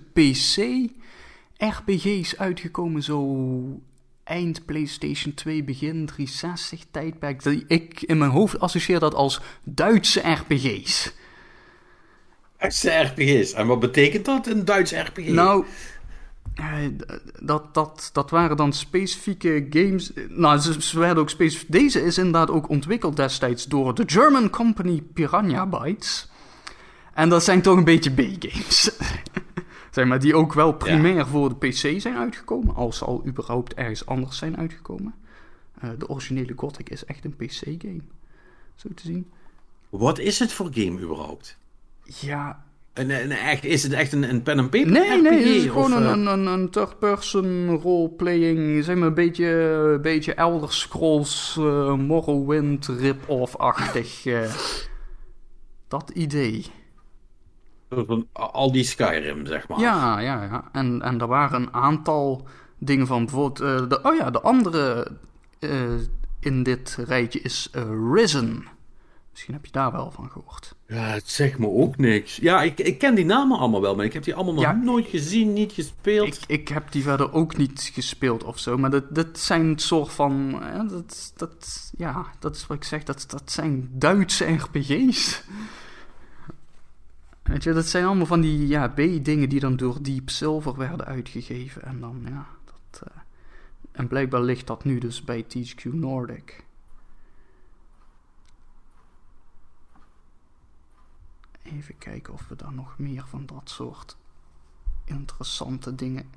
S2: PC-RPG's uitgekomen, zo eind PlayStation 2, begin 360 tijdperk. Die Ik in mijn hoofd associeer dat als Duitse RPG's.
S1: Duitse RPG's. En wat betekent dat, een Duits RPG?
S2: Nou, eh, dat, dat, dat waren dan specifieke games. Nou, ze, ze werden ook specifiek. Deze is inderdaad ook ontwikkeld destijds door de German company Piranha Bytes. En dat zijn toch een beetje B-games. zeg maar, die ook wel primair voor de PC zijn uitgekomen. Als ze al überhaupt ergens anders zijn uitgekomen. Eh, de originele Gothic is echt een PC-game. Zo te zien.
S1: Wat is het voor game überhaupt?
S2: Ja,
S1: een, een echt, is het echt een, een pen and paper
S2: Nee,
S1: RPG?
S2: nee, het is
S1: of,
S2: gewoon een,
S1: eh,
S2: een, een, een third-person role-playing, zeg maar een beetje, een beetje Elder Scrolls, eh, Morrowind, rip-off-achtig. dat idee.
S1: Soort van al die Skyrim, zeg maar.
S2: Ja, ja, ja. En, en er waren een aantal dingen van bijvoorbeeld, eh, de, oh ja, de andere eh, in dit rijtje is eh, Risen. Misschien heb je daar wel van gehoord.
S1: Ja, het zegt me ook niks. Ja, ik, ik ken die namen allemaal wel, maar ik heb die allemaal nog
S2: Ja.
S1: nooit gezien, niet gespeeld.
S2: Ik, ik heb die verder ook niet gespeeld of zo. Maar dat, dat zijn soort van. hè, dat, dat, ja, dat is wat ik zeg. Dat, dat zijn Duitse RPG's. Weet je, dat zijn allemaal van die ja, B-dingen die dan door Deep Silver werden uitgegeven. En dan, ja. Dat, eh, en blijkbaar ligt dat nu dus bij THQ Nordic. Even kijken of we daar nog meer van dat soort interessante dingen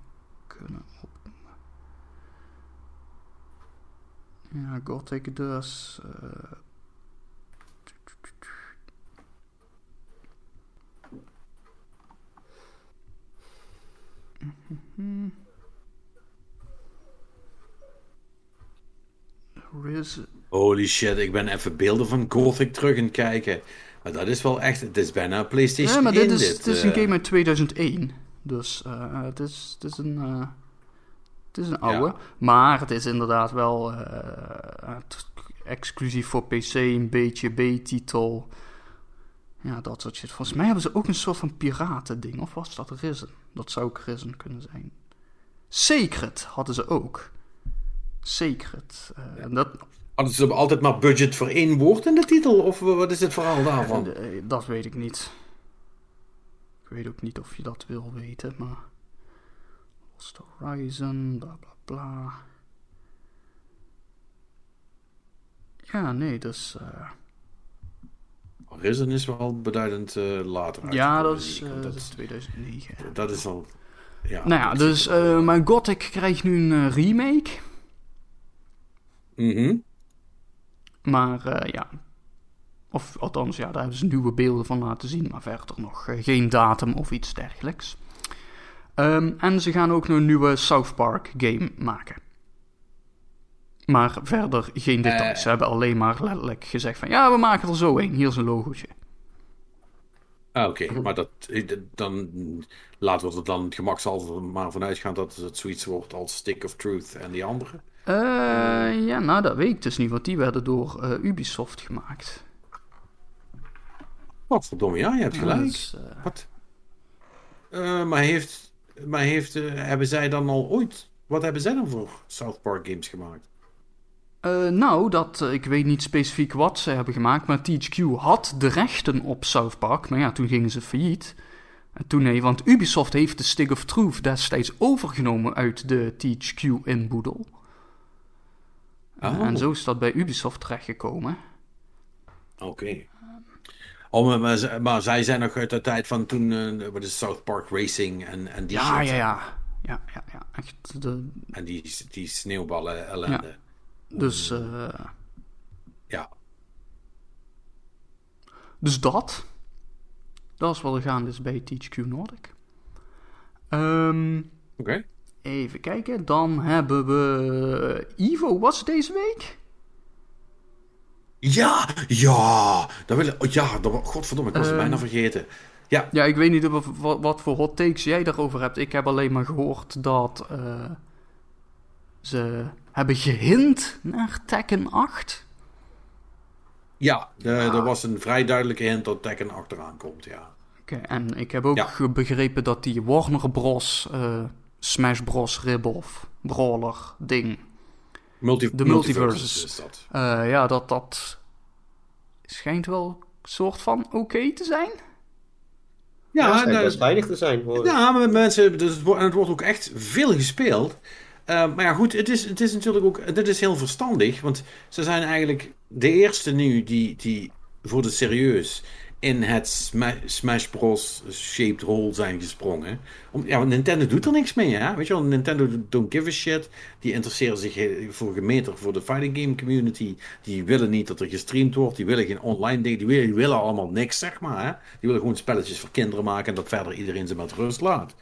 S2: kunnen opnoemen. Ja, Gothic dus. eh.
S1: Holy shit, ik ben even beelden van Gothic terug aan het kijken. Maar dat is wel echt, het is bijna PlayStation
S2: Ja, maar
S1: 1
S2: dit is, het is een
S1: eh.
S2: game uit 2001. Dus eh, het, is, het is een. eh, het is een oude. Maar het is inderdaad wel exclusief voor PC, een beetje B-titel. Ja, dat soort shit. Volgens mij hebben ze ook een soort van piratending. Of was dat Risen? Dat zou ook Risen kunnen zijn. Secret hadden ze ook. Secret. eh, en dat,
S1: Hadden ze altijd maar budget voor één woord in de titel? Of wat is het verhaal daarvan?
S2: Eh, Dat weet ik niet. Ik weet ook niet of je dat wil weten, maar. Lost Horizon, bla bla bla. Ja, nee, dus. eh,
S1: Risen is wel beduidend eh, later
S2: ja, dat is, eh, dat
S1: dat,
S2: is 2009.
S1: dat is al... Ja,
S2: nou ja, dus. eh maar Gothic krijgt nu een remake.
S1: Mhm.
S2: Maar ja. Of althans, ja, daar hebben ze nieuwe beelden van laten zien. Maar verder nog geen datum of iets dergelijks. Ehm, en ze gaan ook nog een nieuwe South Park game maken. Maar verder geen details.
S1: Eh.
S2: Ze hebben alleen maar letterlijk gezegd van... Ja, we maken er zo een. Hier is een logootje.
S1: Ah, oké. Maar dat, dan laten we er dan gemakshalve maar vanuit gaan dat het zoiets wordt als Stick of Truth en die andere.
S2: Eh, ja, nou, dat weet ik dus niet. Want die werden door eh, Ubisoft gemaakt.
S1: Wat verdomme, ja, je hebt gelijk.
S2: Dus, eh,
S1: Wat? Maar heeft, maar heeft, hebben zij dan al ooit... Wat hebben zij dan voor South Park games gemaakt?
S2: Eh, nou, dat, eh, ik weet niet specifiek wat ze hebben gemaakt, maar THQ had de rechten op South Park. Maar ja, toen gingen ze failliet. En toen nee, want Ubisoft heeft de Stick of Truth destijds overgenomen uit de THQ-inboedel.
S1: Oh.
S2: En zo is dat bij Ubisoft terechtgekomen.
S1: Oké. Oh, maar, zij zijn nog uit de tijd van toen, eh, wat is South Park Racing en, en die
S2: Ja,
S1: shit.
S2: ja, ja. Ja, ja, ja. Echt, de,
S1: En die, die sneeuwballen ellende.
S2: Dus, eh,
S1: Ja.
S2: dus dat. Dat is wat er gaande is bij THQ Nordic. Ehm...
S1: Oké.
S2: Even kijken, dan hebben we Ivo was deze week.
S1: Ja, ja. Dat wil ik, oh, ja, dat, godverdomme, ik was het
S2: Ehm.
S1: bijna vergeten. Ja,
S2: Ja, ik weet niet wat, wat voor hot takes jij daarover hebt. Ik heb alleen maar gehoord dat eh, ze hebben gehint naar Tekken 8.
S1: Ja, de, er was een vrij duidelijke hint dat Tekken achteraan komt, ja.
S2: Oké, en ik heb ook
S1: Ja.
S2: begrepen dat die Warner Bros. eh, Smash Bros. rip-off, brawler, ding.
S1: Multi
S2: De
S1: multiverses
S2: multiverses.
S1: is dat.
S2: eh, ja, dat dat schijnt wel soort van oké te zijn.
S3: Ja,
S1: Ja,
S3: schijnt best weinig te zijn. Hoor.
S1: Ja, maar mensen, dus het wordt, en het wordt ook echt veel gespeeld. Eh, maar ja, goed, het is, het is natuurlijk ook, dit is heel verstandig, want ze zijn eigenlijk de eerste nu die, die voor de serieus in het Sma- Smash Bros. shaped hole zijn gesprongen. Ja, Nintendo doet er niks mee, hè? Weet je wel, Nintendo don't give a shit. Die interesseren zich eh, voor gemeter voor de fighting game community. Die willen niet dat er gestreamd wordt. Die willen geen online dingen. Die willen, die willen allemaal niks, zeg maar. Hè? Die willen gewoon spelletjes voor kinderen maken en dat verder iedereen ze met rust laat.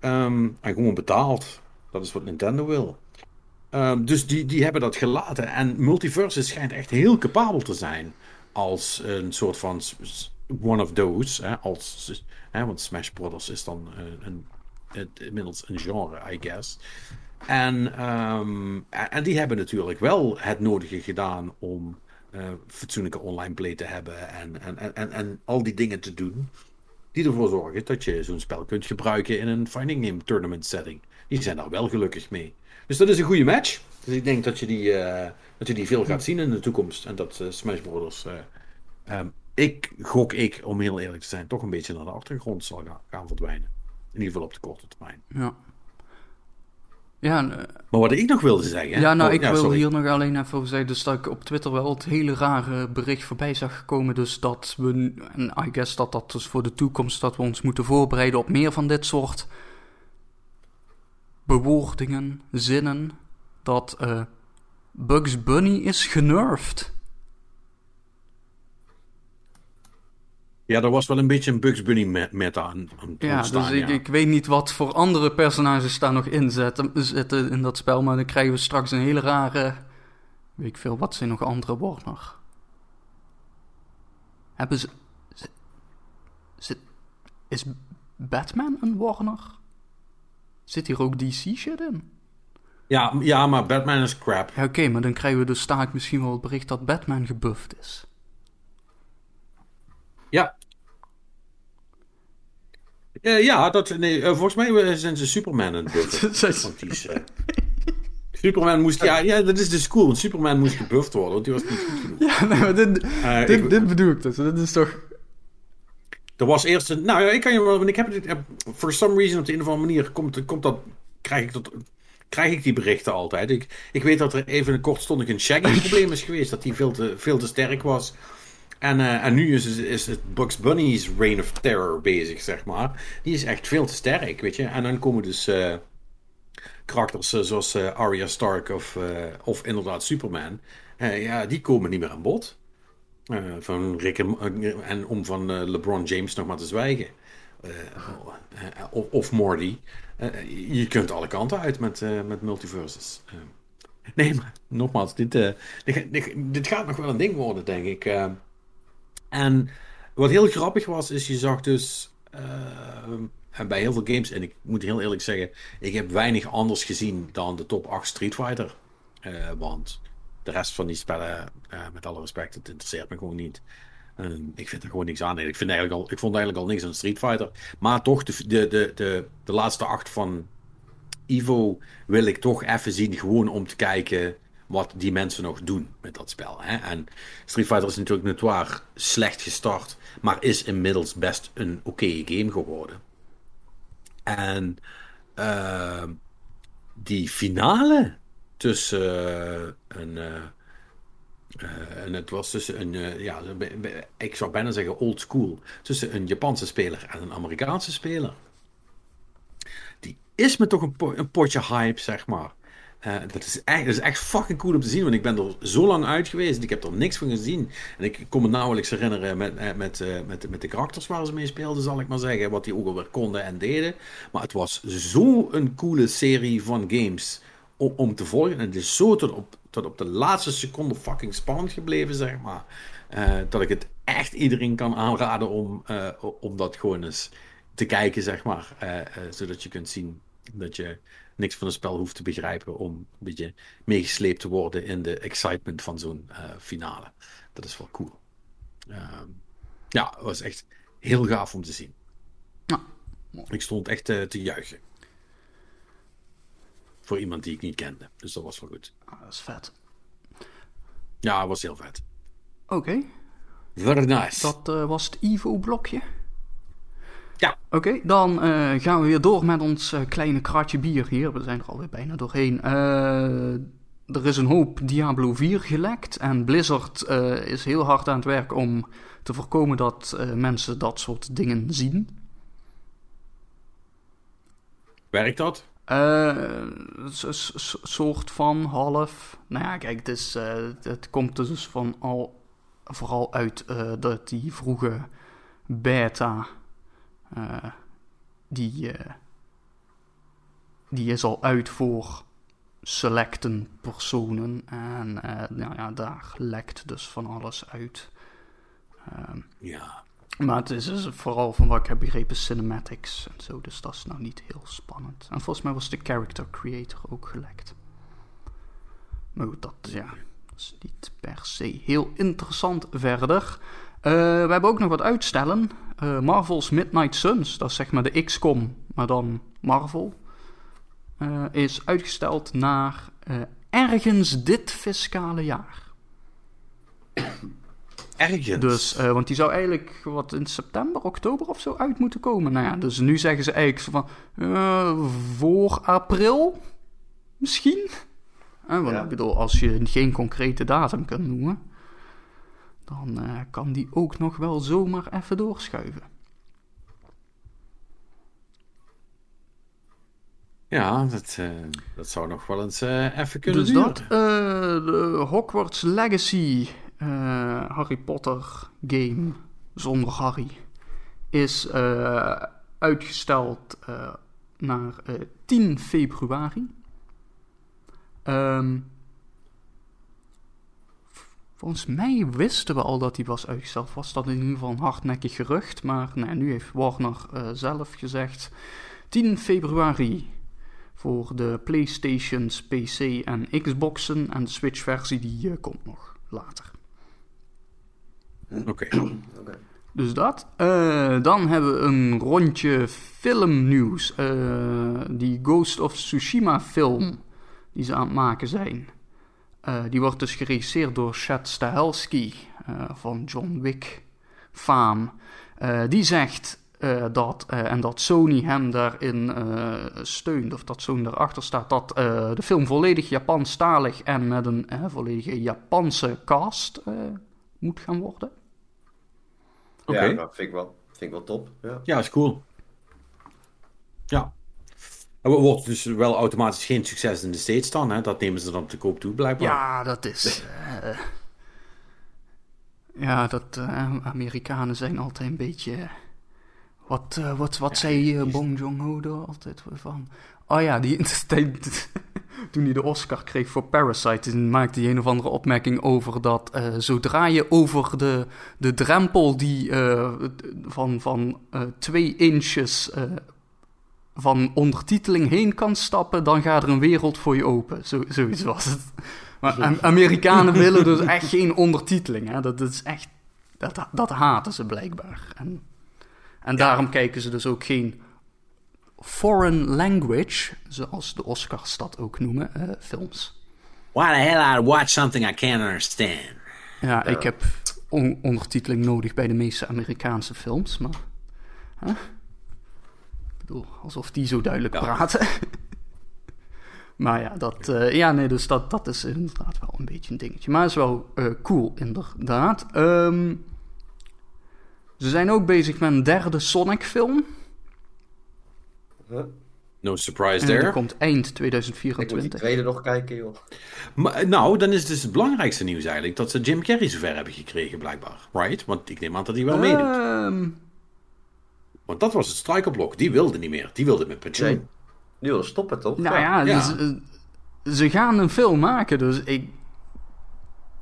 S1: Ehm, en gewoon betaald. Dat is wat Nintendo wil. Ehm, dus die, die hebben dat gelaten. En Multiversus schijnt echt heel capabel te zijn. Als een soort van one of those. Als, want Smash Brothers is dan een, een, het, inmiddels een genre, I guess. En, ehm, en die hebben natuurlijk wel het nodige gedaan om eh, fatsoenlijke online play te hebben. En, en, en, en, en al die dingen te doen. Die ervoor zorgen dat je zo'n spel kunt gebruiken in een fighting game tournament setting. Die zijn daar wel gelukkig mee. Dus dat is een goede match. Dus ik denk dat je die, eh, dat je die veel gaat zien in de toekomst. En dat eh, Smash Brothers. eh, ehm, ik gok ik, om heel eerlijk te zijn, toch een beetje naar de achtergrond zal gaan, gaan verdwijnen. In ieder geval op de korte termijn.
S2: Ja. Ja,
S1: Maar wat ik nog wilde zeggen.
S2: ja nou,
S1: Oh,
S2: ik wil
S1: sorry.
S2: hier nog alleen even over zeggen. Dus dat ik op Twitter wel het hele rare bericht voorbij zag komen. Dus dat we, en I guess dat dat dus voor de toekomst, dat we ons moeten voorbereiden op meer van dit soort bewoordingen, zinnen. Dat eh, Bugs Bunny is genervd.
S1: Ja, er was wel een beetje een Bugs Bunny me- meta aan,
S2: Ja,
S1: ontstaan,
S2: dus ik,
S1: ja.
S2: ik weet niet wat voor andere personages daar nog in zitten, zitten in dat spel. Maar dan krijgen we straks een hele rare. Weet ik veel, wat zijn nog andere Warner? Hebben ze. ze- zit- is Batman een Warner? Zit hier ook DC shit in?
S1: Ja, ja, maar Batman is crap.
S2: Ja, oké, maar dan krijgen we dus staak misschien wel het bericht dat Batman gebufft is.
S1: Ja. Eh, ja, dat, nee, eh, volgens mij eh, zijn ze Superman aan het buffen.
S2: Zij-
S1: Want die is, Superman moest, ja, ja, dat is dus cool, want Superman moest gebufft worden, want die was niet goed genoeg.
S2: ja, nee, maar dit, dit,
S1: ik-
S2: dit bedoel ik dus. Dit is toch.
S1: Er was eerst een, nou ja, ik kan je wel, want ik heb het, eh, for some reason op de een of andere manier komt, komt dat, krijg ik dat, krijg ik die berichten altijd. Ik, ik weet dat er even kortstondig een Shaggy probleem is geweest, dat hij veel te, veel te sterk was. En, eh, en nu is, is het Bugs Bunny's Reign of Terror bezig, zeg maar. Die is echt veel te sterk, weet je. En dan komen dus eh, karakters eh, zoals Arya Stark of, of inderdaad Superman. Ja, die komen niet meer aan bod. Eh, van Rick en, eh, om van eh, LeBron James nog maar te zwijgen. Of, Morty. Je kunt alle kanten uit met, met multiverses. Nee, maar nogmaals, dit, dit, dit, dit gaat nog wel een ding worden, denk ik. En wat heel grappig was, is je zag dus bij heel veel games, en ik moet heel eerlijk zeggen, ik heb weinig anders gezien dan de top 8 Street Fighter. Want de rest van die spellen, eh, met alle respect, het interesseert me gewoon niet. Ehm, ik vind er gewoon niks aan. Ik, vind eigenlijk al, ik vond eigenlijk al niks aan Street Fighter. Maar toch, de, de, de, de, de laatste acht van Ivo wil ik toch even zien. Gewoon om te kijken wat die mensen nog doen met dat spel. Hè? En Street Fighter is natuurlijk notoire slecht gestart. Maar is inmiddels best een oké game geworden. En ehm, die finale tussen een... eh, eh, en het was tussen een, eh, ja, ik zou bijna zeggen old school, tussen een Japanse speler en een Amerikaanse speler. Die is me toch een, een potje hype, zeg maar. Dat, is echt, dat is echt fucking cool om te zien, want ik ben er zo lang uit geweest. Ik heb er niks van gezien. En ik kon me nauwelijks herinneren met, met, eh, met, met de karakters waar ze mee speelden, zal ik maar zeggen. Wat die ook alweer konden en deden. Maar het was zo'n coole serie van games om, om te volgen. En het is zo tot op, tot op de laatste seconde fucking spannend gebleven, zeg maar. Eh, dat ik het echt iedereen kan aanraden om, eh, om dat gewoon eens te kijken, zeg maar. Eh, zodat je kunt zien dat je niks van het spel hoeft te begrijpen om een beetje meegesleept te worden in de excitement van zo'n finale. Dat is wel cool. Ehm, ja, het was echt heel gaaf om te zien.
S2: Ja.
S1: Ik stond echt te juichen. Voor iemand die ik niet kende. Dus dat was wel goed.
S2: Ah, dat is vet.
S1: Ja, het was heel vet.
S2: Oké. Okay.
S1: Very nice.
S2: Dat uh, was het Ivo-blokje.
S1: Ja.
S2: Oké, dan uh, gaan we weer door met ons uh, kleine kratje bier hier. We zijn er alweer bijna doorheen. er is een hoop Diablo 4 gelekt. En Blizzard is heel hard aan het werk om te voorkomen dat mensen dat soort dingen zien.
S1: Werkt dat?
S2: Uh, soort van half. Nou ja, kijk, het, uh, het komt dus van al, vooral uit uh, dat die vroege beta, die, die is al uit voor selecten personen. En nou ja, daar lekt dus van alles uit.
S1: ja.
S2: Maar het is vooral van wat ik heb begrepen cinematics en zo, dus dat is nou niet heel spannend. En volgens mij was de character creator ook gelekt. Maar goed, dat, ja, is niet per se heel interessant verder. Uh, we hebben ook nog wat uitstellen. Uh, Marvel's Midnight Suns, dat is zeg maar de XCOM, maar dan Marvel. Uh, is uitgesteld naar ergens dit fiscale jaar.
S1: Ergens.
S2: Dus, uh, want die zou eigenlijk wat in september, oktober of zo uit moeten komen. Nou ja, dus nu zeggen ze eigenlijk van uh, voor april misschien. Want ja. ik bedoel, als je geen concrete datum kunt noemen, dan kan die ook nog wel zomaar even doorschuiven.
S1: Ja, dat, dat zou nog wel eens even kunnen
S2: dus. Dus dat, de Hogwarts Legacy uh, Harry Potter game zonder Harry is uh, uitgesteld uh, naar 10 februari. Um, volgens mij wisten we al dat die was uitgesteld. Was dat in ieder geval een hardnekkig gerucht. Maar nou, nu heeft Warner zelf gezegd 10 februari voor de PlayStations, PC en Xboxen. En de Switch-versie die komt nog later.
S1: Oké.
S3: Okay.
S2: Dus dat. Uh, dan hebben we een rondje filmnieuws. Uh, die Ghost of Tsushima film die ze aan het maken zijn. Uh, die wordt dus geregisseerd door Chad Stahelski van John Wick faam. die zegt dat, en dat Sony hem daarin steunt, of dat Sony erachter staat, dat de film volledig Japanstalig en met een volledige Japanse cast moet gaan worden.
S1: Oké.
S3: Ja, dat vind ik wel, vind ik wel top. Ja,
S1: ja is cool. Ja. En wordt dus wel automatisch geen succes in de States dan, hè? Dat nemen ze dan te koop toe, blijkbaar.
S2: Ja, dat is... Uh, ja, dat uh, Amerikanen zijn altijd een beetje... Wat, uh, wat, wat ja, zei uh, Bong Joon-ho er altijd van? Oh ja, die, toen hij de Oscar kreeg voor Parasite, maakte hij een of andere opmerking over dat uh, zodra je over de, de drempel die uh, van, van uh, twee inches van ondertiteling heen kan stappen, dan gaat er een wereld voor je open. Zo, zoiets was het. Maar Amerikanen willen dus echt geen ondertiteling. Hè? Dat, dat is echt, dat, dat haten ze blijkbaar. En, en daarom kijken ze dus ook geen foreign language, zoals de Oscars dat ook noemen, uh, films.
S1: Why the hell I watch something I can't understand?
S2: Ja, ik heb on ondertiteling nodig bij de meeste Amerikaanse films, maar... Huh? Ik bedoel, alsof die zo duidelijk ja. praten. maar ja, dat, uh, ja, nee, dus dat, dat is inderdaad wel een beetje een dingetje. Maar is wel uh, cool, inderdaad. Um, ze zijn ook bezig met een derde Sonic-film.
S3: Huh?
S1: No surprise
S2: en
S1: there.
S2: Die komt eind 2024.
S3: Ik moet die tweede nog kijken, joh.
S1: Maar, nou, dan is dus het belangrijkste nieuws eigenlijk dat ze Jim Carrey zover hebben gekregen, blijkbaar. Right? Want ik neem aan dat hij wel meedoet.
S2: Um...
S1: Want dat was het struikelblok. Die wilde niet meer. Die wilde met pensioen.
S3: Nee. Die wilde stoppen, toch?
S2: Nou ja, ja. Dus, uh, ze gaan een film maken, dus ik...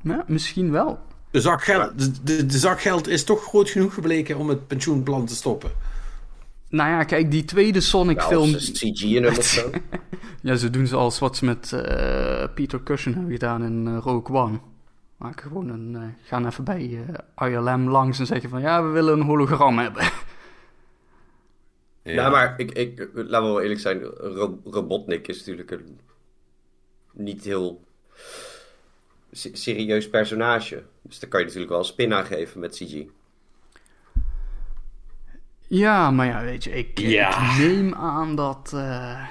S2: Ja, misschien wel.
S1: De zak, geld, de, de, de zak geld is toch groot genoeg gebleken om het pensioenplan te stoppen.
S2: Nou ja, kijk, die tweede Sonic-film.
S3: Ja, CG in hem of zo.
S2: Ja, ze doen zoals wat ze met eh, Peter Cushing hebben gedaan in uh, Rogue One. Maken gewoon een, uh, gaan even bij ILM langs en zeggen van ja, we willen een hologram hebben.
S3: Ja, maar ik, ik, laten we wel eerlijk zijn, Ro Robotnik is natuurlijk een niet heel serieus personage. Dus daar kan je natuurlijk wel een spin aan geven met CG.
S2: Ja, maar ja, weet je, ik, ik neem aan dat... Uh,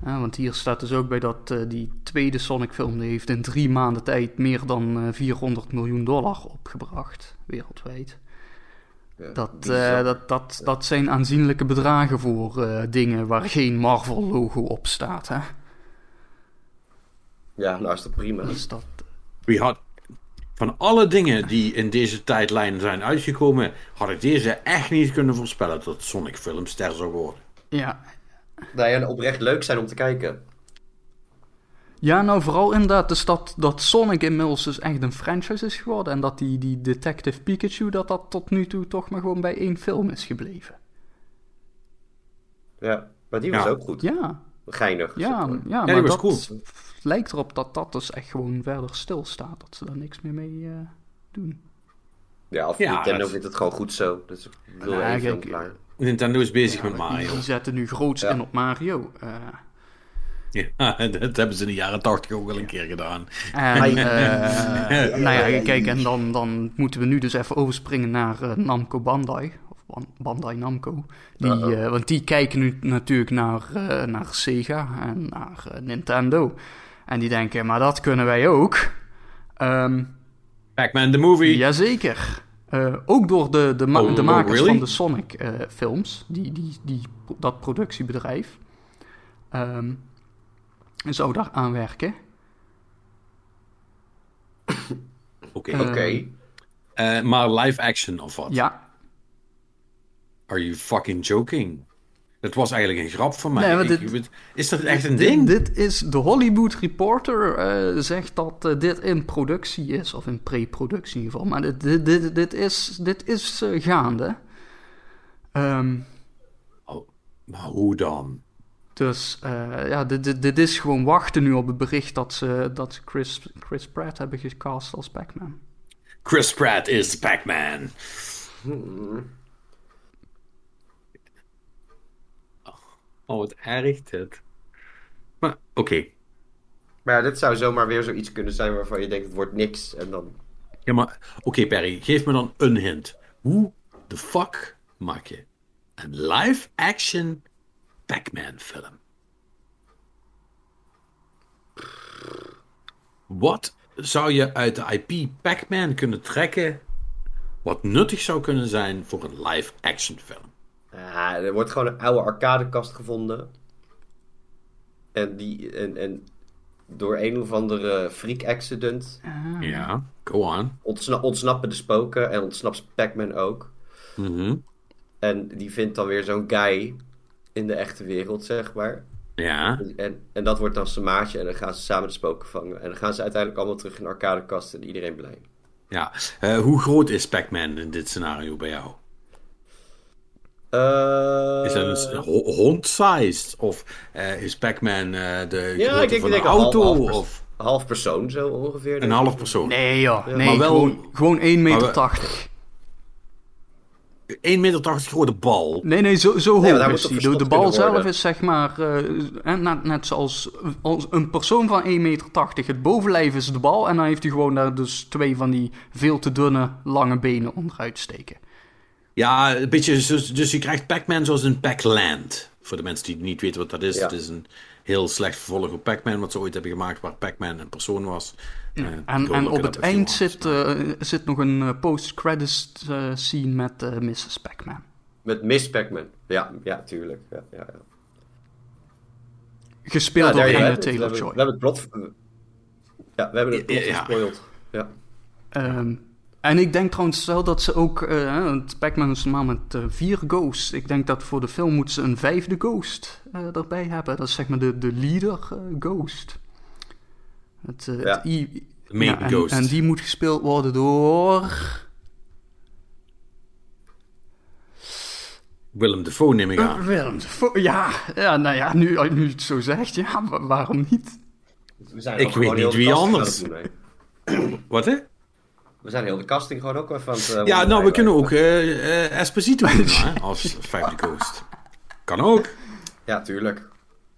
S2: want hier staat dus ook bij dat uh, die tweede Sonic film... Die heeft in drie maanden tijd meer dan uh, 400 miljoen dollar opgebracht, wereldwijd. Ja, dat, dat, dat, dat zijn aanzienlijke bedragen voor dingen waar geen Marvel-logo op staat, hè?
S3: Ja, nou is dat prima.
S2: Dus dat...
S1: We had, van alle dingen die in deze tijdlijn zijn uitgekomen, had ik deze echt niet kunnen voorspellen dat Sonic filmster zou worden.
S2: Ja.
S3: Nou ja, oprecht leuk zijn om te kijken.
S2: Ja, nou vooral inderdaad dus dat, dat Sonic inmiddels dus echt een franchise is geworden. En dat die, die Detective Pikachu, dat dat tot nu toe toch maar gewoon bij één film is gebleven.
S3: Ja, maar die was
S2: ja.
S3: ook goed.
S2: Ja.
S3: Geinig.
S2: Ja, ja,
S1: ja
S2: maar
S1: was
S2: dat
S1: cool.
S2: Lijkt erop dat dat dus echt gewoon verder stilstaat. Dat ze daar niks meer mee uh, doen.
S3: Ja, of
S1: Ja,
S3: Nintendo
S1: dat-
S3: vindt het gewoon goed zo. Dus ik wil
S2: Nou,
S3: klaar.
S1: Nintendo is bezig
S2: Ja,
S1: met Mario.
S2: Die zetten nu groots
S3: Ja.
S2: in op Mario. eh.
S1: Ja, dat hebben ze in de jaren 80 ook wel een keer gedaan.
S2: En,
S3: Ai.
S2: eh, nou ja, kijk, en dan, dan moeten we nu dus even overspringen naar eh, Namco Bandai. Of Ban- Bandai Namco. Die, eh, want die kijken nu natuurlijk naar, eh, naar Sega en naar eh, Nintendo. En die denken, maar dat kunnen wij ook. Ehm
S1: Pac-Man the Movie.
S2: jazeker. Eh, ook door de, de, ma-
S1: Oh,
S2: de
S1: oh,
S2: makers
S1: really?
S2: van de Sonic eh, films. Die, die, die, dat productiebedrijf. Ehm zou daar aan werken.
S1: Oké.
S2: Eh,
S3: Oké.
S1: Eh, maar live action of wat?
S2: Ja,
S1: Are you fucking joking? Dat was eigenlijk een grap van mij.
S2: Nee,
S1: Ik- is dat echt een
S2: Dit-
S1: ding?
S2: Dit, is de Hollywood Reporter eh, zegt dat eh, dit in productie is, of in pre-productie in ieder geval. Maar dit, dit, dit, dit is, dit is eh, gaande. Ehm,
S1: Oh, maar hoe dan?
S2: dus eh, ja, dit, dit, dit is gewoon wachten nu op het bericht dat ze, dat ze Chris, Chris Pratt hebben gecast als Pac-Man.
S1: Chris Pratt is Pac-Man. Oh, wat erg dit. Maar, oké.
S3: Maar ja, dit zou zomaar weer zoiets kunnen zijn waarvan je denkt het wordt niks. En dan...
S1: Ja, maar, oké Perry, geef me dan een hint. Hoe de fuck maak je een live-action Pac-Man film? Wat zou je uit de IP Pac-Man kunnen trekken wat nuttig zou kunnen zijn voor een live-action film?
S3: Ja, er wordt gewoon een oude arcadekast gevonden. En, die, en, en door een of andere freak accident
S1: Ja, go on.
S3: ontsna- ontsnappen de spoken en ontsnapt Pac-Man ook.
S1: Mhm.
S3: En die vindt dan weer zo'n guy in de echte wereld, zeg maar.
S1: Ja,
S3: En, en dat wordt dan zijn maatje en dan gaan ze samen de spoken vangen. En dan gaan ze uiteindelijk allemaal terug in de arcadekast en iedereen blij.
S1: ja. Eh, hoe groot is Pac-Man in dit scenario bij jou?
S3: Eh,
S1: Is dat een ho- hond-sized? Of eh, is Pac-Man eh, de
S3: Ja,
S1: grootte
S3: ik denk,
S1: van
S3: ik
S1: een
S3: denk een half,
S1: auto?
S3: half,
S1: of
S3: half persoon zo ongeveer.
S1: een half persoon?
S2: Nee joh, nee,
S1: maar wel-
S2: gewoon, gewoon 1,80 meter.
S1: Maar we- 1,80 meter grote bal.
S2: Nee, nee, zo, zo
S3: maar
S2: hoog
S3: daar
S2: is
S3: toch
S2: De, bal zelf
S3: worden?
S2: is zeg maar net, net zoals als een persoon van 1,80 meter. Het bovenlijf is de bal en dan heeft hij gewoon daar dus twee van die veel te dunne lange benen onderuit steken.
S1: Ja, een beetje. Dus je krijgt Pac-Man zoals een Pac-Land. Voor de mensen die niet weten wat dat is.
S3: Ja.
S1: Het is een heel slecht vervolg op Pac-Man, wat ze ooit hebben gemaakt, waar Pac-Man een persoon was. Eh,
S2: En, en op het eind zit, eh, zit nog een eh, post-credits eh, scene met eh, Mrs. Pac-Man.
S3: Met Miss Pac-Man. Ja, ja, tuurlijk. Ja, ja, ja.
S2: Gespeeld
S3: Ja,
S2: door Anya
S3: het. We hebben-
S2: Taylor-Joy.
S3: We hebben het plot... Ja, we hebben het plot
S1: Ja, ja.
S3: gespoild. Ja.
S2: Ehm, en ik denk trouwens wel dat ze ook... hè, want Pac-Man is normaal met eh, vier ghosts. Ik denk dat voor de film moeten ze een vijfde ghost eh, erbij hebben. Dat is zeg maar de, de leader ghost. Het,
S3: Ja.
S2: het I-
S1: De main
S2: ja, en,
S1: ghost.
S2: en die moet gespeeld worden door...
S1: Willem Dafoe neem ik aan.
S2: Willem Dafoe, ja, ja, nou ja, nu, nu het zo zegt, ja, wa- waarom niet?
S3: We zijn
S1: Ik weet niet wie anders.
S3: doen.
S1: Wat hè?
S3: We zijn heel de casting gewoon ook even aan het... eh,
S1: Ja, nou, we kunnen ook eh eh, Esposito doen hè, als Vijfde Coast. Kan ook.
S3: Ja, tuurlijk.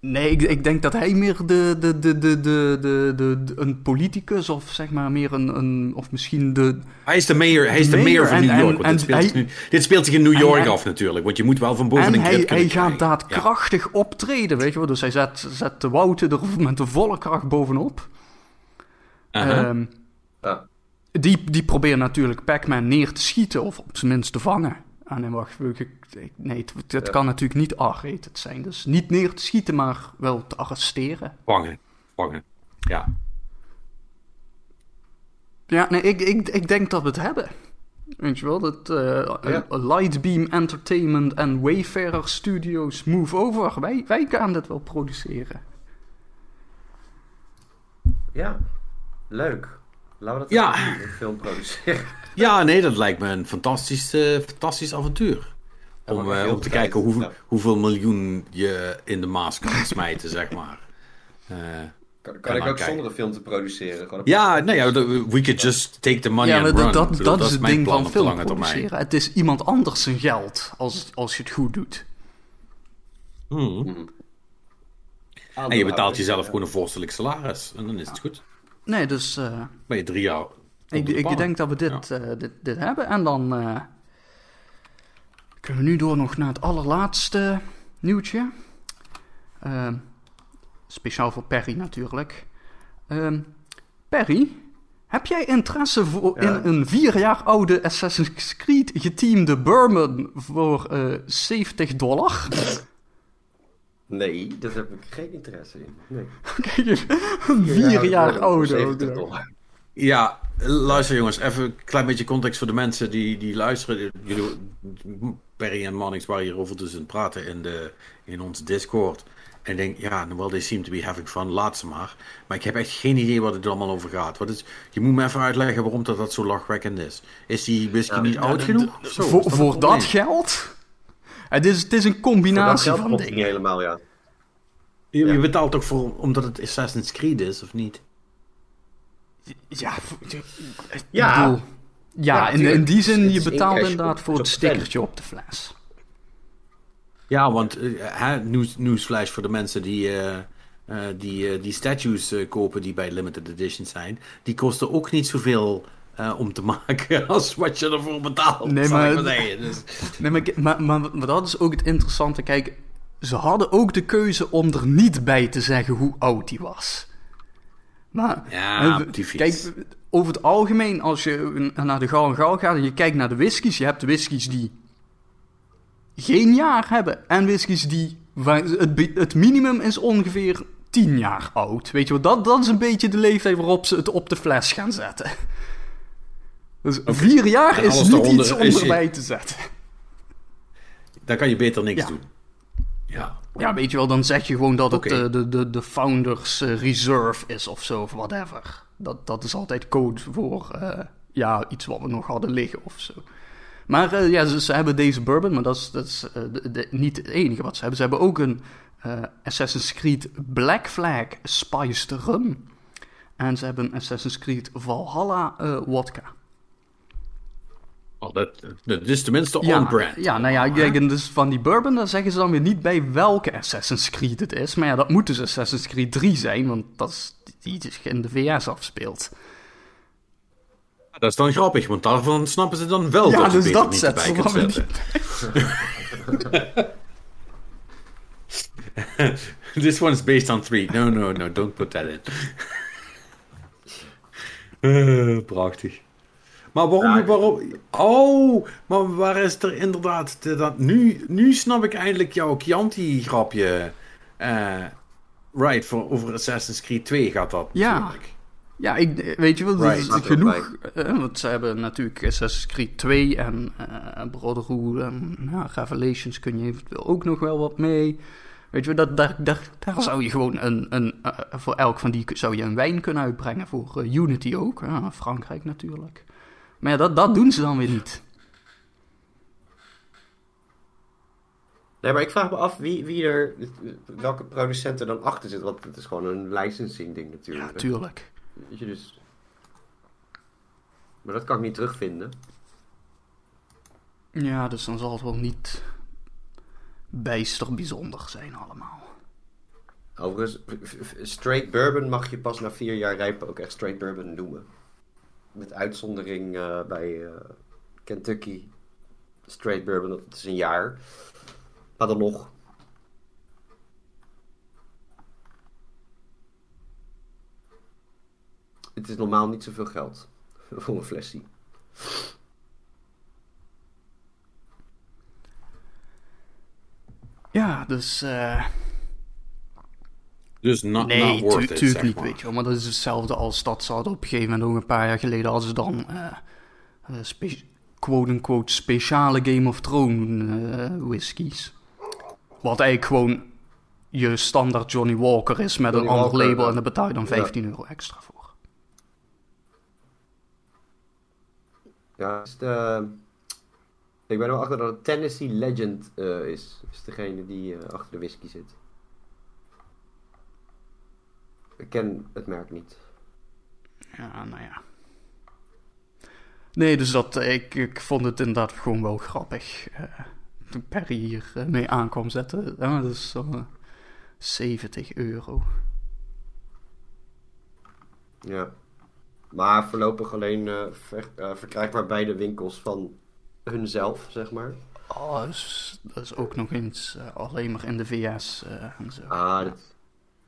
S2: Nee, ik, ik denk dat hij meer de, de, de, de, de, de, de, de- een politicus of zeg maar meer een, een of misschien de...
S1: Hij is de mayor, hij is de mayor
S2: mayor
S1: van New
S2: en-
S1: York.
S2: en-
S1: dit, speelt nu, dit speelt zich in New York
S2: hij-
S1: af natuurlijk. Want je moet wel van boven
S2: En
S1: een
S2: hij, hij gaat daadkrachtig optreden, weet je wel. Dus hij zet, zet de Wouten er met de volle kracht bovenop.
S1: Ja. Aha.
S2: Ehm,
S3: Ja.
S2: Die, die proberen natuurlijk Pac-Man neer te schieten of op zijn minst te vangen. Ah nee, wacht. Nee, het, het
S3: Ja.
S2: kan natuurlijk niet R-rated zijn. Dus niet neer te schieten, maar wel te arresteren.
S1: Vangen. Vangen. Ja.
S2: Ja, nee, ik, ik, ik denk dat we het hebben. Weet je wel, dat eh,
S3: Ja.
S2: Lightbeam Entertainment en Wayfarer Studios move over. Wij, wij gaan dit wel produceren.
S3: Ja, leuk. Laten we dat
S1: Ja.
S3: doen, een film produceren.
S1: ja, nee, dat lijkt me een fantastisch, eh, fantastisch avontuur. Om, eh,
S3: heel
S1: om te kijken hoeveel,
S3: Ja.
S1: hoeveel miljoen je in de Maas kan smijten, zeg maar. Eh,
S3: Kan, kan ik ook
S1: kijken.
S3: zonder een film te produceren? Gewoon
S1: ja, nee, ja, we could just take the money
S2: ja,
S1: and run.
S2: dat, dat,
S1: bedoel,
S2: dat is het
S1: mijn
S2: ding
S1: plan
S2: van film
S1: termijn.
S2: produceren. Het is iemand anders zijn geld als, als je het goed doet.
S1: Hmm. En je betaalt jezelf gewoon een voorstelijk salaris. En dan is het goed.
S2: Nee, dus eh,
S1: Ben je drie jaar.
S2: ik, ik denk dat we dit, eh, dit, dit hebben. En dan eh, kunnen we nu door nog naar het allerlaatste nieuwtje. Ehm, speciaal voor Perry natuurlijk. Ehm, Perry, heb jij interesse voor
S3: Ja.
S2: in een vier jaar oude Assassin's Creed geteamde Bourbon voor eh 70 dollar?
S3: Nee, daar heb ik geen interesse in. Nee.
S2: Kijk, vier jaar oude.
S3: 70
S2: ook.
S3: dollar.
S1: Ja, luister jongens, even een klein beetje context voor de mensen die, die luisteren. Jullie, Perry en Mannix waren hierover dus aan het praten in, de, in onze Discord. En ik denk, ja, nou, well, they seem to be having fun, laat ze maar. Maar ik heb echt geen idee wat het er allemaal over gaat. Wat is, je moet me even uitleggen waarom dat, dat zo lachwekkend is. Is die whisky
S3: Ja,
S1: niet
S3: ja,
S1: oud genoeg? zo?
S2: voor
S1: dat
S2: voor dat geld? Het is, het is een combinatie van
S3: niet
S2: dingen.
S3: helemaal, ja.
S1: Je, je betaalt toch voor, omdat het Assassin's Creed is, of niet?
S2: Ja, ik
S3: Ja.
S2: bedoel, ja,
S3: Ja,
S2: in, in die zin, je betaalt inderdaad voor het stickertje op de fles.
S1: Ja, want eh, hè, nieuws, nieuwsflash voor de mensen die, eh, eh, die, die statues kopen die bij limited edition zijn. Die kosten ook niet zoveel eh, om te maken als wat je ervoor betaalt.
S2: Nee, maar-
S1: zeggen. Dus,
S2: Nee, maar, maar, maar, maar dat is ook het interessante. Kijk, ze hadden ook de keuze om er niet bij te zeggen hoe oud die was. Maar,
S1: Ja,
S2: eh, kijk, over het algemeen, als je naar de Gal en Gal gaat en je kijkt naar de whiskies, je hebt whiskies die geen jaar hebben en whiskies die, het, het minimum is ongeveer 10 jaar oud. Weet je wel, dat, dat is een beetje de leeftijd waarop ze het op de fles gaan zetten. Dus vier jaar is niet
S1: daaronder
S2: iets om
S1: is
S2: erbij te zetten.
S1: dan kan je beter niks
S2: Ja.
S1: doen. Ja.
S2: Ja, weet je wel, dan zeg je gewoon dat het de, de, de Founders eh, Reserve is of zo, of whatever. Dat, dat is altijd code voor eh, ja, iets wat we nog hadden liggen of zo. Maar eh, ja, ze, ze hebben deze bourbon, maar dat is, dat is de- de- niet het enige wat ze hebben. Ze hebben ook een eh, Assassin's Creed Black Flag Spiced Rum. En ze hebben een Assassin's Creed Valhalla eh wodka.
S1: Oh, dat, dat is tenminste
S2: Ja,
S1: on-brand.
S2: ja, nou ja, en dus van die bourbon, dan zeggen ze dan weer niet bij welke Assassin's Creed het is. Maar ja, dat moet dus Assassin's Creed 3 zijn, want dat is die zich in de VS afspeelt.
S1: Dat is dan grappig, want daarvan snappen ze dan wel
S2: Ja,
S1: dat
S2: dus dat
S1: niet
S2: zetten
S1: erbij
S2: ze
S1: zetten. This one is based on three. No, no, no, don't put that in. Eh, prachtig. Maar waarom,
S3: Ja,
S1: waarom... Oh, maar waar is er inderdaad... de- dat, nu, nu snap ik eindelijk jouw Chianti-grapje. Eh, right, voor, over Assassin's Creed 2 gaat dat
S2: Ja.
S1: natuurlijk.
S2: Ja, ik, weet je wel,
S1: Right.
S2: dat is genoeg. eh, want ze hebben natuurlijk Assassin's Creed 2 en eh Brotherhood en ja, Revelations kun je eventueel ook nog wel wat mee. Weet je wel, dat, daar, daar, daar zou je gewoon een, een voor elk van die zou je een wijn kunnen uitbrengen. Voor Unity ook, Frankrijk natuurlijk. Maar ja, dat, dat doen ze dan weer niet.
S3: Nee, maar ik vraag me af wie, wie er, welke producent er dan achter zit. Want het is gewoon een licensing ding natuurlijk.
S2: Ja, tuurlijk.
S3: Weet je, dus... Maar dat kan ik niet terugvinden.
S2: Ja, dus dan zal het wel niet bijster bijzonder zijn allemaal.
S3: Overigens, straight bourbon mag je pas na vier jaar rijpen ook echt straight bourbon noemen. Met uitzondering uh, bij uh, Kentucky straight bourbon, dat is een jaar. Maar dan nog. Het is normaal niet zoveel geld voor een flesje.
S2: Ja, dus. Uh...
S1: Dus not,
S2: nee,
S1: not worth
S2: tuurlijk
S1: niet,
S2: weet je wel. Maar dat is hetzelfde als dat ze hadden op een gegeven moment, nog een paar jaar geleden, als ze dan uh, uh, quote-unquote speciale Game of Thrones uh, whiskies. Wat eigenlijk gewoon je standaard Johnny Walker is met
S3: Johnny
S2: een ander
S3: Walker,
S2: label
S3: ja.
S2: en daar betaal je dan
S3: Ja.
S2: 15 euro extra voor.
S3: Ja, is de... Ik ben er wel achter dat het Tennessee Legend eh, is. Is degene die eh, achter de whisky zit. Ik ken het merk niet.
S2: Ja, nou ja. Nee, dus dat, eh, ik, ik vond het inderdaad gewoon wel grappig. eh, toen Perry hier eh, mee aankwam zetten. Ja, dat is zo, eh, 70 euro.
S3: Ja. Maar voorlopig alleen ver- verkrijgbaar bij de winkels van hunzelf, zeg maar.
S2: Oh, dat is, dat is ook nog eens alleen maar in de VS en zo.
S3: Ah, dit-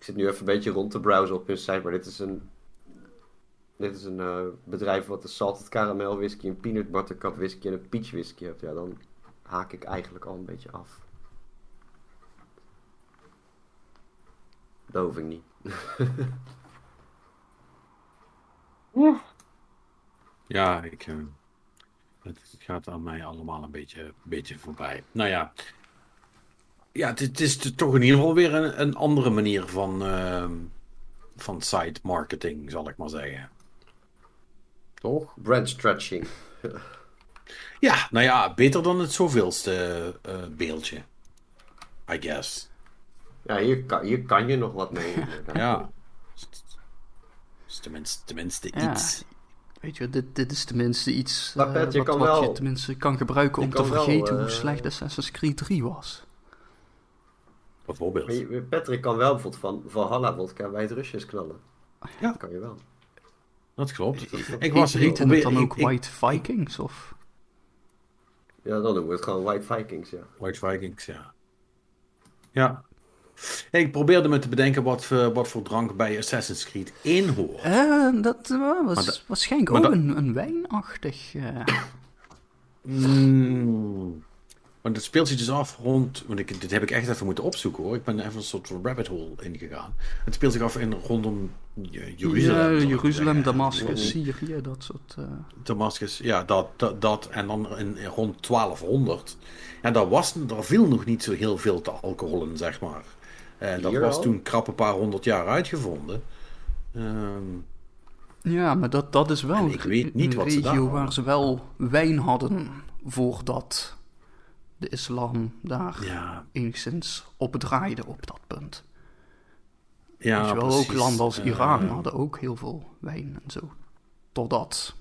S3: ik zit nu even een beetje rond te browsen op hun site, maar dit is een, dit is een eh, bedrijf wat een salted caramel whisky, een peanut butter cup whisky en een peach whisky heeft. Ja, dan haak ik eigenlijk al een beetje af. Dat hoef ik niet.
S1: Ja, ik, eh, het gaat aan mij allemaal een beetje, beetje voorbij. Nou ja, ja het, het is toch in ieder geval weer een, een andere manier van, ehm, van site marketing, zal ik maar zeggen. Toch?
S3: Brand stretching.
S1: Ja, nou ja, beter dan het zoveelste eh, beeldje. I guess.
S3: Ja, hier kan, hier kan je nog wat mee.
S1: Ja. Dus tenminste, tenminste
S2: Ja.
S1: iets.
S2: Weet je, dit, dit is tenminste iets
S3: Pet, je
S2: wat,
S3: kan
S2: wat
S3: wel-
S2: je tenminste kan gebruiken om
S3: kan
S2: te
S3: wel,
S2: vergeten hoe
S3: eh,
S2: slecht Assassin's Creed 3 was.
S1: Bijvoorbeeld.
S3: Patrick kan wel bijvoorbeeld van Valhalla vodka bij het Rusjes knallen.
S1: Ja.
S3: Dat kan je wel.
S1: Dat klopt.
S3: Dat- dat-
S1: Ik was
S2: Heet
S1: ik
S2: het dan
S1: ik-
S2: ook
S1: ik-
S2: White Vikings? Of?
S3: Ja, dan noemen we het gewoon White Vikings, ja.
S1: White Vikings, ja. Ja. Ik probeerde me te bedenken wat, voor- wat voor drank bij Assassin's Creed 1 hoort.
S2: Eh, dat eh, was
S1: dat-
S2: waarschijnlijk ook
S1: dat-
S2: een, een wijnachtig. eh,
S1: Mm. Want het speelt zich dus af rond. Want ik, dit heb ik echt even moeten opzoeken hoor. Ik ben even een soort rabbit hole ingegaan. Het speelt zich af in, rondom Je- Jeruzalem.
S2: Ja, Jeruzalem. Damascus, Syrië, dat soort. eh,
S1: Damascus, ja, dat, dat, dat en dan in, in rond 1200. En daar, was, daar viel nog niet zo heel veel te alcoholen, zeg maar. En dat
S3: Hier
S1: was
S3: al?
S1: toen krap een paar honderd jaar uitgevonden. Ehm,
S2: Ja, maar dat, dat is wel
S1: En ik weet niet
S2: een
S1: wat ze daar
S2: regio waar ze wel wijn hadden voordat de islam daar
S1: ja,
S2: enigszins op draaide op dat punt.
S1: ja
S2: Weet wel, ook landen als Iran hadden ook heel veel wijn en zo. Totdat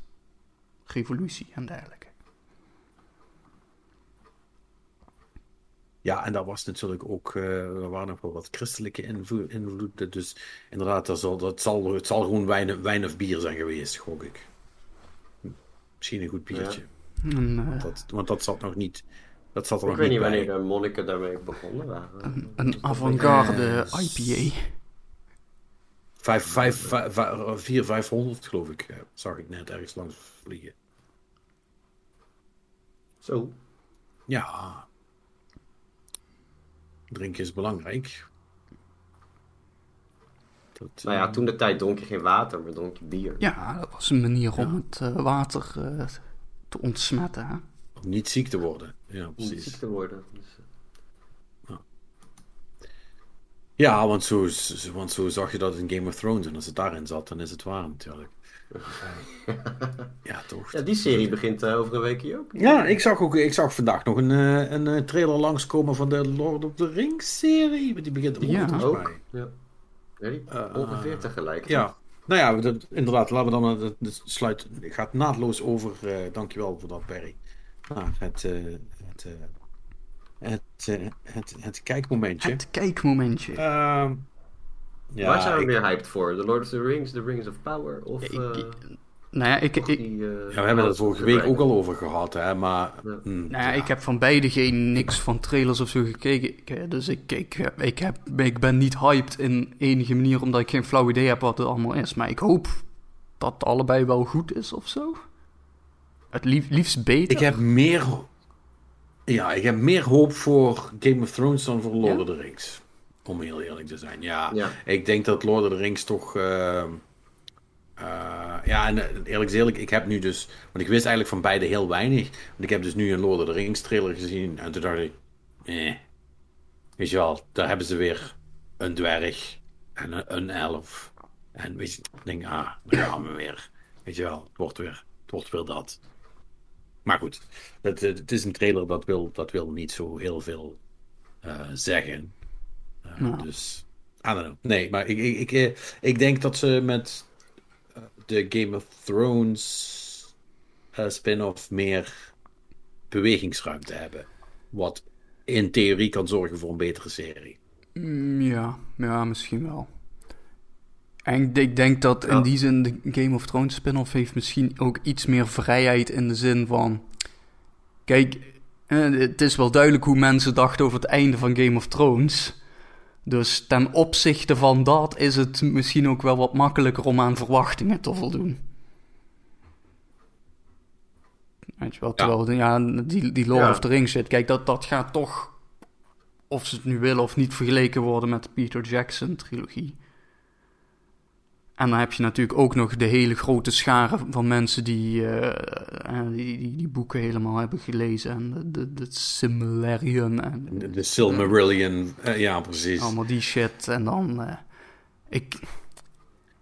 S2: revolutie en dergelijke.
S1: Ja, en daar was natuurlijk ook, eh, er waren nog wel wat christelijke invlo- invloeden. Dus inderdaad, dat zal, dat zal, het zal gewoon wijn, wijn of bier zijn geweest, gok ik. Hm, Misschien een goed biertje.
S2: En, eh,
S1: Dat, want dat zat nog niet. Dat zat er
S3: Ik
S1: nog
S3: weet
S1: niet bij.
S3: wanneer de monniken daarmee begonnen waren.
S2: een, een avant-garde. IPA.
S1: Vijf, vijf, vijf, vijf, vier, vijfhonderd, geloof ik. eh, Zag ik net ergens langs vliegen.
S3: Zo.
S1: Ja. Drinken is belangrijk. Dat,
S3: Nou ja,
S1: eh,
S3: toen de tijd dronk je geen water, maar dronk je bier.
S2: Ja, dat was een manier om het eh, water te ontsmetten.
S1: Om niet ziek te worden. Ja,
S3: Om niet ziek
S1: precies.
S3: te worden. Dus, eh,
S1: Ja, want zo, want zo zag je dat in Game of Thrones. En als het daarin zat, dan is het waar natuurlijk. ja, toch.
S3: Ja, die serie begint uh, over een weekje ook.
S1: Ja, ik zag, ook, ik zag vandaag nog een, uh, een trailer langskomen van de Lord of the Rings serie. Die begint er
S3: ja, ook. Mij. Ja. ja uh, ongeveer tegelijk.
S1: Ja. Nou ja, dat, inderdaad, laten we dan het sluit. Ik ga het naadloos over. dankjewel voor dat, Perry. Nou, het, het, het, het, het, kijkmomentje.
S2: Het kijkmomentje.
S1: Ehm,
S3: ja, Waar zijn we ik... meer hyped voor? The Lord of the Rings, The Rings of Power? Of, ik, uh,
S2: nou ja, ik, ik,
S1: die, uh, ja, we hebben het vorige week ook al over gehad, hè, maar...
S2: Ja. Mm, nou ja, ik heb van beide geen niks van trailers of zo gekeken, dus ik, ik, ik, heb, ik ben niet hyped in enige manier, omdat ik geen flauw idee heb wat het allemaal is. Maar ik hoop dat het allebei wel goed is of zo. Het lief, liefst beter.
S1: Ik heb meer... Ja, ik heb meer hoop voor Game of Thrones dan voor Lord of the Rings. Om heel eerlijk te zijn. Ja, ik denk dat Lord of the Rings toch. Uh, uh, ja, en eh, eerlijk eerlijk, ik heb nu dus. Want ik wist eigenlijk van beide heel weinig. Want ik heb dus nu een Lord of the Rings trailer gezien. En toen dacht ik. Eh. Weet je wel, daar hebben ze weer een dwerg en een, een elf. En weet je, ik denk, ah, daar gaan we weer. Weet je wel, het wordt weer, het wordt weer dat. Maar goed, het, het is een trailer dat wil, dat wil niet zo heel veel uh, zeggen. Uh, Dus, I don't know. Nee, maar ik, ik, ik, eh, ik denk dat ze met de Game of Thrones spin-off meer bewegingsruimte hebben. Wat in theorie kan zorgen voor een betere serie.
S2: Mm, ja, ja, misschien wel. En ik denk dat in die zin de Game of Thrones spin-off heeft misschien ook iets meer vrijheid in de zin van... Kijk, het is wel duidelijk hoe mensen dachten over het einde van Game of Thrones. Dus ten opzichte van dat is het misschien ook wel wat makkelijker om aan verwachtingen te voldoen. Weet je wel, terwijl ja. die, die Lord of the Rings zit. Kijk, dat, dat gaat toch, of ze het nu willen of niet, vergeleken worden met de Peter Jackson trilogie. En dan heb je natuurlijk ook nog de hele grote schare van mensen die, uh, die, die, die, boeken helemaal hebben gelezen. En de, de, Silmarillion. En,
S1: de, de Silmarillion, uh, ja precies.
S2: Allemaal die shit. En dan... Uh, ik,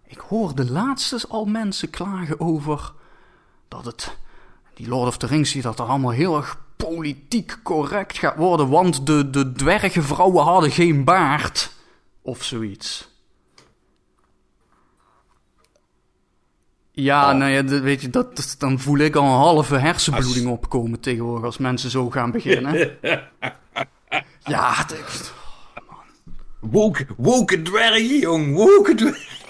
S2: ik hoorde laatst al mensen klagen over dat het... Die Lord of the Rings, die dat er allemaal heel erg politiek correct gaat worden. Want de, de dwergenvrouwen hadden geen baard. Of zoiets. Ja, oh. nou ja, weet je, dat, dan voel ik al een halve hersenbloeding opkomen tegenwoordig als mensen zo gaan beginnen. ja, het is...
S1: Woke, woke dwerg, jong, woke dwerg.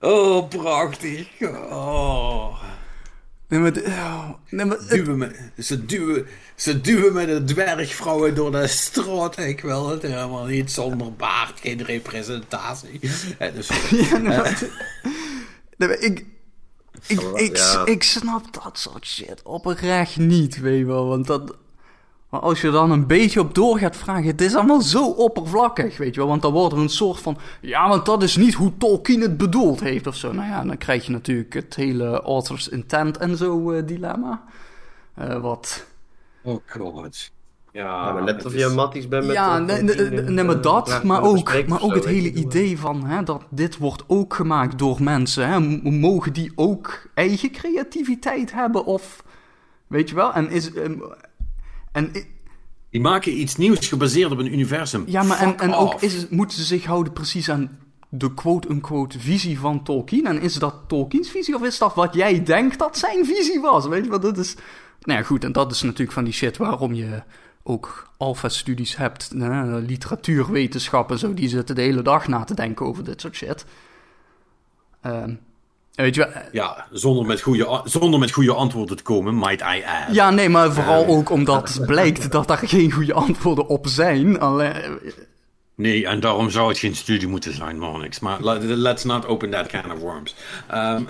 S1: oh, prachtig. Oh.
S2: Nee, maar, oh, nee, maar
S1: duwen me, ze, duwen, ze duwen met de dwergvrouwen door de straat. Ik wil het helemaal niet zonder baard, geen representatie. dus, ja, nee,
S2: nee, ik, ik, ik, ik, snap dat soort shit oprecht niet, weet je wel. Want dat, maar als je dan een beetje op door gaat vragen, het is allemaal zo oppervlakkig, weet je wel. Want dan wordt er een soort van, ja, want dat is niet hoe Tolkien het bedoeld heeft of zo. Nou ja, dan krijg je natuurlijk het hele author's intent en zo uh, dilemma. Uh, wat...
S1: Oh god.
S3: Ja, ja, maar net of je matties bent met...
S2: Ja, nee, nee, maar dat, maar ook, maar ook het hele idee van hè, dat dit wordt ook gemaakt door mensen. Hè, mogen die ook eigen creativiteit hebben of... Weet je wel? En is, en
S1: die maken iets nieuws gebaseerd op een universum.
S2: Ja, maar en, en ook is moeten ze zich houden precies aan de quote-unquote visie van Tolkien. En is dat Tolkiens visie of is dat wat jij denkt dat zijn visie was? Weet je wat, dat is... Nou ja, goed, en dat is natuurlijk van die shit waarom je ook alfa-studies hebt. Hè, literatuurwetenschappen, zo, die zitten de hele dag na te denken over dit soort shit. Um, Weet je wel,
S1: ja, zonder met, goede, zonder met goede antwoorden te komen, might I add.
S2: Ja, nee, maar vooral uh, ook omdat blijkt dat daar geen goede antwoorden op zijn. Alleen...
S1: Nee, en daarom zou het geen studie moeten zijn, Monix. Maar let's not open that can of worms. Um,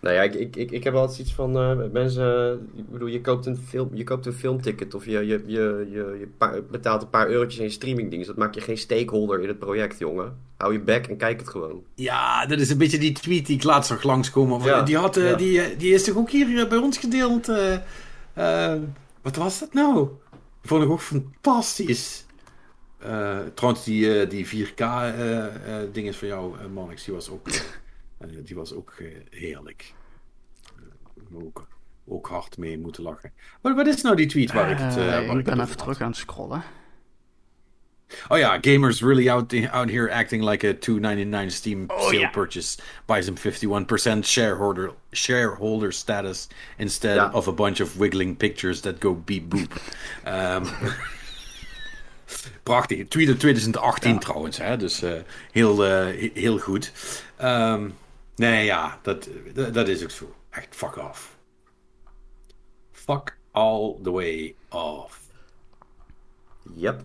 S3: nou ja, ik, ik, ik, ik heb altijd iets van uh, mensen. Ik bedoel, je koopt een, film, je koopt een filmticket of je, je, je, je, je betaalt een paar eurotjes in je streamingdienst. Dat maakt je geen stakeholder in het project, jongen. Hou je bek en kijk het gewoon.
S1: Ja, dat is een beetje die tweet die ik laatst nog langskomen. Ja, die, had, uh, die, eh, die is toch ook hier bij ons gedeeld? Uh, wat was dat nou? Ik vond ik ook fantastisch. Trouwens, die, die 4K uh, ding is van jou, Monix, die was ook, die was ook heerlijk. Ook, ook hard mee moeten lachen. Maar wat is nou die tweet waar ik het... waar
S2: ik,
S1: ik
S2: ben even terug aan het scrollen.
S1: Oh yeah, gamers really out out here acting like a 2.99 Steam
S2: oh,
S1: sale
S2: yeah.
S1: purchase buys them 51% shareholder shareholder status instead
S3: Ja.
S1: of a bunch of wiggling pictures that go beep boop. Ehm, prachtig. Tweede 2018 trouwens, hè? dus eh, heel, eh, he- heel goed. Ehm, nee, ja, dat, dat, is ook zo. Echt fuck off. Fuck all the way off.
S3: Yep.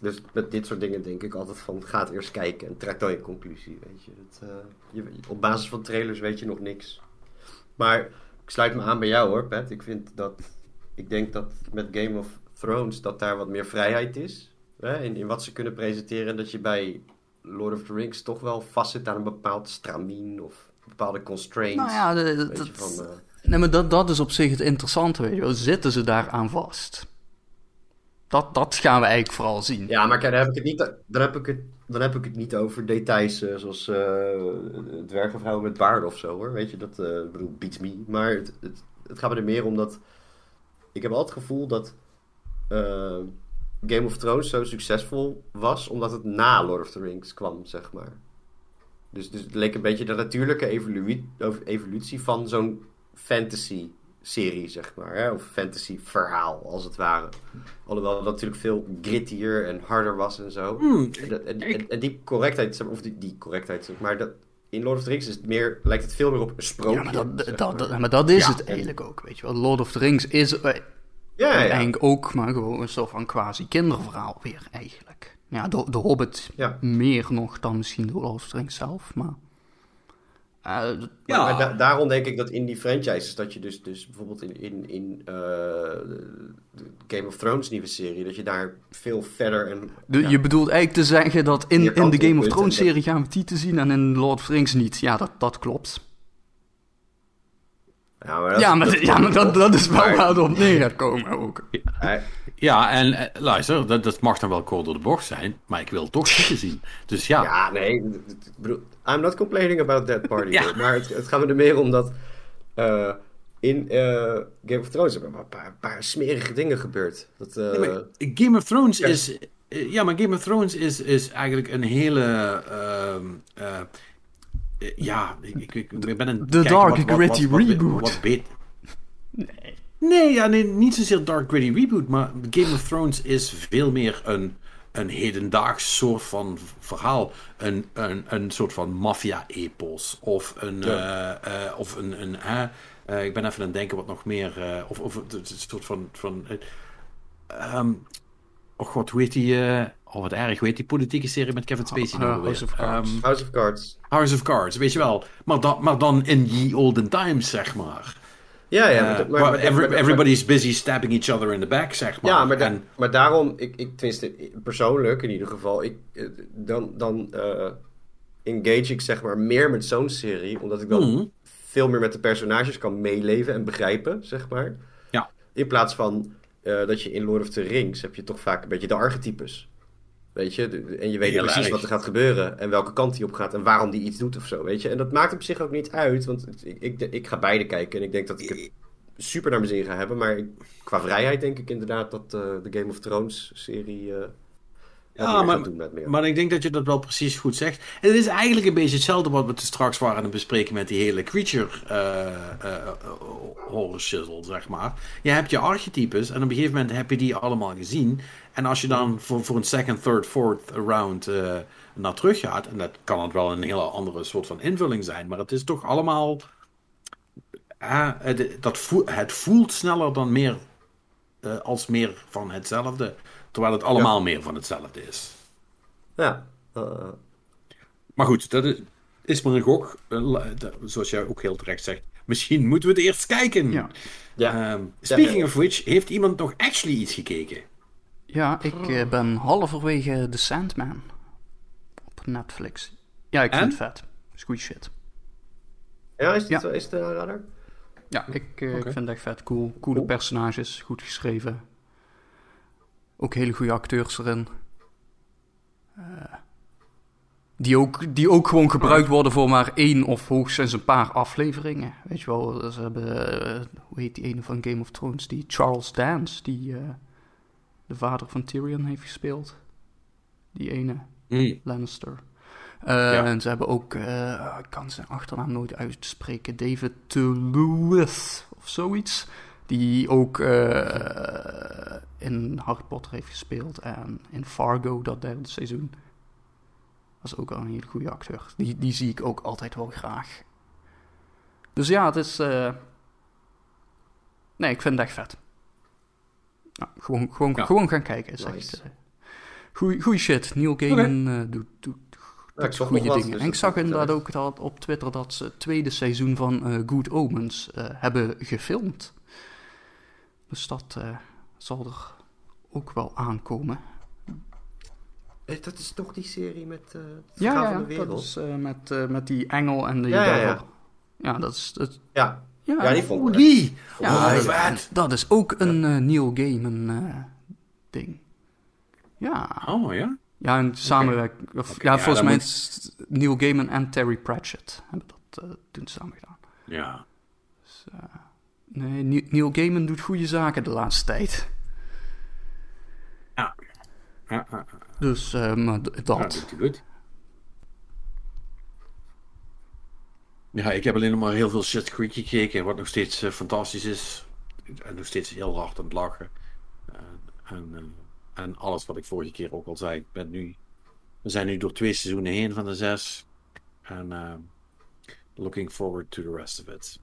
S3: Dus met dit soort dingen denk ik altijd van, ga eerst kijken en trek dan je conclusie, weet je. Dat, eh, je. Op basis van trailers weet je nog niks. Maar ik sluit me aan bij jou hoor, Pat. Ik vind dat, ik denk dat met Game of Thrones dat daar wat meer vrijheid is. Hè, in, in wat ze kunnen presenteren. Dat je bij Lord of the Rings toch wel vastzit aan een bepaald stramien of bepaalde constraints.
S2: Nou ja, de- dat,
S3: van, eh,
S2: nee, maar dat, dat is op zich het interessante, weet je wel. Zitten ze daar aan vast? Dat, dat gaan we eigenlijk vooral zien.
S3: Ja, maar kijk, dan heb ik het niet, dan heb ik het, dan heb ik het niet over details eh, zoals eh dwergenvrouwen met baarden of zo hoor. Weet je, dat ik bedoel, beats me. Maar het, het, het gaat me er meer om dat. Ik heb altijd het gevoel dat Game of Thrones zo succesvol was omdat het na Lord of the Rings kwam, zeg maar. Dus, dus het leek een beetje de natuurlijke evolutie van zo'n fantasy serie, zeg maar. Hè? Of fantasy verhaal, als het ware. Alhoewel het natuurlijk veel grittier en harder was en zo.
S1: Hmm,
S3: En, dat- en, en, en die correctheid, of die, die correctheid, zeg maar dat, in Lord of the Rings is het meer, lijkt het veel meer op een sprookje.
S2: Ja, maar dat, dat, dat- maar dat is
S3: Ja,
S2: het
S3: en-
S2: eigenlijk ook, weet je wel. Lord of the Rings is eh,
S3: ja, ja, ja.
S2: eigenlijk ook maar gewoon een soort van quasi kinderverhaal weer eigenlijk. Ja, de, de Hobbit
S3: Ja.
S2: meer nog dan misschien de Lord of the Rings zelf, maar...
S3: Maar,
S1: Ja.
S3: maar da- daarom denk ik dat in die franchises, dat je dus, dus bijvoorbeeld in, in, in eh, de Game of Thrones nieuwe serie, dat je daar veel verder en...
S2: de-
S3: ja,
S2: Je bedoelt eigenlijk te zeggen dat in, in de Game of Thrones serie gaan we die te zien en in Lord of the Rings niet. Ja, dat, dat klopt.
S3: Ja, maar dat,
S2: Ja, maar, ja, maar dat, dat is wel
S3: Maar-
S2: waar het op neer gaat komen ook.
S1: Ja, en eh, luister, dat, dat mag dan wel kort door de bocht zijn, maar ik wil het toch zitten zien. Dus ja,
S3: Ja, nee, ik bedoel, I'm not complaining about that party.
S1: Ja.
S3: Maar het, het gaat me er meer om dat eh, in eh, Game of Thrones hebben een paar, paar smerige dingen gebeurd. Dat, eh,
S1: Nee, maar Game of Thrones
S3: Ja.
S1: is. Ja, maar Game of Thrones is, is eigenlijk een hele. Eh, ja, ik, ik, ik ik ben een.
S2: The dark, gritty
S1: wat,
S2: reboot.
S1: Wat, beter. Nee. Nee, ja, nee, niet zozeer dark gritty reboot, maar Game of Thrones is veel meer een, een hedendaags soort van verhaal. Een, een, een soort van maffia-epos. Of een.
S3: Ja.
S1: eh, eh, of een. een eh, ik ben even aan het denken wat nog meer. eh, of, of een soort van. van eh, ehm, oh god, hoe heet die. eh, oh, wat erg. Hoe heet die politieke serie met Kevin Spacey?
S2: Eh,
S1: nou alweer?
S2: House of Cards.
S1: Ehm,
S3: House of Cards.
S1: House of Cards, weet je wel. Maar dan, maar dan in ye olden times, zeg maar.
S3: Ja, ja.
S1: Eh,
S3: maar, maar,
S1: every- everybody's busy stabbing each other in the back, zeg maar.
S3: Ja, maar, da-
S1: En-
S3: maar daarom, ik, ik, tenminste persoonlijk in ieder geval, ik, eh, dan, dan eh, engage ik zeg maar meer met zo'n serie, omdat ik dan
S1: Mhm.
S3: veel meer met de personages kan meeleven en begrijpen, zeg maar.
S1: Ja.
S3: In plaats van eh, dat je in Lord of the Rings heb je toch vaak een beetje de archetypes. Weet je, en je weet precies wat er gaat gebeuren en welke kant hij op gaat en waarom die iets doet of zo, weet je. En dat maakt op zich ook niet uit, want ik, ik, ik ga beide kijken en ik denk dat ik het super naar mijn zin ga hebben. Maar qua vrijheid denk ik inderdaad dat eh, de Game of Thrones serie eh
S1: Ja,
S3: meer
S1: maar-
S3: gaat doen met meer.
S1: Maar ik denk dat je dat wel precies goed zegt. En het is eigenlijk een beetje hetzelfde wat we te straks waren aan het bespreken met die hele creature horror shizzle, zeg maar. Je hebt je archetypes en op een gegeven moment heb je die allemaal gezien. En als je dan voor, voor een second, third, fourth round eh, naar terug gaat, en dat kan het wel een hele andere soort van invulling zijn, maar het is toch allemaal. ah, het, dat voel- het voelt sneller dan meer als meer van hetzelfde. Terwijl het allemaal meer van hetzelfde is.
S3: Ja, eh,
S1: Maar goed, dat is, is maar een gok. Eh, Zoals jij ook heel terecht zegt. Misschien moeten we het eerst kijken.
S2: Ja.
S3: ja.
S1: Ehm, speaking
S3: Ja.
S1: of which, heeft iemand nog actually iets gekeken?
S2: Ja, ik eh, ben halverwege The Sandman op Netflix. Ja, ik vind het vet. Is shit.
S3: ja, is het, is het een aanrader?
S2: Ja, ik, ik vind het echt vet cool. Coole
S3: Cool.
S2: personages, goed geschreven. Ook hele goede acteurs erin. die, ook, die ook gewoon gebruikt worden voor maar één of hoogstens een paar afleveringen. Weet je wel, ze hebben, eh, hoe heet die ene van Game of Thrones? Die Charles Dance, die eh, de vader van Tyrion heeft gespeeld. Die ene,
S1: Mm.
S2: Lannister. Eh,
S1: Ja.
S2: En ze hebben ook, eh, ik kan zijn achternaam nooit uitspreken, David Toulouse of zoiets. Die ook eh, in Harry Potter heeft gespeeld en in Fargo, dat derde seizoen. Dat is ook wel een hele goede acteur. Die, die zie ik ook altijd wel graag. Dus ja, het is. eh, Nee, ik vind het echt vet. Nou, gewoon, gewoon,
S1: Ja.
S2: gewoon gaan kijken. Is
S3: Nice.
S2: echt, eh, goeie, goeie shit. Neil Gaiman eh, doet, doet, goede
S3: nog wat,
S2: dingen.
S3: dus
S2: en ik zag
S3: moet,
S2: inderdaad ook dat op Twitter dat ze het tweede seizoen van eh, Good Omens eh, hebben gefilmd. Dus dat eh, zal er ook wel aankomen.
S3: Eh, Dat is toch die serie met eh het
S2: Ja,
S3: verhaal
S2: ja,
S3: van de
S2: dat
S3: wereld?
S2: is eh, met, eh, met die engel en de
S3: Ja, ja, ja.
S2: dat is... Dat,
S3: Ja,
S2: ja,
S3: ja, die vond
S1: Oh,
S3: ik
S1: die!
S2: ja,
S1: Oh,
S2: ja,
S1: vet.
S2: dat is ook een Neil Gaiman eh, ding. Ja,
S1: Oh, ja?
S2: ja en samenwerking... Ja,
S1: ja,
S2: volgens mij
S1: moet-
S2: is Neil Gaiman en Terry Pratchett hebben dat eh, toen samen gedaan.
S1: Ja.
S2: Nee, Ne- Neil Gaiman doet goede zaken de laatste tijd.
S1: Ja. Ja, ja, ja.
S2: Dus eh, maar dat.
S1: doet goed. Ja, ik heb alleen nog maar heel veel shit Creek gekeken, wat nog steeds eh, fantastisch is. En nog steeds heel hard aan het lachen. En, en, eh, en alles wat ik vorige keer ook al zei. Ik ben nu, we zijn nu door twee seizoenen heen van de zes. En eh, looking forward to the rest of it.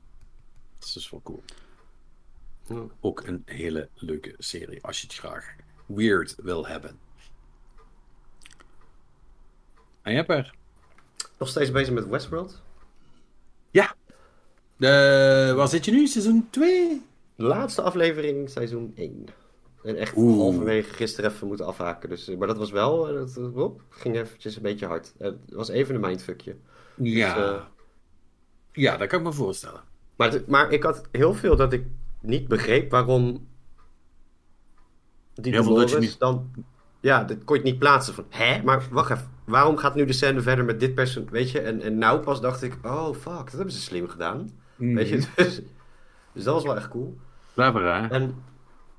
S1: Dat is dus wel cool.
S3: Ja.
S1: Ook een hele leuke serie, als je het graag weird wil hebben. En je hebt er.
S3: nog steeds bezig met Westworld.
S1: Ja. De, waar zit je nu? Seizoen 2?
S3: De laatste aflevering, seizoen 1. En echt
S1: Oeh.
S3: halverwege gisteren even moeten afhaken. Dus, eh, maar dat was wel, eh, dat eh, ging eventjes een beetje hard. Eh, Het was even een mindfuckje.
S1: Ja.
S3: Dus, eh,
S1: ja, dat kan ik me voorstellen.
S3: Maar, het- maar ik had heel veel dat ik niet begreep waarom die
S1: Heel veel dat je
S3: Dolores
S1: niet-
S3: dan... Ja, dat kon je niet plaatsen van, hè? Maar wacht even, waarom gaat nu de scène verder met dit persoon, weet je? En, en nou pas dacht ik, oh fuck, dat hebben ze slim gedaan. Weet je, dus, dus dat was wel echt cool.
S1: Clever, hè?
S3: En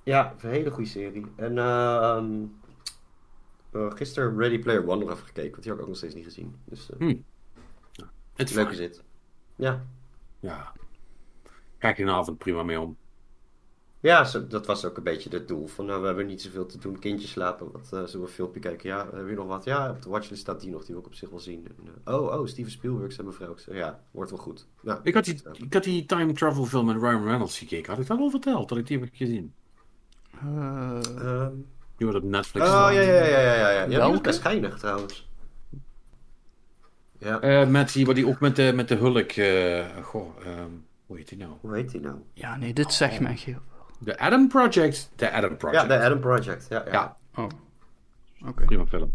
S3: ja, een hele goede serie. En ehm eh, gisteren Ready Player One nog even gekeken, want die had ik ook nog steeds niet gezien. Dus eh,
S1: Het is
S3: leuke zit. Ja,
S1: Ja. Kijk je een avond prima mee om.
S3: Ja, zo- dat was ook een beetje het doel. Van, nou, we hebben niet zoveel te doen. Kindjes slapen. Wat, eh, zullen we een filmpje kijken? Ja, heb je nog wat? Ja, op de watchlist staat die nog. Die wil ik op zich wel zien. En, eh, oh, oh, Steven Spielberg zijn mevrouw. Ik ja, wordt wel goed. Nou,
S1: Ik had, die, ik had die time travel film met Ryan Reynolds gekeken. Had ik dat al verteld? Dat ik die heb gezien.
S2: Eh,
S3: ehm,
S1: Die wordt op Netflix.
S3: oh, ja, ja, ja, ja, ja. ja. ja die was
S2: Welke?
S3: best geinig trouwens. Ja,
S1: Eh, met die, wat die ook met de, met de hulk. eh, goh, ehm, hoe heet die nou?
S3: hoe heet die nou?
S2: ja, nee, dit zegt mij heel
S1: De Adam Project. De Adam Project.
S3: Ja, de Adam Project. Ja, ja.
S1: Ja,
S2: Oh, oké.
S1: prima film.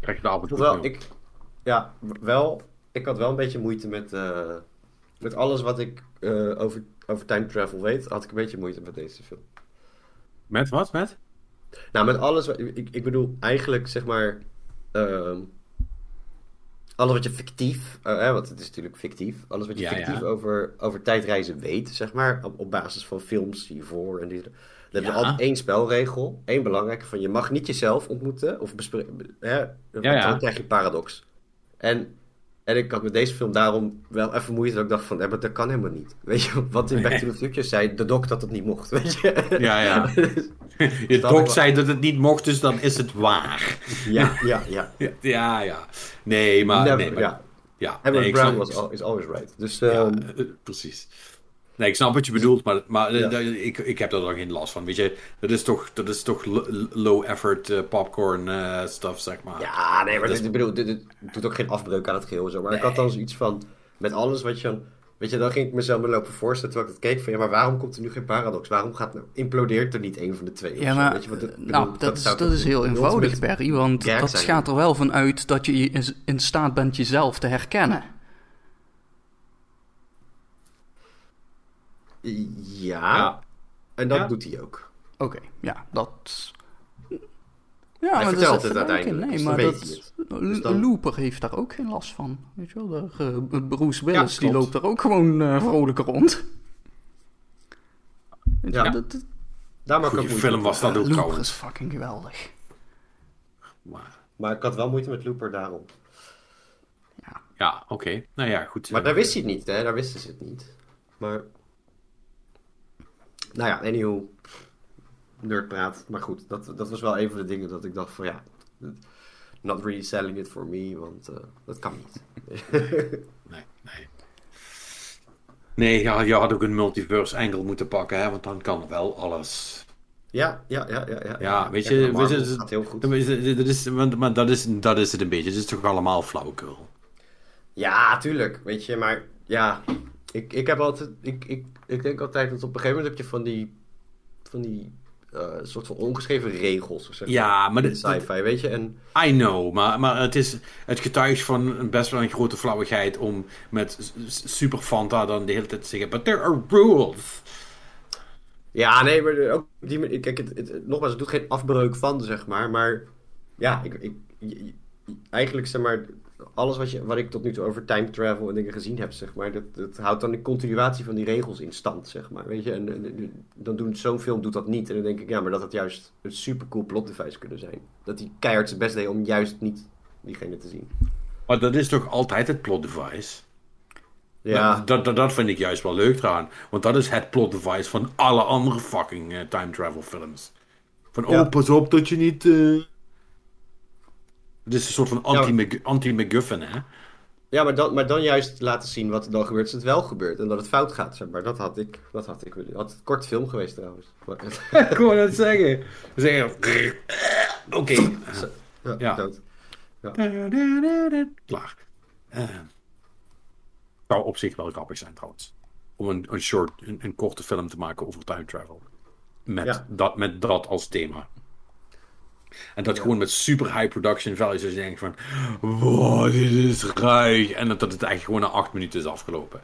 S1: Krijg je de avond
S3: Hoewel, ik, ja, wel, ik had wel een beetje moeite met, eh, met alles wat ik eh, over, over time travel weet. Had ik een beetje moeite met deze film.
S1: Met wat? Met?
S3: Nou, met alles. wat- Ik, ik bedoel, eigenlijk zeg maar. ehm, alles wat je fictief. eh, hè, want het is natuurlijk fictief. Alles wat je
S1: Ja,
S3: fictief
S1: ja.
S3: Over, over tijdreizen weet, zeg maar. Op, op basis van films hiervoor en dit. Dan heb je altijd één spelregel. één belangrijke. Van je mag niet jezelf ontmoeten. Of bespreken. Dan krijg je paradox. En. En ik had met deze film daarom wel even moeite dat ik dacht van, maar dat kan helemaal niet. Weet je, wat in Back to the Future zei de dok dat het niet mocht, weet je.
S1: Ja, ja. Je
S3: Snap ik
S1: dok zei dat het niet mocht, dus dan is het waar.
S3: ja, ja, ja.
S1: Ja, ja. Nee, maar...
S3: Never,
S1: nee, maar
S3: ja.
S1: ja. Nee,
S3: Brown was al, is always right. Dus
S1: Ja,
S3: ehm,
S1: eh, precies. Nee, ik snap wat je bedoelt, maar, maar eh,
S3: Ja.
S1: dat- ik, ik heb daar dan geen last van. Weet je, dat is toch, dat is toch low effort eh, popcorn eh, stuff, zeg maar.
S3: ja, nee, maar
S1: Dat
S3: dit, ik bedoel, dit, dit doet ook geen afbreuk aan het geheel. Zo. Maar ik had dan zoiets van, met alles wat je dan... Weet je, dan ging ik mezelf maar lopen voorstellen terwijl ik het keek van... Ja, maar waarom komt er nu geen paradox? Waarom gaat, nou, implodeert er niet een van de twee?
S2: Ja, maar
S3: Weet je, bedoel,
S2: nou, dat, is,
S3: zou
S2: dat is heel eenvoudig, Barry. Want dat gaat er wel van uit dat je in staat bent jezelf te herkennen.
S3: Ja,
S1: Ja.
S3: en dat
S1: Ja.
S3: doet hij ook.
S2: Oké, ja, dat... Ja,
S3: Hij
S2: maar dat
S3: vertelt
S2: zit
S3: het uiteindelijk,
S2: Nee,
S3: dus
S2: maar
S3: dan
S2: dat,
S3: het. Dus dan-
S2: Looper heeft daar ook geen last van. Weet je wel, eh, Bruce Willis die loopt daar ook gewoon eh vrolijk rond.
S3: Ja.
S2: dat, dat-
S3: Daar maak ik ook
S1: film was dat ook
S2: Looper is fucking geweldig.
S1: Maar,
S3: Maar ik had wel moeite met Looper daarom.
S1: ja, oké. Nou ja, goed.
S3: Maar daar wist hij het niet, hè? Daar wisten ze het niet. Maar... Nou ja, anyhow. Nerdpraat. Maar goed, dat, dat was wel een van de dingen dat ik dacht van ja... Not really selling it for me, want eh, dat kan niet.
S1: Nee, nee. Nee, ja, je had ook een multiverse angle moeten pakken, hè, want dan kan wel alles.
S3: ja, ja, ja, ja. Ja,
S1: Ja, weet je, weet je, het-
S3: gaat heel goed.
S1: Dat is, dat is, maar dat is, dat is het een beetje. Het is toch allemaal flauwekul.
S3: Ja, tuurlijk. Weet je, maar ja, ik, ik heb altijd, ik, ik, ik denk altijd dat op een gegeven moment heb je van die, van die eh, soort van ongeschreven regels. Zeg maar,
S1: Ja, maar dit-
S3: sci-fi, weet je. En
S1: I know, maar, maar het, is, het getuigt van een best wel een grote flauwigheid om met Super Fanta dan de hele tijd te zeggen: But there are rules.
S3: ja, nee, maar ook die, kijk, het, het- nogmaals, het doet geen afbreuk van, zeg maar. Maar ja, ik, ik, eigenlijk zeg maar, alles wat, je, wat ik tot nu toe over time travel en dingen gezien heb, zeg maar, dat, dat houdt dan de continuatie van die regels in stand, zeg maar. Weet je, en, en- dan doen zo'n film doet dat niet. En dan denk ik, ja, maar dat had juist een super cool plot device kunnen zijn. Dat hij keihard zijn best deed om juist niet diegene te zien.
S1: Maar dat is toch altijd het plot device?
S3: Ja,
S1: Dat, dat, dat, dat vind ik juist wel leuk eraan. Want dat is het plot device van alle andere fucking eh, time travel films. Van,
S3: Ja.
S1: oh, pas op dat je niet... eh Het is een soort van anti-Mc- anti-McGuffin, hè?
S3: ja maar, dan, maar dan juist laten zien wat er dan gebeurt als het wel gebeurt. En dat het fout gaat, zeg maar. Dat had ik, dat had ik willen. Had een kort film geweest trouwens. Maar,
S1: Ik wou dat zeggen. Zeggen... Oké.
S3: ja,
S1: Ja.
S3: dood.
S1: Klaar. Eh, zou op zich wel grappig zijn trouwens. Om een, een, short, een, een korte film te maken over time travel. Met,
S3: Ja.
S1: dat, met dat als thema. En dat gewoon met super high production values. Dus je denkt van, wow, dit is ruig. En dat, dat het eigenlijk gewoon na acht minuten is afgelopen.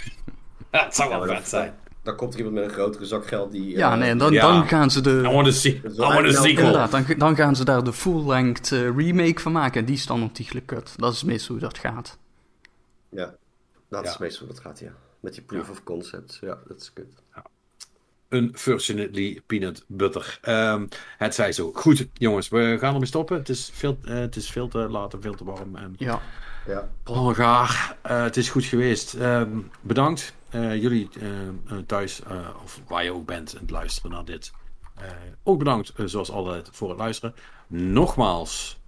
S1: dat zou wel vet zijn.
S3: Dan komt er iemand met een grotere zak geld die...
S2: Ja,
S3: eh,
S2: nee, en dan,
S1: ja.
S2: dan gaan ze
S1: I
S2: de...
S1: want to see, I want sequel.
S2: Inderdaad, dan, dan gaan ze daar de full-length eh, remake van maken. En die is dan ontiegelijk kut. Dat is meestal hoe dat gaat.
S3: Ja, dat
S1: Ja.
S3: is meestal hoe dat gaat, ja. Met die proof of concept. Ja, dat is kut.
S1: Unfortunately peanut butter. Ehm, het zij zo. Goed, jongens, we gaan ermee stoppen. Het is veel, eh, het is veel te laat en veel te warm. En
S2: Ja,
S3: Ja.
S1: Oh, gaar. Eh, het is goed geweest. Ehm, bedankt. Eh, jullie thuis, eh, of waar je ook bent, en het luisteren naar dit. Eh, ook bedankt, zoals altijd, voor het luisteren. Nogmaals,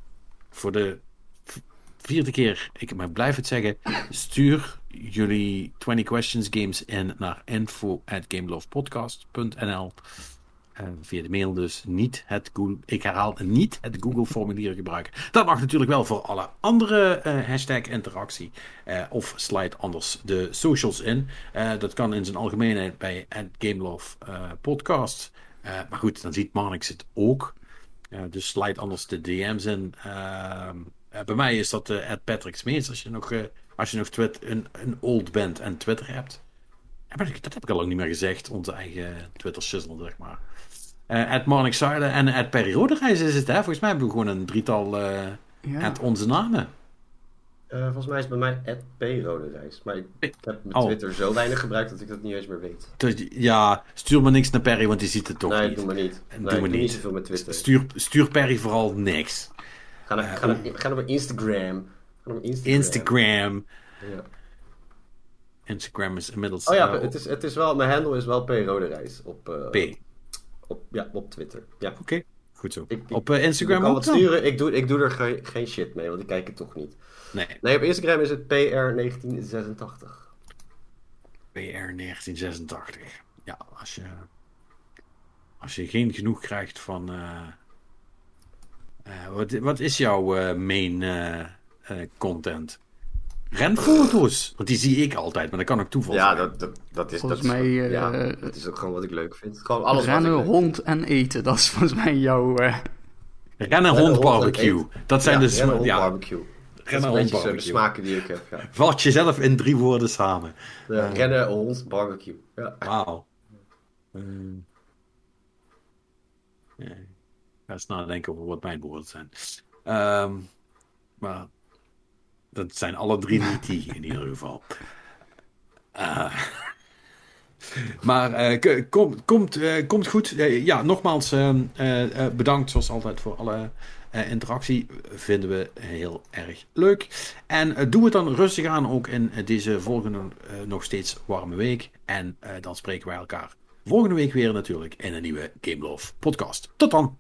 S1: voor de vierde keer, ik maar blijf het zeggen, stuur jullie 20 questions games in naar info at gamelovepodcast.nl eh, via de mail dus niet het Google, ik herhaal niet het Google formulier gebruiken. Dat mag natuurlijk wel voor alle andere eh, hashtag interactie. Eh, of slide anders de socials in. Eh, dat kan in zijn algemeenheid bij at Gamelove podcast. Maar goed, dan ziet Marnix het ook. Dus slide anders de DM's in. Ehm, eh, bij mij is dat at Patrick Smeets als je nog, als je nog twit een, een old bent en Twitter hebt. Dat heb ik al lang niet meer gezegd. Onze eigen Twitter shizzle, zeg maar. Eh at Marnix Zuiden en at Perry Roderijs is het, hè? Volgens mij hebben we gewoon een drietal eh
S2: ja.
S1: at onze namen.
S3: Eh, volgens mij is het bij mij p rode reis. Maar ik, ik heb mijn
S1: Oh.
S3: Twitter zo weinig gebruikt dat ik dat niet eens meer weet.
S1: Dus, ja, stuur maar niks naar Perry, want die ziet het toch
S3: nee,
S1: niet.
S3: doe maar niet.
S1: Doe
S3: Nee, doe
S1: niet.
S3: niet zoveel met Twitter.
S1: Stuur, stuur Perry vooral niks.
S3: Ga naar, ga, naar, ga naar mijn Instagram. Instagram.
S1: Instagram.
S3: Ja.
S1: Instagram is inmiddels...
S3: Oh ja, het is, het is wel, mijn handle is wel P Rode Reis op, eh,
S1: P.
S3: op, ja, op Twitter. Ja.
S1: Oké, goed zo.
S3: Ik-
S1: Op eh, Instagram ook
S3: wat
S1: dan?
S3: sturen, ik doe, ik doe er geen, geen shit mee, want ik kijk het toch niet.
S1: Nee,
S3: Nee, op Instagram is het PR1986.
S1: PR 1986. Ja, als je... Als je geen genoeg krijgt van... eh, wat, wat is jouw main content? Renfoto's. Want die zie ik altijd, maar dat kan ook toeval
S3: Ja,
S1: zijn.
S3: dat, dat, dat is...
S2: Volgens
S3: dat is-
S2: mij, eh,
S3: ja, dat is ook gewoon wat ik leuk vind. Gewoon alles wat
S2: Rennen,
S3: ik leuk
S2: hond en eten. Dat is volgens mij jouw... eh,
S1: Rennen,
S3: Rennen,
S1: hond, barbecue. Dat zijn
S3: ja,
S1: de...
S3: rennen,
S1: sma-
S3: hond,
S1: ja,
S3: barbecue.
S1: Rennen, hond,
S3: zo de
S1: barbecue.
S3: smaken die ik heb, ja.
S1: Vat jezelf in drie woorden samen.
S3: ja rennen, hond, barbecue. Ja.
S1: Wauw. Eh, nee. ga eens nadenken over wat mijn woorden zijn. Ehm, maar dat zijn alle drie niet die in ieder geval. Uh, maar uh, kom, komt, uh, komt goed. Ja, nogmaals bedankt zoals altijd voor alle interactie. Vinden we heel erg leuk. En doe het dan rustig aan ook in deze volgende nog steeds warme week. En dan spreken wij elkaar volgende week weer natuurlijk in een nieuwe Game Love podcast. Tot dan!